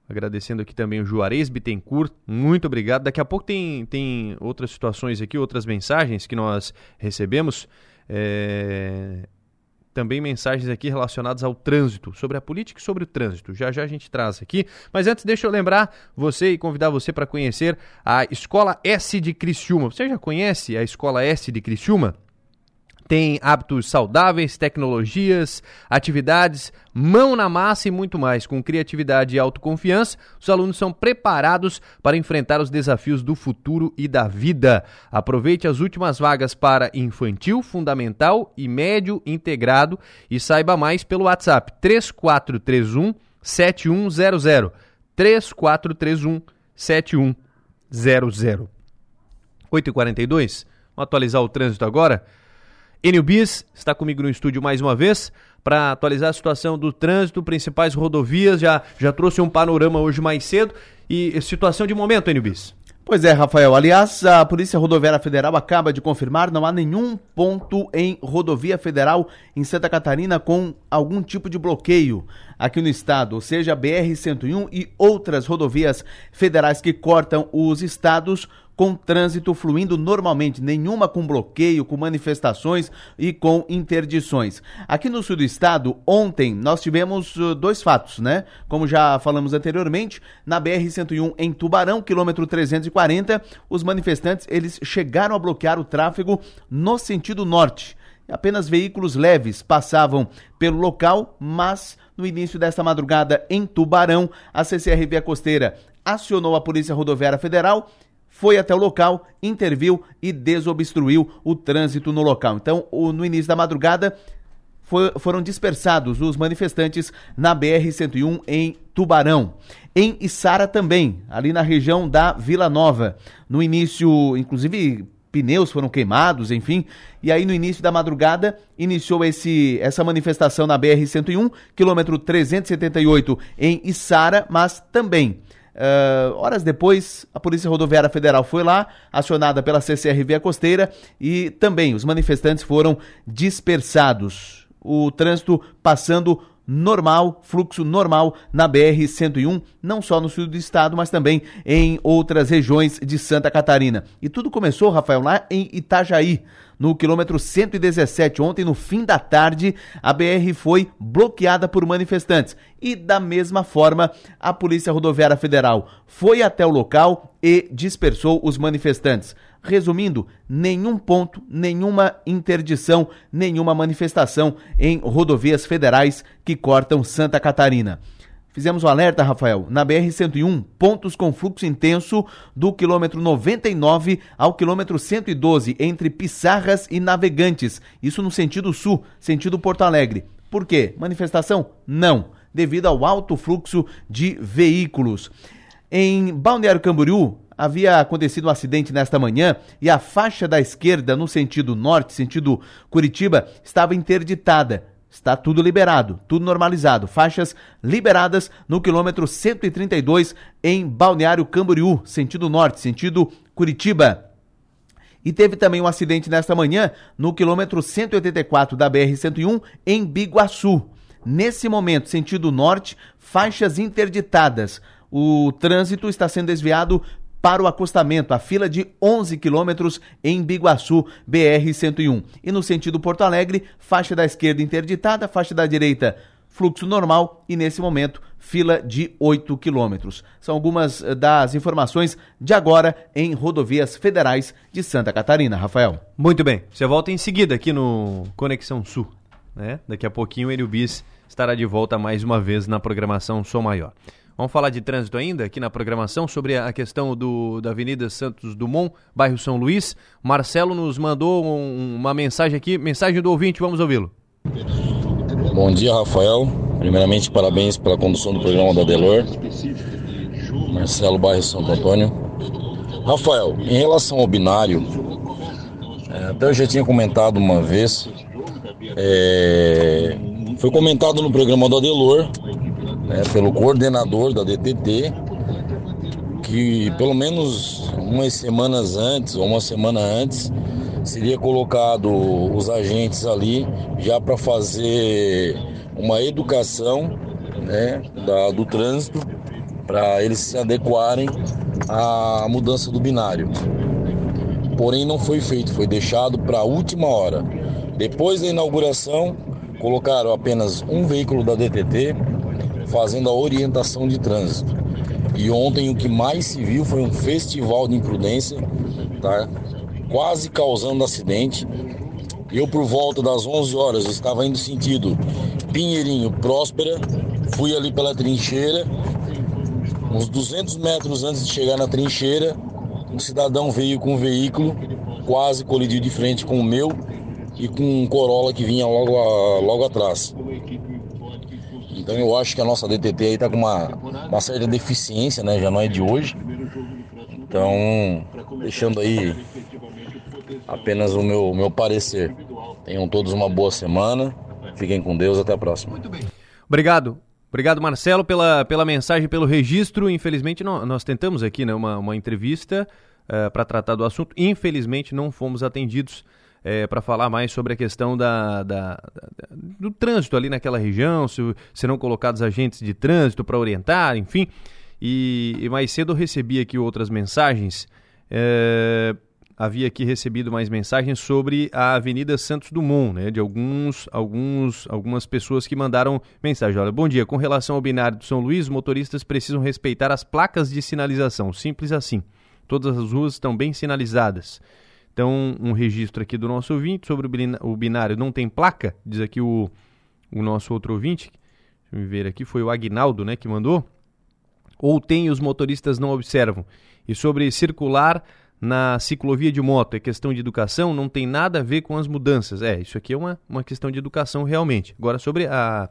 Agradecendo aqui também o Juarez Bittencourt, muito obrigado. Daqui a pouco tem, tem outras situações aqui, outras mensagens que nós recebemos. É... Também mensagens aqui relacionadas ao trânsito, sobre a política e sobre o trânsito. Já já a gente traz aqui. Mas antes, deixa eu lembrar você e convidar você para conhecer a Escola S de Criciúma. Você já conhece a Escola S de Criciúma? Tem hábitos saudáveis, tecnologias, atividades, mão na massa e muito mais. Com criatividade e autoconfiança, os alunos são preparados para enfrentar os desafios do futuro e da vida. Aproveite as últimas vagas para infantil, fundamental e médio integrado e saiba mais pelo WhatsApp 3431 7100 3431 7100. 8h42, vamos atualizar o trânsito agora. Enio Bis está comigo no estúdio mais uma vez para atualizar a situação do trânsito, principais rodovias. Já, já trouxe um panorama hoje mais cedo. E situação de momento, Enio Bis. Pois é, Rafael. Aliás, a Polícia Rodoviária Federal acaba de confirmar não há nenhum ponto em rodovia federal em Santa Catarina com algum tipo de bloqueio aqui no estado, ou seja, BR-101 e outras rodovias federais que cortam os estados com trânsito fluindo normalmente, nenhuma com bloqueio, com manifestações e com interdições. Aqui no sul do estado, ontem nós tivemos uh, dois fatos, né? Como já falamos anteriormente, na BR-101 em Tubarão, quilômetro 340, os manifestantes eles chegaram a bloquear o tráfego no sentido norte. Apenas veículos leves passavam pelo local, mas no início desta madrugada em Tubarão, a CCR Via Costeira acionou a Polícia Rodoviária Federal foi até o local, interviu e desobstruiu o trânsito no local. Então, o, no início da madrugada, foram dispersados os manifestantes na BR-101 em Tubarão. Em Içara também, ali na região da Vila Nova. No início, inclusive pneus foram queimados, enfim. E aí no início da madrugada iniciou esse, essa manifestação na BR 101, quilômetro 378 em Içara, mas também Uh, horas depois, a Polícia Rodoviária Federal foi lá, acionada pela CCRV Costeira, e também os manifestantes foram dispersados. O trânsito passando normal, fluxo normal na BR-101, não só no sul do estado, mas também em outras regiões de Santa Catarina. E tudo começou, Rafael, lá em Itajaí, no quilômetro 117. Ontem, no fim da tarde, a BR foi bloqueada por manifestantes. E da mesma forma, a Polícia Rodoviária Federal foi até o local e dispersou os manifestantes. Resumindo, nenhum ponto, nenhuma interdição, nenhuma manifestação em rodovias federais que cortam Santa Catarina. Fizemos um alerta, Rafael, na BR-101, pontos com fluxo intenso do quilômetro 99 ao quilômetro 112, entre Pissarras e Navegantes. Isso no sentido sul, sentido Porto Alegre. Por quê? Manifestação? Não, devido ao alto fluxo de veículos. Em Balneário Camboriú, havia acontecido um acidente nesta manhã e a faixa da esquerda no sentido norte, sentido Curitiba, estava interditada. Está tudo liberado, tudo normalizado. Faixas liberadas no quilômetro 132 em Balneário Camboriú, sentido norte, sentido Curitiba. E teve também um acidente nesta manhã no quilômetro 184 da BR-101 em Biguaçu. Nesse momento, sentido norte, faixas interditadas. O trânsito está sendo desviado para o acostamento, a fila de 11 quilômetros em Biguaçu, BR-101. E no sentido Porto Alegre, faixa da esquerda interditada, faixa da direita fluxo normal e nesse momento fila de 8 quilômetros. São algumas eh, das informações de agora em rodovias federais de Santa Catarina. Rafael. Muito bem, você volta em seguida aqui no Conexão Sul. Né? Daqui a pouquinho o Bis estará de volta mais uma vez na programação Som Maior. Vamos falar de trânsito ainda aqui na programação sobre a questão do, da Avenida Santos Dumont, bairro São Luís. Marcelo nos mandou um, uma mensagem aqui, mensagem do ouvinte, vamos ouvi-lo. Bom dia, Rafael. Primeiramente, parabéns pela condução do programa da Delor. Marcelo Bairro Santo Antônio. Rafael, em relação ao binário, é, até eu já tinha comentado uma vez, é, foi comentado no programa da Delor né, pelo coordenador da DTT, que pelo menos umas semanas antes, ou uma semana antes, seria colocado os agentes ali já para fazer uma educação né, da, do trânsito para eles se adequarem à mudança do binário. Porém, não foi feito, foi deixado para a última hora. Depois da inauguração, colocaram apenas um veículo da DTT fazendo a orientação de trânsito. E ontem o que mais se viu foi um festival de imprudência, tá? quase causando acidente. Eu, por volta das 11 horas, estava indo sentido Pinheirinho Próspera, fui ali pela trincheira. Uns 200 metros antes de chegar na trincheira, um cidadão veio com um veículo, quase colidiu de frente com o meu e com um Corolla que vinha logo, a, logo atrás. Então eu acho que a nossa DTT aí tá com uma, uma certa deficiência, né? Já não é de hoje. Então, deixando aí apenas o meu, meu parecer. Tenham todos uma boa semana. Fiquem com Deus. Até a próxima. Obrigado. Obrigado, Marcelo, pela, pela mensagem, pelo registro. Infelizmente, nós tentamos aqui né, uma, uma entrevista uh, eh, para tratar do assunto. Infelizmente, não fomos atendidos é, para falar mais sobre a questão da, da, da, do trânsito ali naquela região, se serão colocados agentes de trânsito para orientar, enfim. E, e, mais cedo eu recebi aqui outras mensagens. É, havia aqui recebido mais mensagens sobre a Avenida Santos Dumont, né, de alguns, alguns, algumas pessoas que mandaram mensagem. Olha, bom dia. Com relação ao binário do São Luís, motoristas precisam respeitar as placas de sinalização. Simples assim. Todas as ruas estão bem sinalizadas. Então, um registro aqui do nosso ouvinte sobre o binário não tem placa, diz aqui o, o nosso outro ouvinte. Deixa eu ver aqui, foi o Agnaldo, né, que mandou. Ou tem e os motoristas não observam. E sobre circular na ciclovia de moto, é questão de educação, não tem nada a ver com as mudanças. É, isso aqui é uma, uma questão de educação realmente. Agora, sobre a,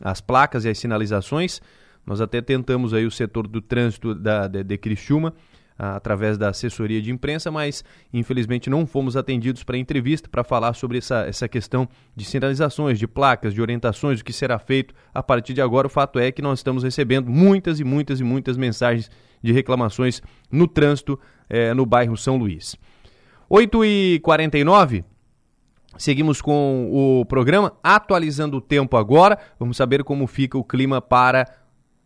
as placas e as sinalizações, nós até tentamos aí o setor do trânsito da, de, de Criciúma através da assessoria de imprensa, mas infelizmente não fomos atendidos para entrevista para falar sobre essa, essa questão de sinalizações, de placas, de orientações, o que será feito a partir de agora. O fato é que nós estamos recebendo muitas e muitas e muitas mensagens de reclamações no trânsito eh, no bairro São Luís. 8h49, Seguimos com o programa, atualizando o tempo agora. Vamos saber como fica o clima para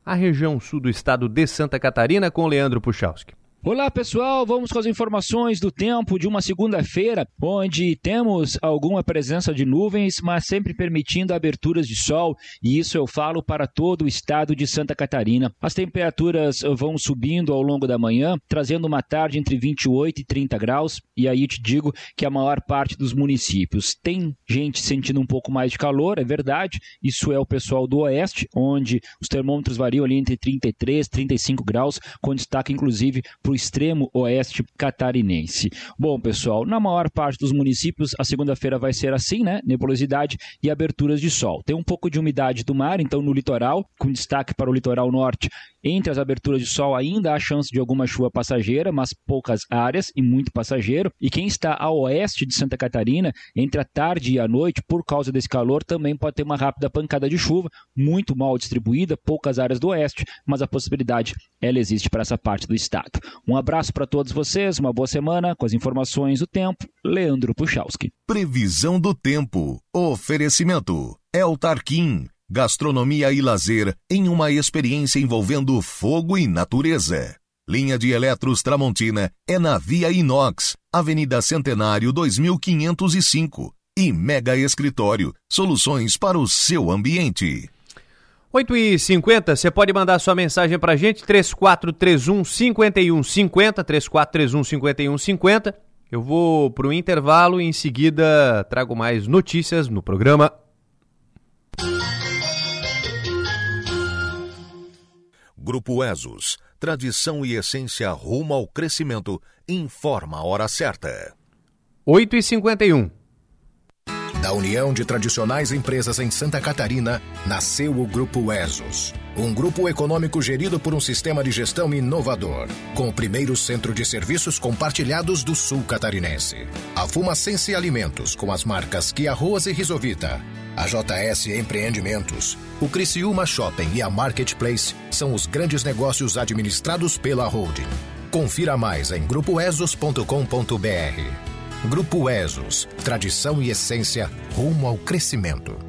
a região sul do estado de Santa Catarina com Leandro Puchalski. Olá pessoal, vamos com as informações do tempo de uma segunda-feira, onde temos alguma presença de nuvens, mas sempre permitindo aberturas de sol, e isso eu falo para todo o estado de Santa Catarina. As temperaturas vão subindo ao longo da manhã, trazendo uma tarde entre 28 e 30 graus, e aí te digo que a maior parte dos municípios tem gente sentindo um pouco mais de calor, é verdade, isso é o pessoal do oeste, onde os termômetros variam ali entre 33 e 35 graus, com destaque inclusive para o extremo oeste catarinense. Bom, pessoal, na maior parte dos municípios, a segunda-feira vai ser assim, né? Nebulosidade e aberturas de sol. Tem um pouco de umidade do mar, então no litoral, com destaque para o litoral norte, entre as aberturas de sol ainda há chance de alguma chuva passageira, mas poucas áreas e muito passageiro. E quem está ao oeste de Santa Catarina, entre a tarde e a noite, por causa desse calor, também pode ter uma rápida pancada de chuva, muito mal distribuída, poucas áreas do oeste, mas a possibilidade ela existe para essa parte do estado. Um abraço para todos vocês, uma boa semana com as informações do tempo. Leandro Puchalski. Previsão do tempo. Oferecimento. El Tarquim. Gastronomia e lazer em uma experiência envolvendo fogo e natureza. Linha de Eletros Tramontina é na Via Inox, Avenida Centenário 2505. E Mega Escritório, soluções para o seu ambiente. 8 e 50 você pode mandar sua mensagem pra gente, 3431 5150, 3431 5150. Eu vou pro intervalo e em seguida trago mais notícias no programa. Grupo ESOS, tradição e essência rumo ao crescimento, informa a hora certa. 8 e 51 Da união de tradicionais empresas em Santa Catarina, nasceu o Grupo ESOS. Um grupo econômico gerido por um sistema de gestão inovador, com o primeiro centro de serviços compartilhados do sul catarinense. A Fumacense Alimentos, com as marcas Que Arroz e Risovita. A JS Empreendimentos, o Criciúma Shopping e a Marketplace são os grandes negócios administrados pela holding. Confira mais em grupoesos.com.br. Grupo Esos, tradição e essência rumo ao crescimento.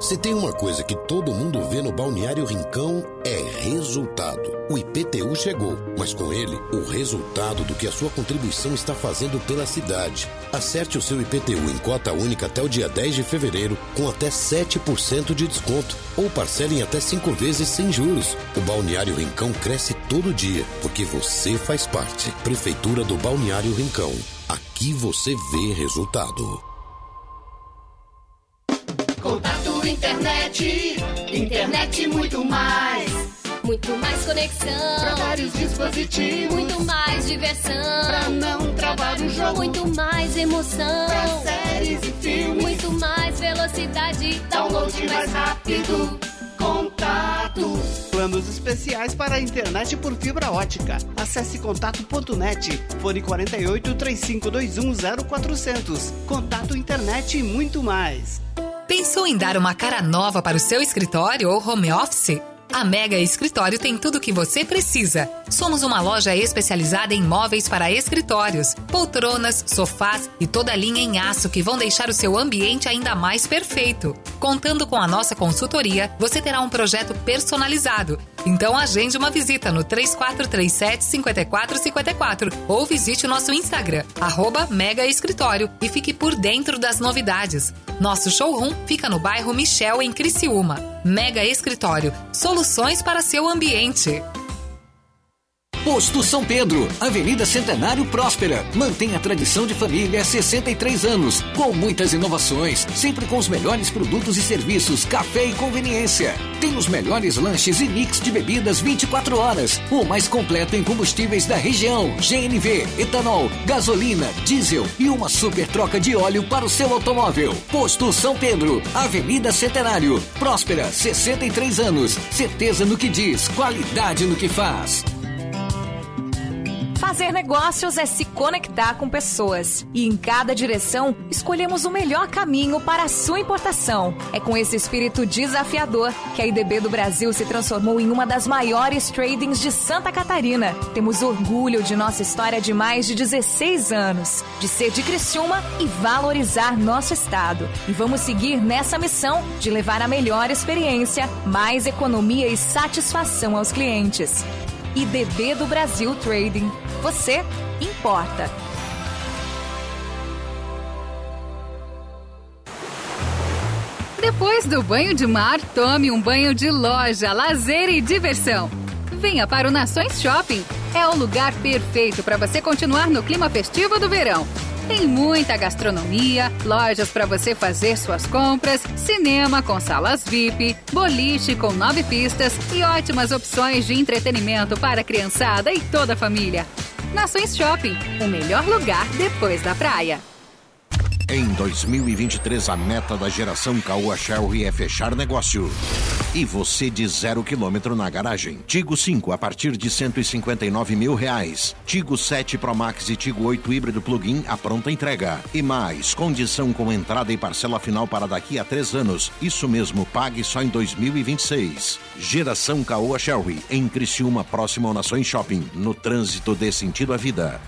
Se tem uma coisa que todo mundo vê no Balneário Rincão é resultado. O IPTU chegou, mas com ele, o resultado do que a sua contribuição está fazendo pela cidade. Acerte o seu IPTU em cota única até o dia 10 de fevereiro, com até 7% de desconto, ou parcele em até 5 vezes sem juros. O Balneário Rincão cresce todo dia, porque você faz parte. Prefeitura do Balneário Rincão. Aqui você vê resultado. Internet, internet muito mais. Muito mais conexão. Pra vários dispositivos. Muito mais diversão. Pra não travar o jogo. Muito mais emoção. Pra séries e filmes. Muito mais velocidade. Download mais rápido. Contato. Planos especiais para a internet por fibra ótica. Acesse contato.net. Fone 48 3521 0400. Contato internet e muito mais. Pensou em dar uma cara nova para o seu escritório ou home office? A Mega Escritório tem tudo o que você precisa. Somos uma loja especializada em móveis para escritórios, poltronas, sofás e toda a linha em aço que vão deixar o seu ambiente ainda mais perfeito. Contando com a nossa consultoria, você terá um projeto personalizado. Então agende uma visita no 3437 5454 ou visite o nosso Instagram, arroba Mega Escritório e fique por dentro das novidades. Nosso showroom fica no bairro Michel, em Criciúma. Mega Escritório, soluções para seu ambiente. Posto São Pedro, Avenida Centenário Próspera. Mantém a tradição de família há 63 anos, com muitas inovações, sempre com os melhores produtos e serviços, café e conveniência. Tem os melhores lanches e mix de bebidas 24 horas, o mais completo em combustíveis da região, GNV, etanol, gasolina, diesel e uma super troca de óleo para o seu automóvel. Posto São Pedro, Avenida Centenário, Próspera, 63 anos. Certeza no que diz, qualidade no que faz. Fazer negócios é se conectar com pessoas. E em cada direção, escolhemos o melhor caminho para a sua importação. É com esse espírito desafiador que a IDB do Brasil se transformou em uma das maiores tradings de Santa Catarina. Temos orgulho de nossa história de mais de 16 anos, de ser de Criciúma e valorizar nosso estado. E vamos seguir nessa missão de levar a melhor experiência, mais economia e satisfação aos clientes. IDB do Brasil Trading. Você importa. Depois do banho de mar, tome um banho de loja, lazer e diversão. Venha para o Nações Shopping. É o lugar perfeito para você continuar no clima festivo do verão. Tem muita gastronomia, lojas para você fazer suas compras, cinema com salas VIP, boliche com nove pistas e ótimas opções de entretenimento para a criançada e toda a família. Nações Shopping, o melhor lugar depois da praia. Em 2023, a meta da geração Caoa Sherry é fechar negócio. E você de zero quilômetro na garagem. Tigo 5 a partir de 159 mil reais. Tigo 7 Pro Max e Tigo 8 híbrido plug-in a pronta entrega. E mais, condição com entrada e parcela final para daqui a três anos. Isso mesmo, pague só em 2026. Geração Caoa Sherry, em Criciúma, próximo ao Nações Shopping. No trânsito dê sentido à vida.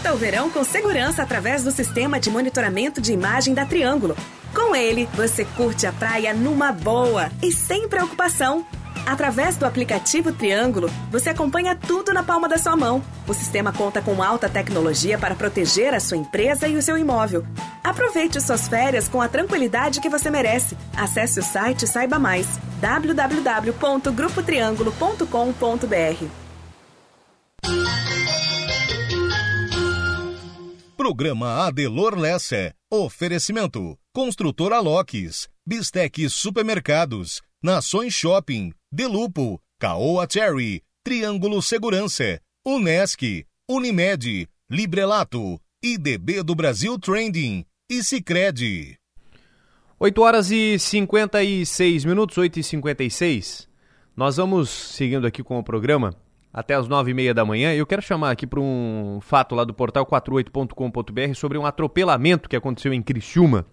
Curta o verão com segurança através do sistema de monitoramento de imagem da Triângulo. Com ele, você curte a praia numa boa e sem preocupação. Através do aplicativo Triângulo, você acompanha tudo na palma da sua mão. O sistema conta com alta tecnologia para proteger a sua empresa e o seu imóvel. Aproveite suas férias com a tranquilidade que você merece. Acesse o site e saiba mais. www.grupotriangulo.com.br Programa Adelor Lessa. Oferecimento. Construtora Locks. Bistec Supermercados. Nações Shopping. Delupo. Caoa Cherry. Triângulo Segurança. Unesc. Unimed. Librelato. IDB do Brasil Trending. E Cicred. 8 horas e 56 minutos, 8 e 56. Nós vamos seguindo aqui com o programa até as nove e meia da manhã. Eu quero chamar aqui para um fato lá do portal 48.com.br sobre um atropelamento que aconteceu em Criciúma.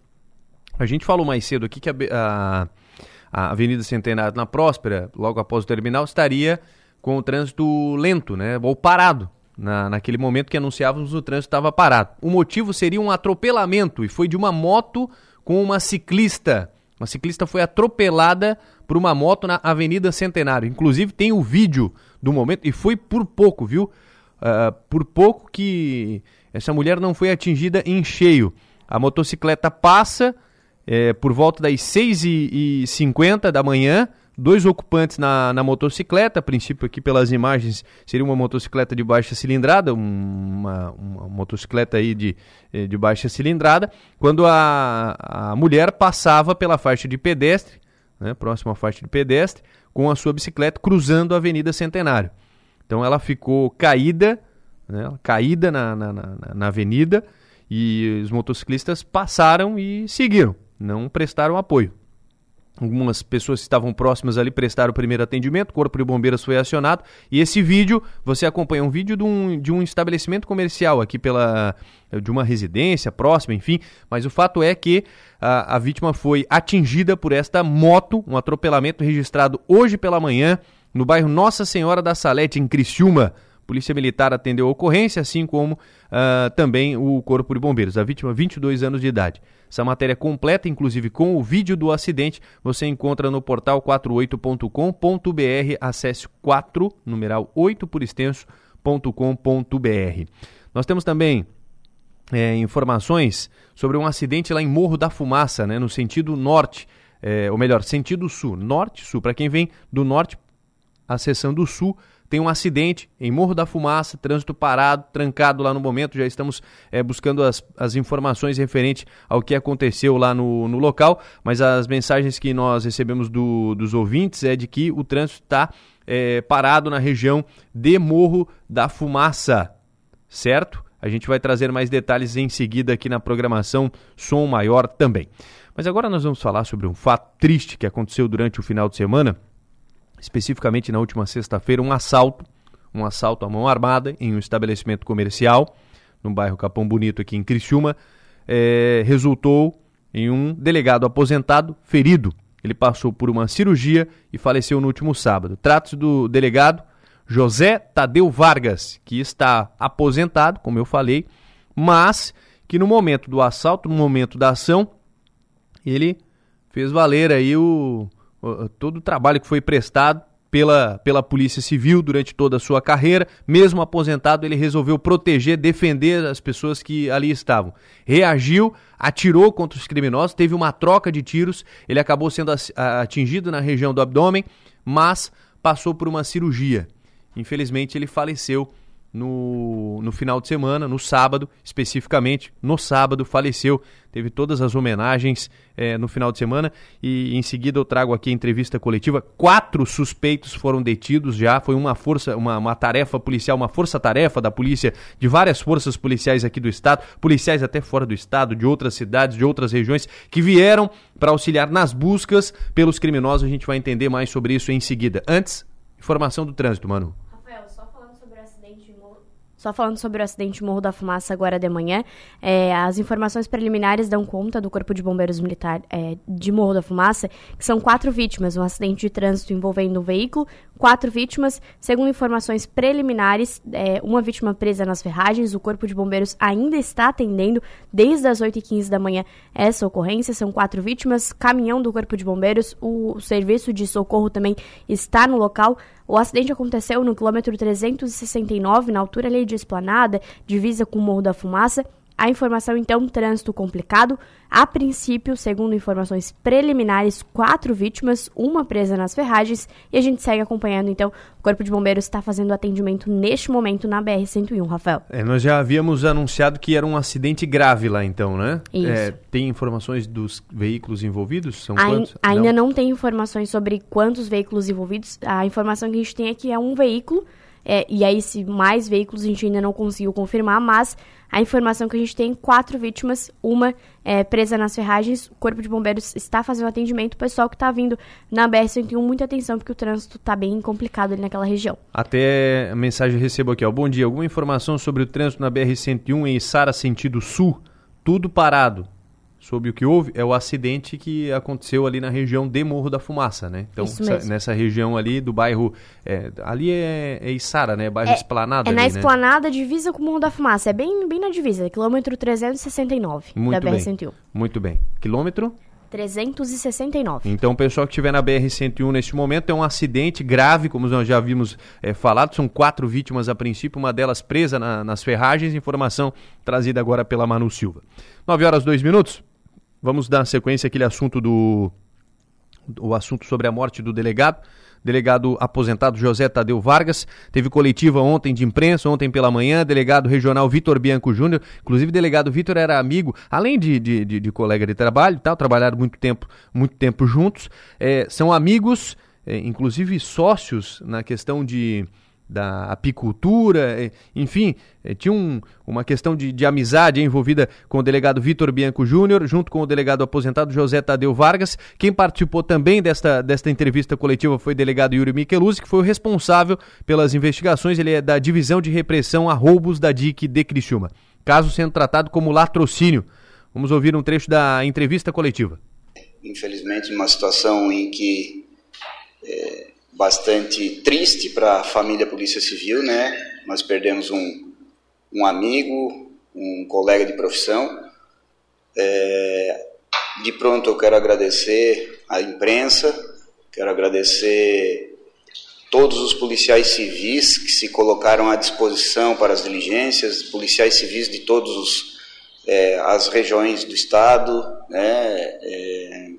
A gente falou mais cedo aqui que a, a, a Avenida Centenário na Próspera, logo após o terminal, estaria com o trânsito lento, né, ou parado. Na, naquele momento que anunciávamos o trânsito estava parado. O motivo seria um atropelamento e foi de uma moto com uma ciclista. Uma ciclista foi atropelada por uma moto na Avenida Centenário. Inclusive tem o vídeo do momento e foi por pouco, viu? Uh, por pouco que essa mulher não foi atingida em cheio. A motocicleta passa é, por volta das 6h50 da manhã, dois ocupantes na, na motocicleta, a princípio aqui pelas imagens seria uma motocicleta de baixa cilindrada, uma, uma motocicleta aí de, eh, de baixa cilindrada, quando a, a mulher passava pela faixa de pedestre, né, próxima à faixa de pedestre, com a sua bicicleta cruzando a Avenida Centenário. Então ela ficou caída, né, caída na, na, na, na avenida e os motociclistas passaram e seguiram, não prestaram apoio. Algumas pessoas que estavam próximas ali prestaram o primeiro atendimento, o Corpo de Bombeiros foi acionado. E esse vídeo, você acompanha um vídeo de um, de um estabelecimento comercial aqui pela de uma residência próxima, enfim. Mas o fato é que a, a vítima foi atingida por esta moto, um atropelamento registrado hoje pela manhã no bairro Nossa Senhora da Salete, em Criciúma. Polícia Militar atendeu a ocorrência, assim como uh, também o Corpo de Bombeiros. A vítima, 22 anos de idade. Essa matéria completa, inclusive com o vídeo do acidente, você encontra no portal 48.com.br. Acesse 4, numeral 8 por extenso.com.br. Nós temos também é, informações sobre um acidente lá em Morro da Fumaça, né, no sentido norte, é, ou melhor, sentido sul, norte-sul. Para quem vem do norte, acessando o sul, tem um acidente em Morro da Fumaça, trânsito parado, trancado lá no momento. Já estamos é, buscando as, as informações referentes ao que aconteceu lá no, no local, mas as mensagens que nós recebemos do, dos ouvintes é de que o trânsito está é, parado na região de Morro da Fumaça, certo? A gente vai trazer mais detalhes em seguida aqui na programação Som Maior também. Mas agora nós vamos falar sobre um fato triste que aconteceu durante o final de semana especificamente na última sexta-feira, um assalto, um assalto à mão armada em um estabelecimento comercial no bairro Capão Bonito aqui em Criciúma, é, resultou em um delegado aposentado ferido. Ele passou por uma cirurgia e faleceu no último sábado. Trata-se do delegado José Tadeu Vargas, que está aposentado, como eu falei, mas que no momento do assalto, no momento da ação, ele fez valer aí o, todo o trabalho que foi prestado pela, pela Polícia Civil durante toda a sua carreira. Mesmo aposentado, ele resolveu proteger, defender as pessoas que ali estavam. Reagiu, atirou contra os criminosos, teve uma troca de tiros, ele acabou sendo atingido na região do abdômen, mas passou por uma cirurgia. Infelizmente, ele faleceu no, no final de semana, no sábado, especificamente, no sábado, faleceu. Teve todas as homenagens é, no final de semana e em seguida eu trago aqui a entrevista coletiva. Quatro suspeitos foram detidos já. Foi uma força, uma, uma tarefa policial, uma força-tarefa da polícia, de várias forças policiais aqui do estado, policiais até fora do estado, de outras cidades, de outras regiões, que vieram para auxiliar nas buscas pelos criminosos. A gente vai entender mais sobre isso em seguida. Antes, informação do trânsito, mano. Só falando sobre o acidente Morro da Fumaça agora de manhã, é, as informações preliminares dão conta do Corpo de Bombeiros Militar é, de Morro da Fumaça, que são quatro vítimas, um acidente de trânsito envolvendo um veículo, quatro vítimas, segundo informações preliminares, é, uma vítima presa nas ferragens, o Corpo de Bombeiros ainda está atendendo desde as 8h15 da manhã essa ocorrência, são quatro vítimas, caminhão do Corpo de Bombeiros, o serviço de socorro também está no local, o acidente aconteceu no quilômetro 369, na altura ali de Esplanada, divisa com o Morro da Fumaça. A informação, então, trânsito complicado. A princípio, segundo informações preliminares, quatro vítimas, uma presa nas ferragens. E a gente segue acompanhando, então. O Corpo de Bombeiros está fazendo atendimento neste momento na BR-101, Rafael. É, nós já havíamos anunciado que era um acidente grave lá, então, né? Isso. É, tem informações dos veículos envolvidos? São quantos? Ainda não. não tem informações sobre quantos veículos envolvidos. A informação que a gente tem é que é um veículo. É, e aí, se mais veículos a gente ainda não conseguiu confirmar, mas a informação que a gente tem, quatro vítimas, uma é, presa nas ferragens. O Corpo de Bombeiros está fazendo atendimento. O pessoal que está vindo na BR-101, muita atenção, porque o trânsito está bem complicado ali naquela região. Até a mensagem recebo aqui, ó. Bom dia, alguma informação sobre o trânsito na BR-101 em Sara, sentido sul? Tudo parado sobre o que houve é o acidente que aconteceu ali na região de Morro da Fumaça, né? Então, nessa região ali do bairro. É, ali é, é Içara, né? Bairro é, Esplanada. É na ali, Esplanada, né? divisa com o Morro da Fumaça. É bem, bem na divisa, quilômetro 369 Muito da BR-101. Muito bem. Quilômetro? 369. Então, o pessoal que estiver na BR-101 neste momento é um acidente grave, como nós já vimos é, falado. São quatro vítimas a princípio, uma delas presa na, nas ferragens. Informação trazida agora pela Manu Silva. 9 horas 2 minutos. Vamos dar sequência àquele assunto do o assunto sobre a morte do delegado. Delegado aposentado José Tadeu Vargas teve coletiva ontem de imprensa, ontem pela manhã. Delegado regional Vitor Bianco Júnior, inclusive delegado Vitor era amigo, além de, de, de, de colega de trabalho, tal, trabalharam muito tempo, muito tempo juntos. É, são amigos, é, inclusive sócios na questão de da apicultura, enfim, eh, tinha um, uma questão de, de, amizade envolvida com o delegado Vitor Bianco Júnior, junto com o delegado aposentado José Tadeu Vargas. Quem participou também desta, desta entrevista coletiva foi o delegado Yuri Micheluzzi, que foi o responsável pelas investigações, ele é da Divisão de Repressão a Roubos da DIC de Criciúma. Caso sendo tratado como latrocínio. Vamos ouvir um trecho da entrevista coletiva. Infelizmente, uma situação em que... É bastante triste para a família Polícia Civil, né? Nós perdemos um, um amigo, um colega de profissão. É, de pronto eu quero agradecer à imprensa, quero agradecer todos os policiais civis que se colocaram à disposição para as diligências, policiais civis de todas é, as regiões do estado, né? É,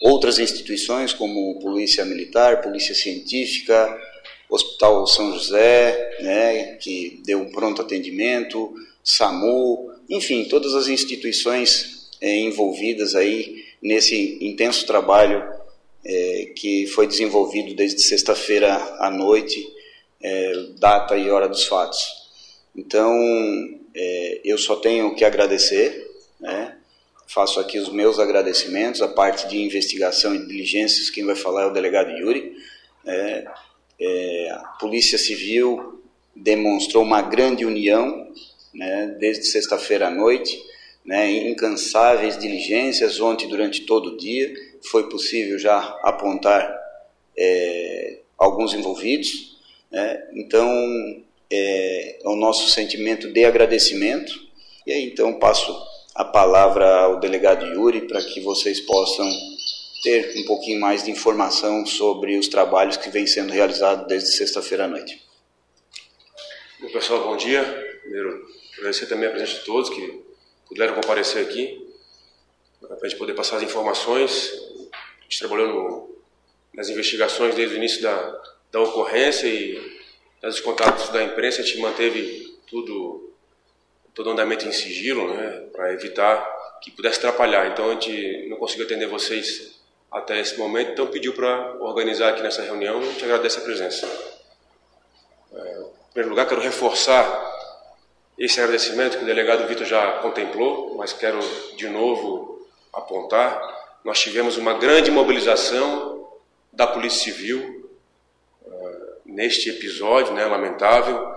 outras instituições como Polícia Militar, Polícia Científica, Hospital São José, né, que deu um pronto atendimento, SAMU, enfim, todas as instituições é, envolvidas aí nesse intenso trabalho é, que foi desenvolvido desde sexta-feira à noite, é, data e hora dos fatos. Então, eu só tenho que agradecer, né, Faço aqui os meus agradecimentos, a parte de investigação e diligências, quem vai falar é o delegado Yuri. É, é, a Polícia Civil demonstrou uma grande união né, desde sexta-feira à noite, né, incansáveis diligências ontem durante todo o dia. Foi possível já apontar é, alguns envolvidos. Né, então, é, é o nosso sentimento de agradecimento. E aí, então, passo a palavra ao delegado Yuri para que vocês possam ter um pouquinho mais de informação sobre os trabalhos que vêm sendo realizados desde sexta-feira à noite. Bom, pessoal, bom dia. Primeiro, agradecer também a presença de todos que puderam comparecer aqui para a gente poder passar as informações. A gente trabalhou no, nas investigações desde o início da, da ocorrência e nos contatos da imprensa a gente manteve tudo, todo andamento em sigilo, né, para evitar que pudesse atrapalhar. Então a gente não conseguiu atender vocês até esse momento, então pediu para organizar aqui nessa reunião e gente agradece a presença. É, em primeiro lugar, quero reforçar esse agradecimento que o delegado Vitor já contemplou, mas quero de novo apontar. Nós tivemos uma grande mobilização da Polícia Civil uh, neste episódio, né, lamentável.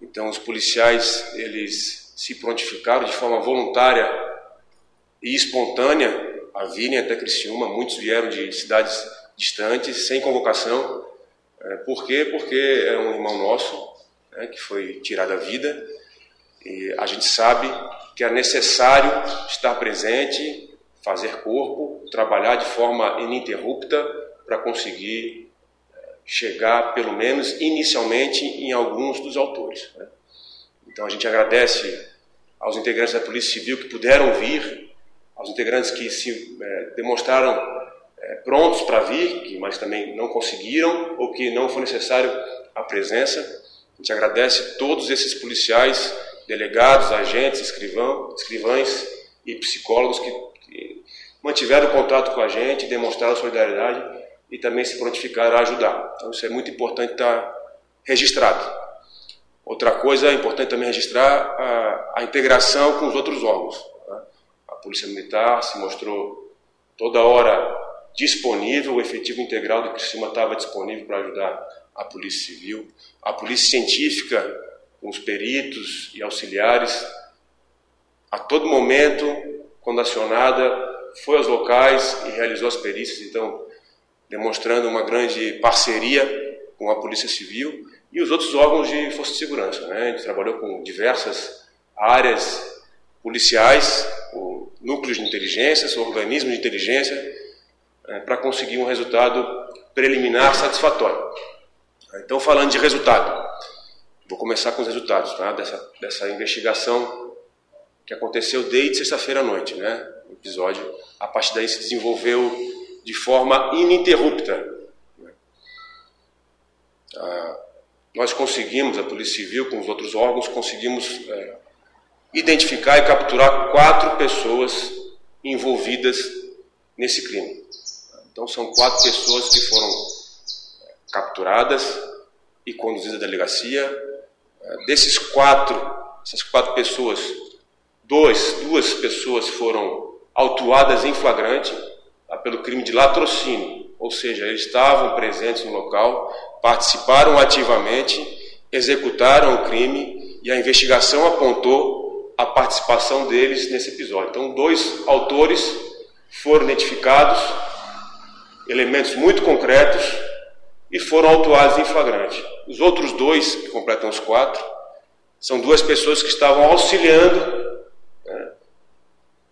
Então, os policiais eles se prontificaram de forma voluntária e espontânea a virem até Criciúma, muitos vieram de cidades distantes, sem convocação. É, por quê? Porque é um irmão nosso né, que foi tirado da vida e a gente sabe que é necessário estar presente, fazer corpo, trabalhar de forma ininterrupta para conseguir é, chegar, pelo menos inicialmente, em alguns dos autores. Né? Então a gente agradece aos integrantes da Polícia Civil que puderam vir aos integrantes que se é, demonstraram é, prontos para vir, mas também não conseguiram ou que não foi necessário a presença. A gente agradece todos esses policiais, delegados, agentes, escrivão, escrivães e psicólogos que, que mantiveram contato com a gente, demonstraram solidariedade e também se prontificaram a ajudar. Então isso é muito importante estar registrado. Outra coisa é importante também registrar a, a integração com os outros órgãos. Polícia Militar se mostrou toda hora disponível, o efetivo integral do Criciúma estava disponível para ajudar a Polícia Civil, a Polícia Científica, com os peritos e auxiliares, a todo momento, quando acionada, foi aos locais e realizou as perícias, então, demonstrando uma grande parceria com a Polícia Civil e os outros órgãos de força de segurança. Né? A gente trabalhou com diversas áreas policiais, núcleos de inteligência, organismos de inteligência, é, para conseguir um resultado preliminar satisfatório. Então, falando de resultado, vou começar com os resultados tá? dessa, dessa investigação que aconteceu desde sexta-feira à noite. Né? O episódio, a partir daí, se desenvolveu de forma ininterrupta. Ah, nós conseguimos, a Polícia Civil, com os outros órgãos, conseguimos é, identificar e capturar quatro pessoas envolvidas nesse crime. Então são quatro pessoas que foram é, capturadas e conduzidas à delegacia. É, desses quatro, essas quatro pessoas, dois, duas pessoas foram autuadas em flagrante tá, pelo crime de latrocínio, ou seja, eles estavam presentes no local, participaram ativamente, executaram o crime e a investigação apontou a participação deles nesse episódio. Então, dois autores foram identificados, elementos muito concretos, e foram autuados em flagrante. Os outros dois, que completam os quatro, são duas pessoas que estavam auxiliando né,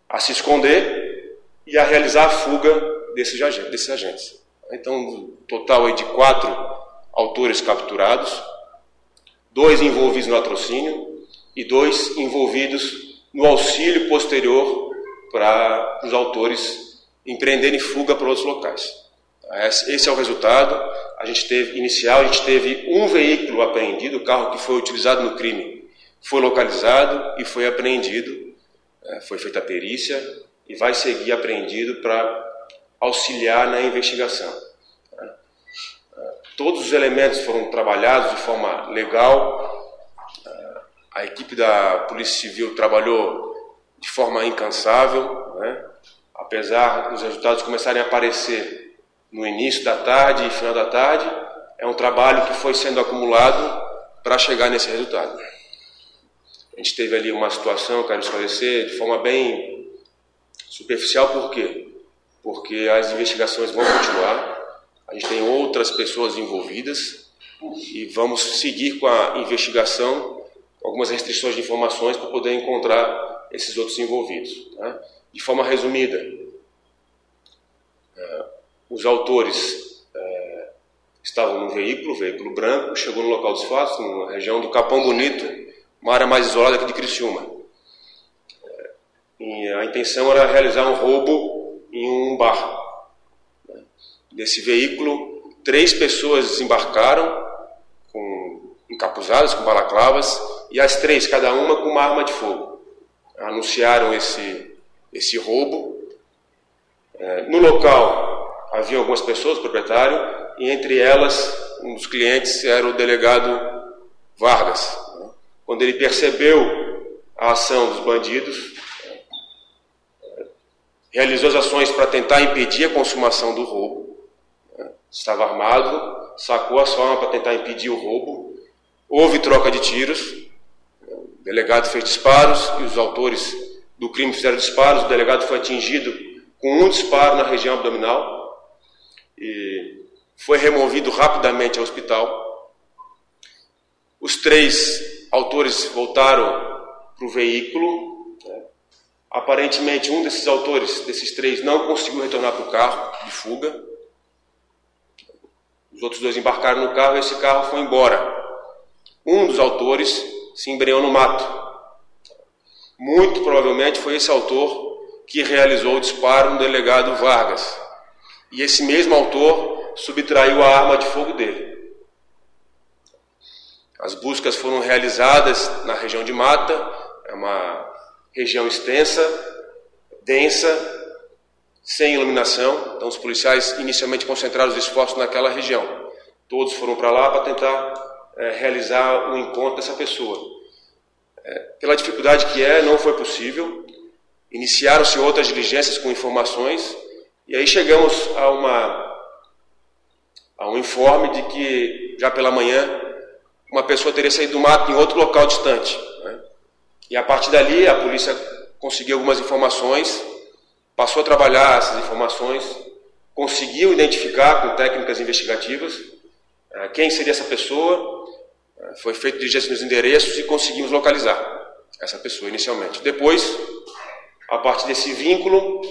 a se esconder e a realizar a fuga desses, agentes. Então, total aí de quatro autores capturados, dois envolvidos no latrocínio, e dois envolvidos no auxílio posterior para os autores empreenderem fuga para outros locais. Esse é o resultado. A gente teve inicial, a gente teve um veículo apreendido, o carro que foi utilizado no crime foi localizado e foi apreendido, é, foi feita a perícia e vai seguir apreendido para auxiliar na investigação. Todos os elementos foram trabalhados de forma legal, a equipe da Polícia Civil trabalhou de forma incansável, né? apesar dos resultados começarem a aparecer no início da tarde e final da tarde, é um trabalho que foi sendo acumulado para chegar nesse resultado. A gente teve ali uma situação, quero esclarecer, de forma bem superficial, por quê? Porque as investigações vão continuar, a gente tem outras pessoas envolvidas e vamos seguir com a investigação, algumas restrições de informações para poder encontrar esses outros envolvidos. Tá? De forma resumida, uh, os autores uh, estavam no veículo, veículo branco, chegou no local dos fatos, na região do Capão Bonito, uma área mais isolada aqui de Criciúma. E a intenção era realizar um roubo em um bar. Nesse veículo, três pessoas desembarcaram, com, encapuzadas, com balaclavas, e as três, cada uma com uma arma de fogo. Anunciaram esse, esse roubo. É, no local havia algumas pessoas, proprietário, e entre elas, um dos clientes era o delegado Vargas, quando ele percebeu a ação dos bandidos, realizou as ações para tentar impedir a consumação do roubo. Estava armado, sacou a sua arma para tentar impedir o roubo. Houve troca de tiros. O delegado fez disparos e os autores do crime fizeram disparos. O delegado foi atingido com um disparo na região abdominal e foi removido rapidamente ao hospital. Os três autores voltaram para o veículo. Né? Aparentemente, um desses autores, desses três, não conseguiu retornar para o carro de fuga. Os outros dois embarcaram no carro e esse carro foi embora. Um dos autores se embreou no mato. Muito provavelmente foi esse autor que realizou o disparo no delegado Vargas. E esse mesmo autor subtraiu a arma de fogo dele. As buscas foram realizadas na região de Mata, é uma região extensa, densa, sem iluminação. Então, os policiais inicialmente concentraram os esforços naquela região. Todos foram para lá para tentar é, realizar o encontro dessa pessoa. É, pela dificuldade que é, não foi possível. Iniciaram-se outras diligências com informações e aí chegamos a uma a um informe de que já pela manhã uma pessoa teria saído do mato em outro local distante. Né? E a partir dali a polícia conseguiu algumas informações, passou a trabalhar essas informações, conseguiu identificar com técnicas investigativas uh, quem seria essa pessoa, uh, foi feito diligência nos endereços e conseguimos localizar essa pessoa inicialmente. Depois, a partir desse vínculo,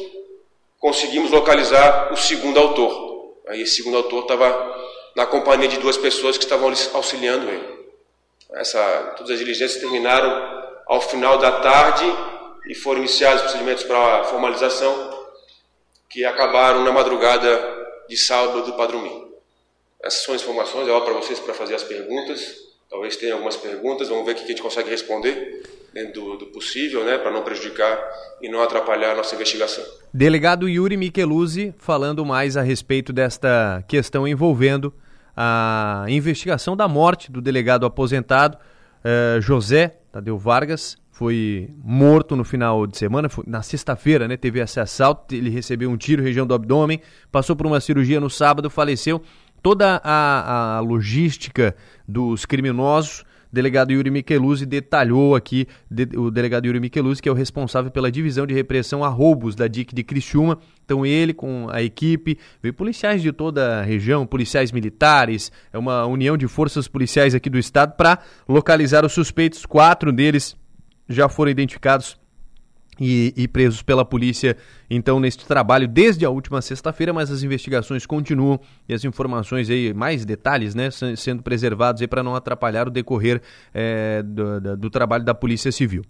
conseguimos localizar o segundo autor. Aí esse segundo autor estava na companhia de duas pessoas que estavam auxiliando ele. Essa, todas as diligências terminaram ao final da tarde e foram iniciados os procedimentos para formalização que acabaram na madrugada de sábado do Padrumim. Essas são as informações, é hora para vocês para fazer as perguntas. Talvez tenha algumas perguntas, vamos ver o que a gente consegue responder dentro do, do possível, né, para não prejudicar e não atrapalhar a nossa investigação. Delegado Yuri Micheluzzi falando mais a respeito desta questão envolvendo a investigação da morte do delegado aposentado uh, José Tadeu Vargas. Foi morto no final de semana, foi, na sexta-feira, né? Teve esse assalto, ele recebeu um tiro região do abdômen, passou por uma cirurgia no sábado, faleceu. Toda a, a logística dos criminosos delegado Yuri Micheluzzi detalhou aqui, de, o delegado Yuri Micheluzzi, que é o responsável pela divisão de repressão a roubos da DIC de Criciúma. Então ele com a equipe, veio policiais de toda a região, policiais militares, é uma união de forças policiais aqui do estado para localizar os suspeitos. Quatro deles já foram identificados e, e, presos pela polícia, então, neste trabalho desde a última sexta-feira, mas as investigações continuam e as informações aí, mais detalhes, né, sendo preservados aí para não atrapalhar o decorrer é, do, do, trabalho da Polícia Civil.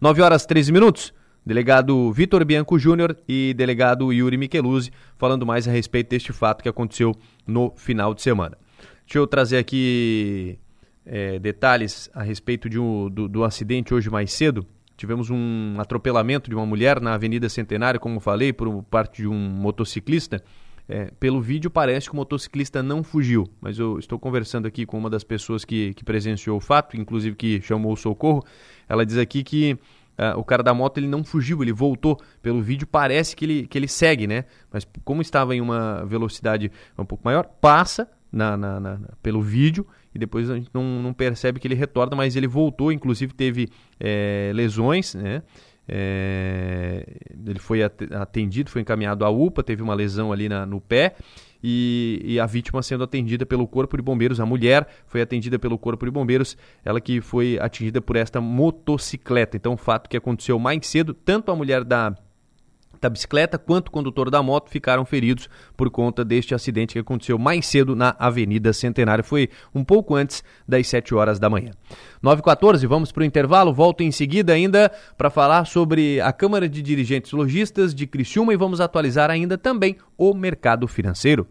9 horas 13 minutos. Delegado Vitor Bianco Júnior e delegado Yuri Micheluzzi falando mais a respeito deste fato que aconteceu no final de semana. Deixa eu trazer aqui é, detalhes a respeito de um, do, do acidente hoje mais cedo Tivemos um atropelamento de uma mulher na Avenida Centenário, como falei, por parte de um motociclista. É, pelo vídeo parece que o motociclista não fugiu, mas eu estou conversando aqui com uma das pessoas que, que presenciou o fato, inclusive que chamou o socorro. Ela diz aqui que uh, o cara da moto ele não fugiu, ele voltou. Pelo vídeo parece que ele, que ele segue, né? Mas como estava em uma velocidade um pouco maior, passa na, na, na, pelo vídeo e depois a gente não, não, percebe que ele retorna, mas ele voltou, inclusive teve é, lesões, né? É, ele foi atendido, foi encaminhado à UPA, teve uma lesão ali na, no pé e, e, a vítima sendo atendida pelo Corpo de Bombeiros. A mulher foi atendida pelo Corpo de Bombeiros, ela que foi atingida por esta motocicleta. Então, o fato que aconteceu mais cedo, tanto a mulher da da bicicleta quanto o condutor da moto ficaram feridos por conta deste acidente que aconteceu mais cedo na Avenida Centenário. Foi um pouco antes das 7 horas da manhã. 9h14, vamos para o intervalo. Volto em seguida ainda para falar sobre a Câmara de Dirigentes Logistas de Criciúma e vamos atualizar ainda também o mercado financeiro.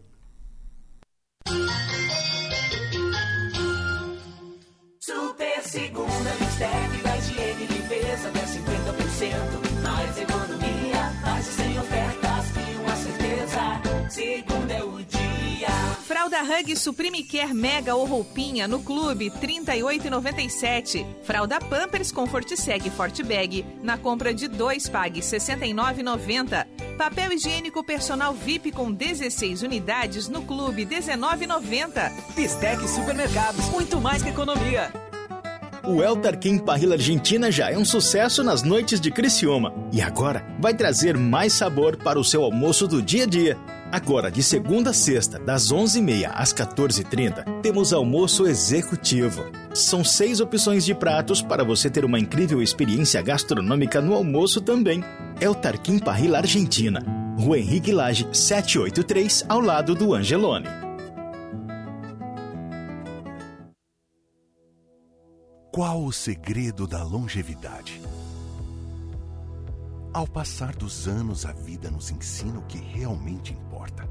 Fralda Hug Supreme Care Mega ou roupinha no clube 38,97. Fralda Pampers Comfort Seg Forte Bag na compra de dois pague 69,90. Papel higiênico personal VIP com 16 unidades no clube 19,90. Bistec Supermercados, muito mais que economia. O El Tarquim Parrilla Argentina já é um sucesso nas noites de Criciúma e agora vai trazer mais sabor para o seu almoço do dia a dia. Agora, de segunda a sexta, das 11h30 às 14h30, temos almoço executivo. São seis opções de pratos para você ter uma incrível experiência gastronômica no almoço também. É o Tarquim Parrilla Argentina, Rua Henrique Lage 783, ao lado do Angelone. Qual o segredo da longevidade? Ao passar dos anos, a vida nos ensina o que realmente importa.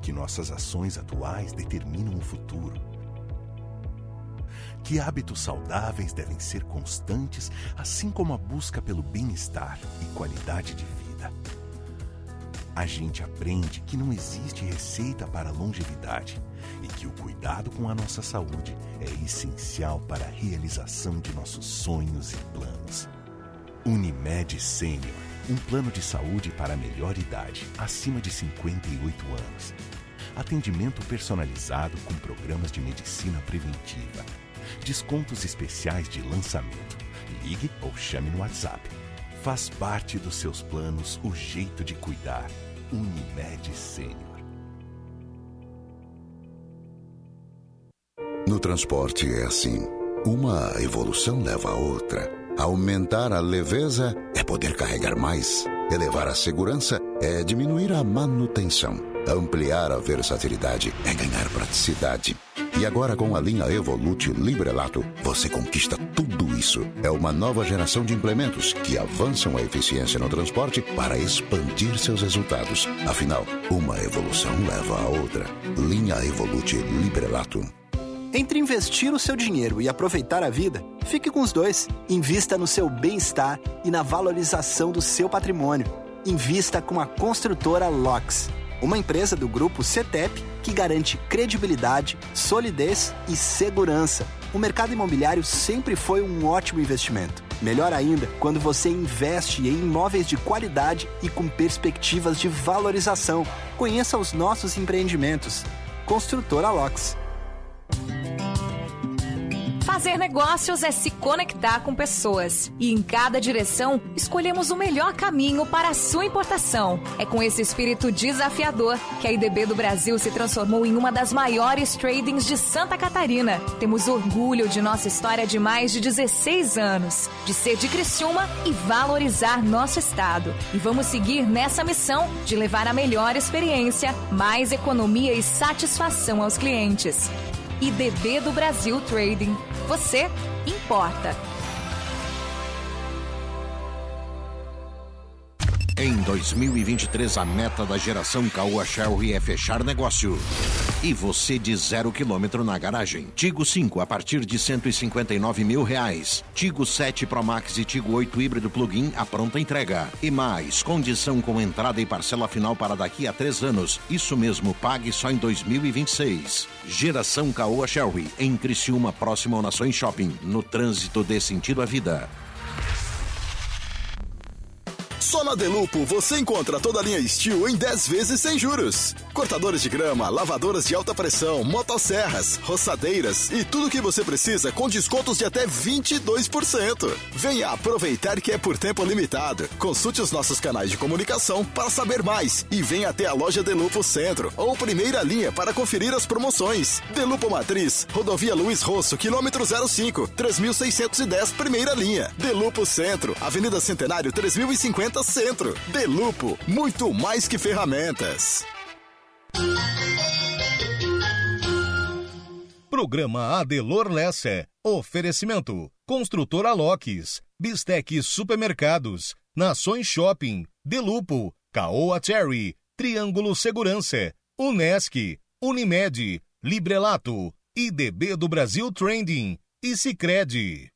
Que nossas ações atuais determinam o futuro. Que hábitos saudáveis devem ser constantes, assim como a busca pelo bem-estar e qualidade de vida. A gente aprende que não existe receita para longevidade e que o cuidado com a nossa saúde é essencial para a realização de nossos sonhos e planos. Unimed Sênior, um plano de saúde para a melhor idade, acima de 58 anos. Atendimento personalizado com programas de medicina preventiva. Descontos especiais de lançamento. Ligue ou chame no WhatsApp. Faz parte dos seus planos o jeito de cuidar. Unimed Sênior. No transporte é assim. Uma evolução leva a outra. Aumentar a leveza é poder carregar mais. Elevar a segurança é diminuir a manutenção. Ampliar a versatilidade é ganhar praticidade. E agora com a linha Evolute Librelato, você conquista tudo isso. É uma nova geração de implementos que avançam a eficiência no transporte para expandir seus resultados. Afinal, uma evolução leva a outra. Linha Evolute Librelato. Entre investir o seu dinheiro e aproveitar a vida, fique com os dois. Invista no seu bem-estar e na valorização do seu patrimônio. Invista com a construtora LOX, uma empresa do grupo CETEP que garante credibilidade, solidez e segurança. O mercado imobiliário sempre foi um ótimo investimento. Melhor ainda quando você investe em imóveis de qualidade e com perspectivas de valorização. Conheça os nossos empreendimentos. Construtora LOX. Fazer negócios é se conectar com pessoas. E em cada direção, escolhemos o melhor caminho para a sua importação. É com esse espírito desafiador que a IDB do Brasil se transformou em uma das maiores tradings de Santa Catarina. Temos orgulho de nossa história de mais de 16 anos, de ser de Criciúma e valorizar nosso estado. E vamos seguir nessa missão de levar a melhor experiência, mais economia e satisfação aos clientes. IDB do Brasil Trading. Você importa. Em 2023, a meta da geração Caoa Shelby é fechar negócio. E você de zero quilômetro na garagem. Tigo 5 a partir de 159 mil reais. Tigo 7 Pro Max e Tigo 8 híbrido plug-in a pronta entrega. E mais, condição com entrada e parcela final para daqui a três anos. Isso mesmo, pague só em 2026. Geração Caoa Shelby, em Criciúma, próximo ao Nações Shopping. No trânsito dê sentido à vida. Só na Delupo você encontra toda a linha Steel em 10 vezes sem juros. Cortadores de grama, lavadoras de alta pressão, motosserras, roçadeiras e tudo o que você precisa com descontos de até 22%. Venha aproveitar que é por tempo limitado. Consulte os nossos canais de comunicação para saber mais e venha até a loja Delupo Centro ou Primeira Linha para conferir as promoções. Delupo Matriz, Rodovia Luiz Rosso, quilômetro 05, 3610, Primeira Linha. Delupo Centro, Avenida Centenário 3050 Centro. Delupo, muito mais que ferramentas. Programa Adelor Lessa. Oferecimento. Construtora Locks. Bistec Supermercados. Nações Shopping. Delupo. Caoa Cherry. Triângulo Segurança. Unesc. Unimed. Librelato. IDB do Brasil Trending. E Cicred.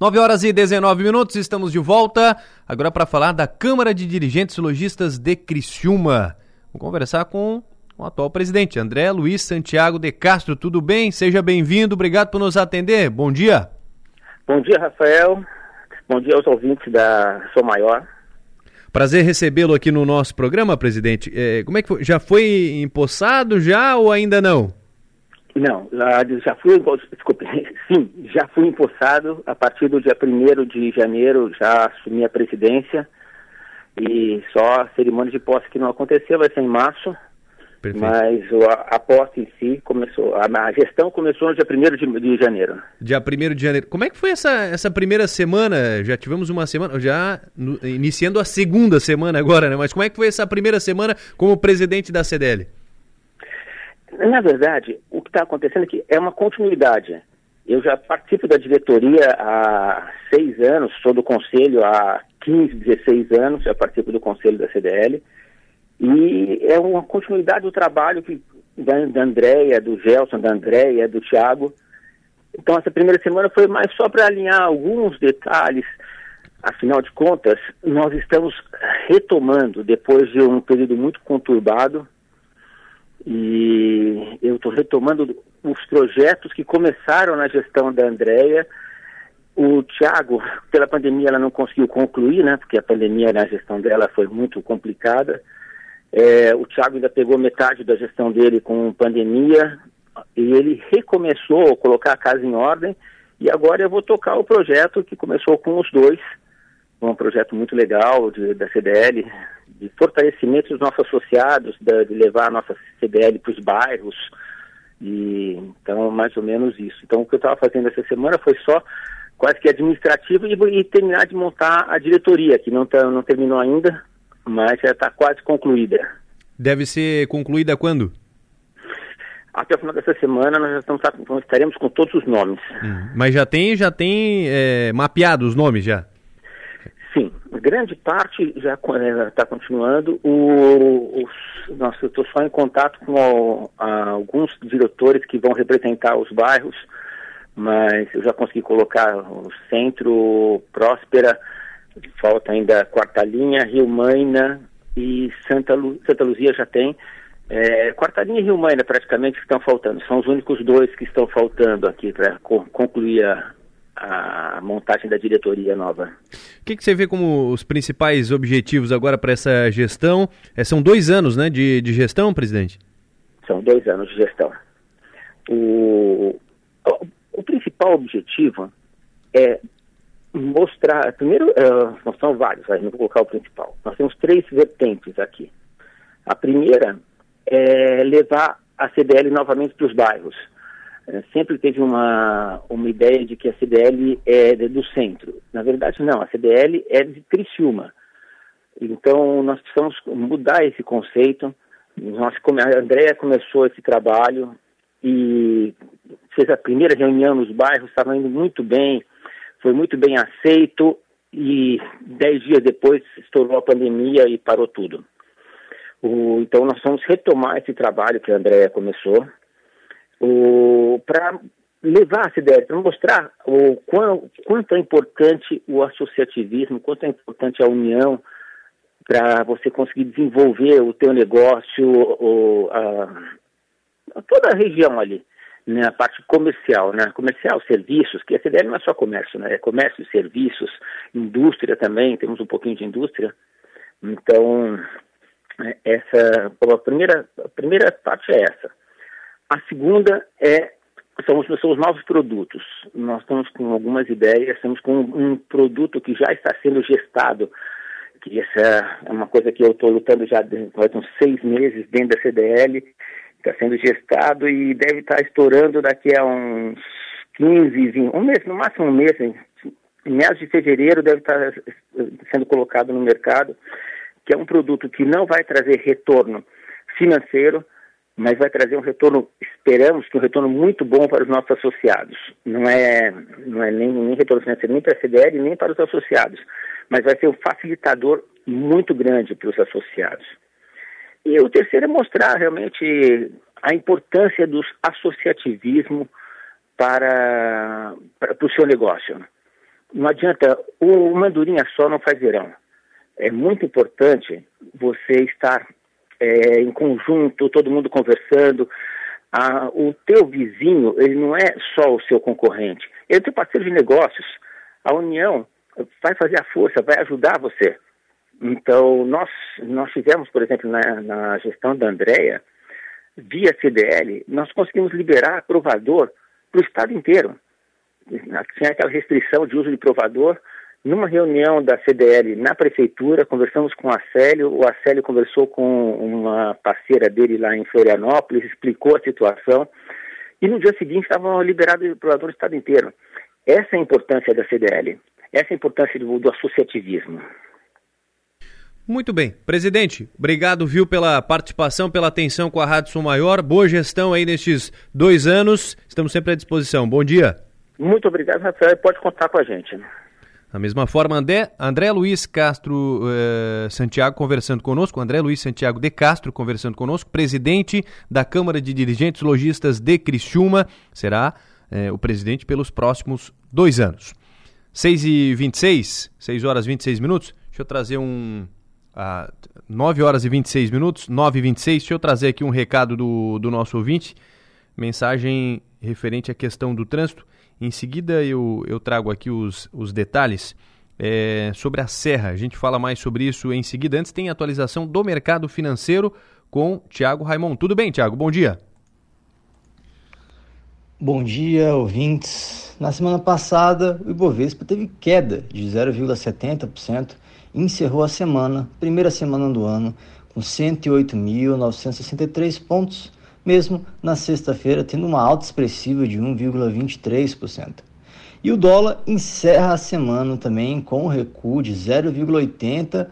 9 horas e 19 minutos, estamos de volta. Agora para falar da Câmara de Dirigentes Logistas de Criciúma. Vou conversar com o atual presidente, André Luiz Santiago de Castro. Tudo bem? Seja bem-vindo, obrigado por nos atender. Bom dia. Bom dia, Rafael. Bom dia aos ouvintes da Sou Maior. Prazer recebê-lo aqui no nosso programa, presidente. É, como é que foi? Já foi empossado já ou ainda não? Não, já fui, desculpe, sim, já fui empossado a partir do dia 1 de janeiro, já assumi a presidência e só a cerimônia de posse que não aconteceu vai ser em março, Perfeito. mas a, a posse em si começou, a, a gestão começou no dia 1 de, de janeiro. Dia 1 de janeiro. Como é que foi essa, essa primeira semana? Já tivemos uma semana, já no, iniciando a segunda semana agora, né? Mas como é que foi essa primeira semana como presidente da CDL? Na verdade, o que está acontecendo aqui é uma continuidade. Eu já participo da diretoria há seis anos, sou do conselho há 15, 16 anos, já participo do conselho da CDL. E é uma continuidade do trabalho que, da, da Andréia, do Gelson, da Andréia, do Thiago. Então, essa primeira semana foi mais só para alinhar alguns detalhes. Afinal de contas, nós estamos retomando, depois de um período muito conturbado, e eu estou retomando os projetos que começaram na gestão da Andrea. O Tiago, pela pandemia, ela não conseguiu concluir, né? Porque a pandemia na gestão dela foi muito complicada. É, o Tiago ainda pegou metade da gestão dele com pandemia e ele recomeçou a colocar a casa em ordem. E agora eu vou tocar o projeto que começou com os dois, um projeto muito legal de, da CDL, de fortalecimento dos nossos associados, de, de levar a nossa CDL para os bairros, e então mais ou menos isso. Então o que eu estava fazendo essa semana foi só quase que administrativo e, e terminar de montar a diretoria, que não, tá, não terminou ainda, mas já está quase concluída. Deve ser concluída quando? Até o final dessa semana nós já estamos, estaremos com todos os nomes. Hum, mas já tem, já tem é, mapeado os nomes já? Grande parte já está continuando. O, os, nossa, eu estou só em contato com o, a, alguns diretores que vão representar os bairros, mas eu já consegui colocar o Centro, Próspera, falta ainda Quarta Linha, Rio Maina e Santa, Lu, Santa Luzia já tem. É, Quarta Linha e Rio Maina praticamente estão faltando. São os únicos dois que estão faltando aqui para co concluir a, a montagem da diretoria nova. O que, que, você vê como os principais objetivos agora para essa gestão? É, são dois anos né, de, de gestão, presidente? São dois anos de gestão. O, o, o principal objetivo é mostrar. Primeiro, uh, são vários, não vou colocar o principal. Nós temos três vertentes aqui. A primeira é levar a CDL novamente para os bairros sempre teve uma, uma ideia de que a CDL é do centro. Na verdade, não, a CDL é de Criciúma. Então, nós precisamos mudar esse conceito. Nós, a Andrea começou esse trabalho e fez a primeira reunião nos bairros, estava indo muito bem, foi muito bem aceito e dez dias depois estourou a pandemia e parou tudo. O, então, nós vamos retomar esse trabalho que a Andrea começou para levar essa ideia, para mostrar o quão, quanto é importante o associativismo, quanto é importante a união para você conseguir desenvolver o teu negócio, o, a, a toda a região ali. na parte comercial, né? Comercial, serviços, que a CDL não é só comércio, né? É comércio, serviços, indústria também, temos um pouquinho de indústria. Então, é, essa, a primeira, a primeira parte é essa. A segunda é são os, novos produtos. Nós estamos com algumas ideias, estamos com um, produto que já está sendo gestado, que essa é uma coisa que eu estou lutando já faz uns seis meses dentro da CDL, está sendo gestado e deve estar estourando daqui a uns 15, 20, um mês, no máximo um mês, em, meados de fevereiro deve estar sendo colocado no mercado, que é um produto que não vai trazer retorno financeiro, mas vai trazer um retorno, esperamos que um retorno muito bom para os nossos associados. Não é, não é nem, nem retorno financeiro nem para a CDL, nem para os associados, mas vai ser um facilitador muito grande para os associados. E o terceiro é mostrar realmente a importância do associativismo para, para, para o seu negócio. Não adianta, o mandurinha só não faz verão. É muito importante você estar é, em conjunto, todo mundo conversando. Ah, o teu vizinho, ele não é só o seu concorrente, ele é teu parceiro de negócios. A união vai fazer a força, vai ajudar você. Então, nós, nós fizemos, por exemplo, na, na gestão da Andrea, via CDL, nós conseguimos liberar provador para o estado inteiro. Tinha aquela restrição de uso de provador, numa reunião da CDL na prefeitura, conversamos com o Acélio, o Acélio conversou com uma parceira dele lá em Florianópolis, explicou a situação, e no dia seguinte estavam liberados o provador no estado inteiro. Essa é a importância da CDL, essa é a importância do, do associativismo. Muito bem. Presidente, obrigado, viu, pela participação, pela atenção com a Rádio Sul Maior. Boa gestão aí nestes dois anos. Estamos sempre à disposição. Bom dia. Muito obrigado, Rafael. Pode contar com a gente. Da mesma forma, André, André Luiz Castro eh, Santiago conversando conosco, André Luiz Santiago de Castro conversando conosco, presidente da Câmara de Dirigentes Logistas de Criciúma, será eh, o presidente pelos próximos dois anos. 6 e 26, 6 horas e 26 minutos, deixa eu trazer um... Ah, 9 horas e 26 minutos, 9 e 26, deixa eu trazer aqui um recado do, do nosso ouvinte, mensagem referente à questão do trânsito. Em seguida, eu, eu trago aqui os, os detalhes é, sobre a Serra. A gente fala mais sobre isso em seguida. Antes, tem atualização do mercado financeiro com Tiago Raimon. Tudo bem, Tiago? Bom dia. Bom dia, ouvintes. Na semana passada, o Ibovespa teve queda de 0,70% e encerrou a semana, primeira semana do ano, com 108.963 pontos, mesmo na sexta-feira tendo uma alta expressiva de 1,23%. E o dólar encerra a semana também com um recuo de 0,80%,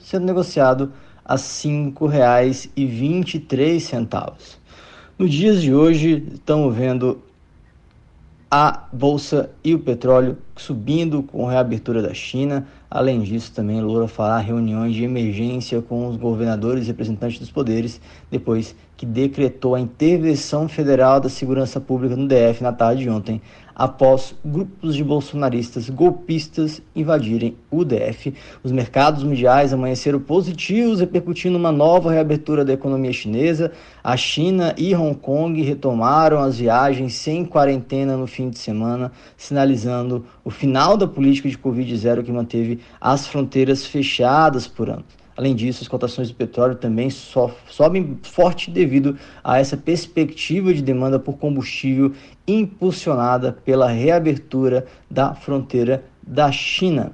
sendo negociado a R$ 5,23. No dias de hoje, estamos vendo a bolsa e o petróleo subindo com a reabertura da China. Além disso, também Lula fará reuniões de emergência com os governadores e representantes dos poderes depois que decretou a intervenção federal da segurança pública no DF na tarde de ontem, após grupos de bolsonaristas golpistas invadirem o DF. Os mercados mundiais amanheceram positivos, repercutindo uma nova reabertura da economia chinesa. A China e Hong Kong retomaram as viagens sem quarentena no fim de semana, sinalizando o final da política de Covid-0 que manteve as fronteiras fechadas por anos. Além disso, as cotações do petróleo também so, sobem forte devido a essa perspectiva de demanda por combustível impulsionada pela reabertura da fronteira da China.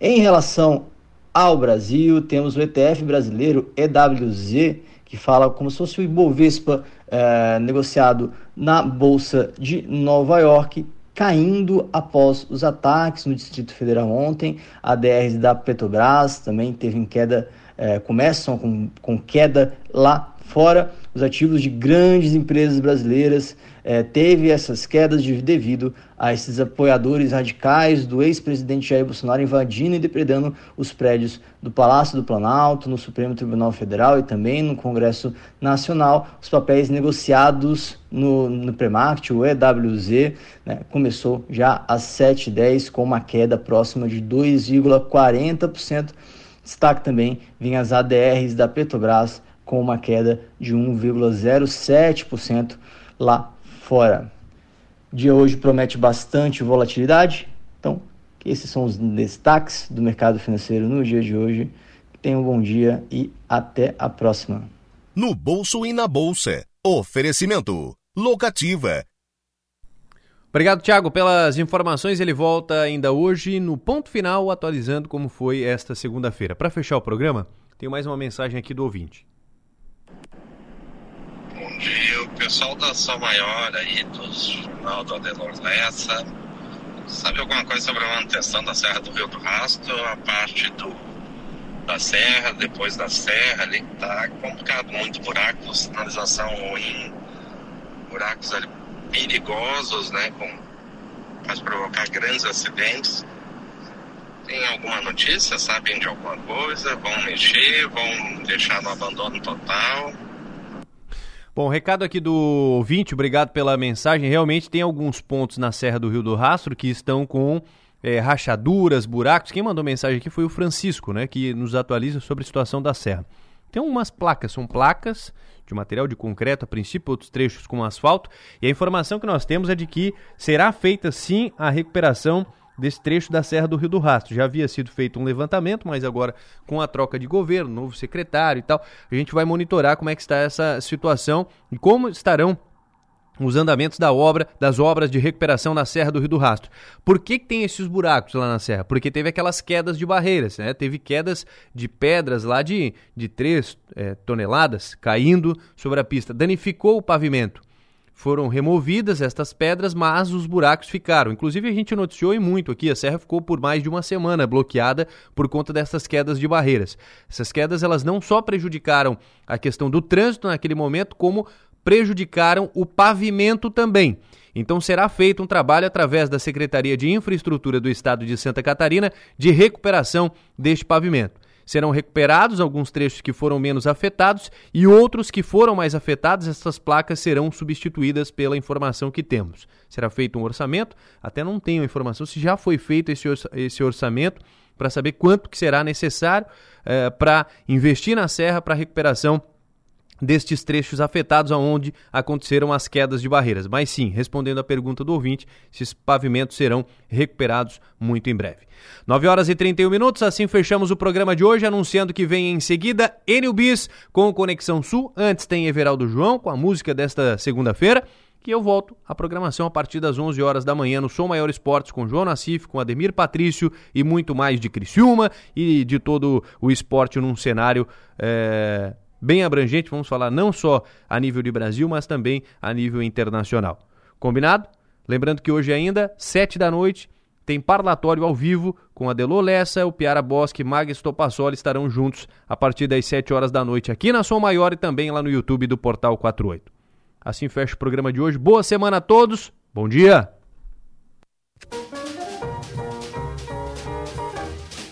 Em relação ao Brasil, temos o ETF brasileiro EWZ, que fala como se fosse o Ibovespa eh, negociado na Bolsa de Nova York, caindo após os ataques no Distrito Federal ontem. A DRs da Petrobras também teve em queda é, começam com, com queda lá fora. Os ativos de grandes empresas brasileiras é, teve essas quedas de, devido a esses apoiadores radicais do ex-presidente Jair Bolsonaro invadindo e depredando os prédios do Palácio do Planalto, no Supremo Tribunal Federal e também no Congresso Nacional. Os papéis negociados no, no Premact, o EWZ, né, começou já às 7h10 com uma queda próxima de 2,40%. Destaque também vem as ADRs da Petrobras com uma queda de 1,07% lá fora. O dia hoje promete bastante volatilidade, então esses são os destaques do mercado financeiro no dia de hoje. Tenham um bom dia e até a próxima. No bolso e na bolsa. Oferecimento. Locativa. Obrigado, Thiago, pelas informações. Ele volta ainda hoje no ponto final, atualizando como foi esta segunda-feira. Para fechar o programa, tem mais uma mensagem aqui do ouvinte. Bom dia, o pessoal da São Maior aí, do Jornal do Adelor Lessa. Sabe alguma coisa sobre a manutenção da Serra do Rio do Rastro, a parte do, da serra, depois da serra ali, tá complicado, muito buraco, sinalização ruim, buracos ali perigosos, né, com pode provocar grandes acidentes. Tem alguma notícia? Sabem de alguma coisa? Vão mexer? Vão deixar no abandono total? Bom, recado aqui do ouvinte, obrigado pela mensagem. Realmente tem alguns pontos na Serra do Rio do Rastro que estão com é, rachaduras, buracos. Quem mandou mensagem aqui foi o Francisco, né, que nos atualiza sobre a situação da serra. Tem umas placas, são placas de material de concreto, a princípio, outros trechos com asfalto. E a informação que nós temos é de que será feita sim a recuperação desse trecho da Serra do Rio do Rastro. Já havia sido feito um levantamento, mas agora com a troca de governo, novo secretário e tal, a gente vai monitorar como é que está essa situação e como estarão os andamentos da obra, das obras de recuperação na Serra do Rio do Rastro. Por que, que tem esses buracos lá na serra? Porque teve aquelas quedas de barreiras, né? Teve quedas de pedras lá de, de 3 é, toneladas caindo sobre a pista. Danificou o pavimento. Foram removidas estas pedras, mas os buracos ficaram. Inclusive, a gente noticiou e muito aqui, a serra ficou por mais de uma semana bloqueada por conta dessas quedas de barreiras. Essas quedas, elas não só prejudicaram a questão do trânsito naquele momento, como prejudicaram o pavimento também. Então será feito um trabalho através da Secretaria de Infraestrutura do Estado de Santa Catarina de recuperação deste pavimento. Serão recuperados alguns trechos que foram menos afetados e outros que foram mais afetados, essas placas serão substituídas pela informação que temos. Será feito um orçamento, até não tenho informação se já foi feito esse orçamento para saber quanto que será necessário eh, para investir na serra para recuperação destes trechos afetados aonde aconteceram as quedas de barreiras. Mas sim, respondendo à pergunta do ouvinte, esses pavimentos serão recuperados muito em breve. 9 horas e 31 minutos, assim fechamos o programa de hoje, anunciando que vem em seguida Enio Bis com Conexão Sul. Antes tem Everaldo João com a música desta segunda-feira. Que eu volto à programação a partir das 11 horas da manhã no Som Maior Esportes com João Nassif, com Ademir Patrício e muito mais de Criciúma e de todo o esporte num cenário é, bem abrangente, vamos falar não só a nível de Brasil, mas também a nível internacional. Combinado? Lembrando que hoje ainda, sete da noite, tem parlatório ao vivo com Adelô Lessa, o Piara Bosque e Maga Estopassoli estarão juntos a partir das 7 horas da noite aqui na Som Maior e também lá no YouTube do Portal 48. Assim fecha o programa de hoje. Boa semana a todos. Bom dia.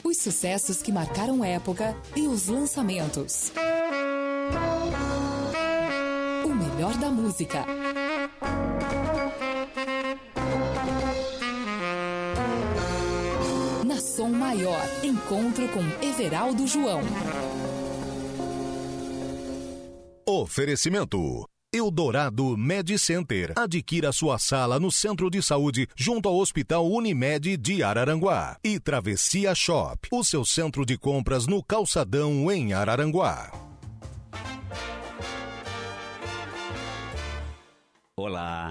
Os sucessos que marcaram época e os lançamentos. O melhor da música. Na Som Maior, encontro com Everaldo João. Oferecimento. Eldorado Med Center. Adquira sua sala no Centro de Saúde, junto ao Hospital Unimed de Araranguá. E Travessia Shop, o seu centro de compras no Calçadão, em Araranguá. Olá,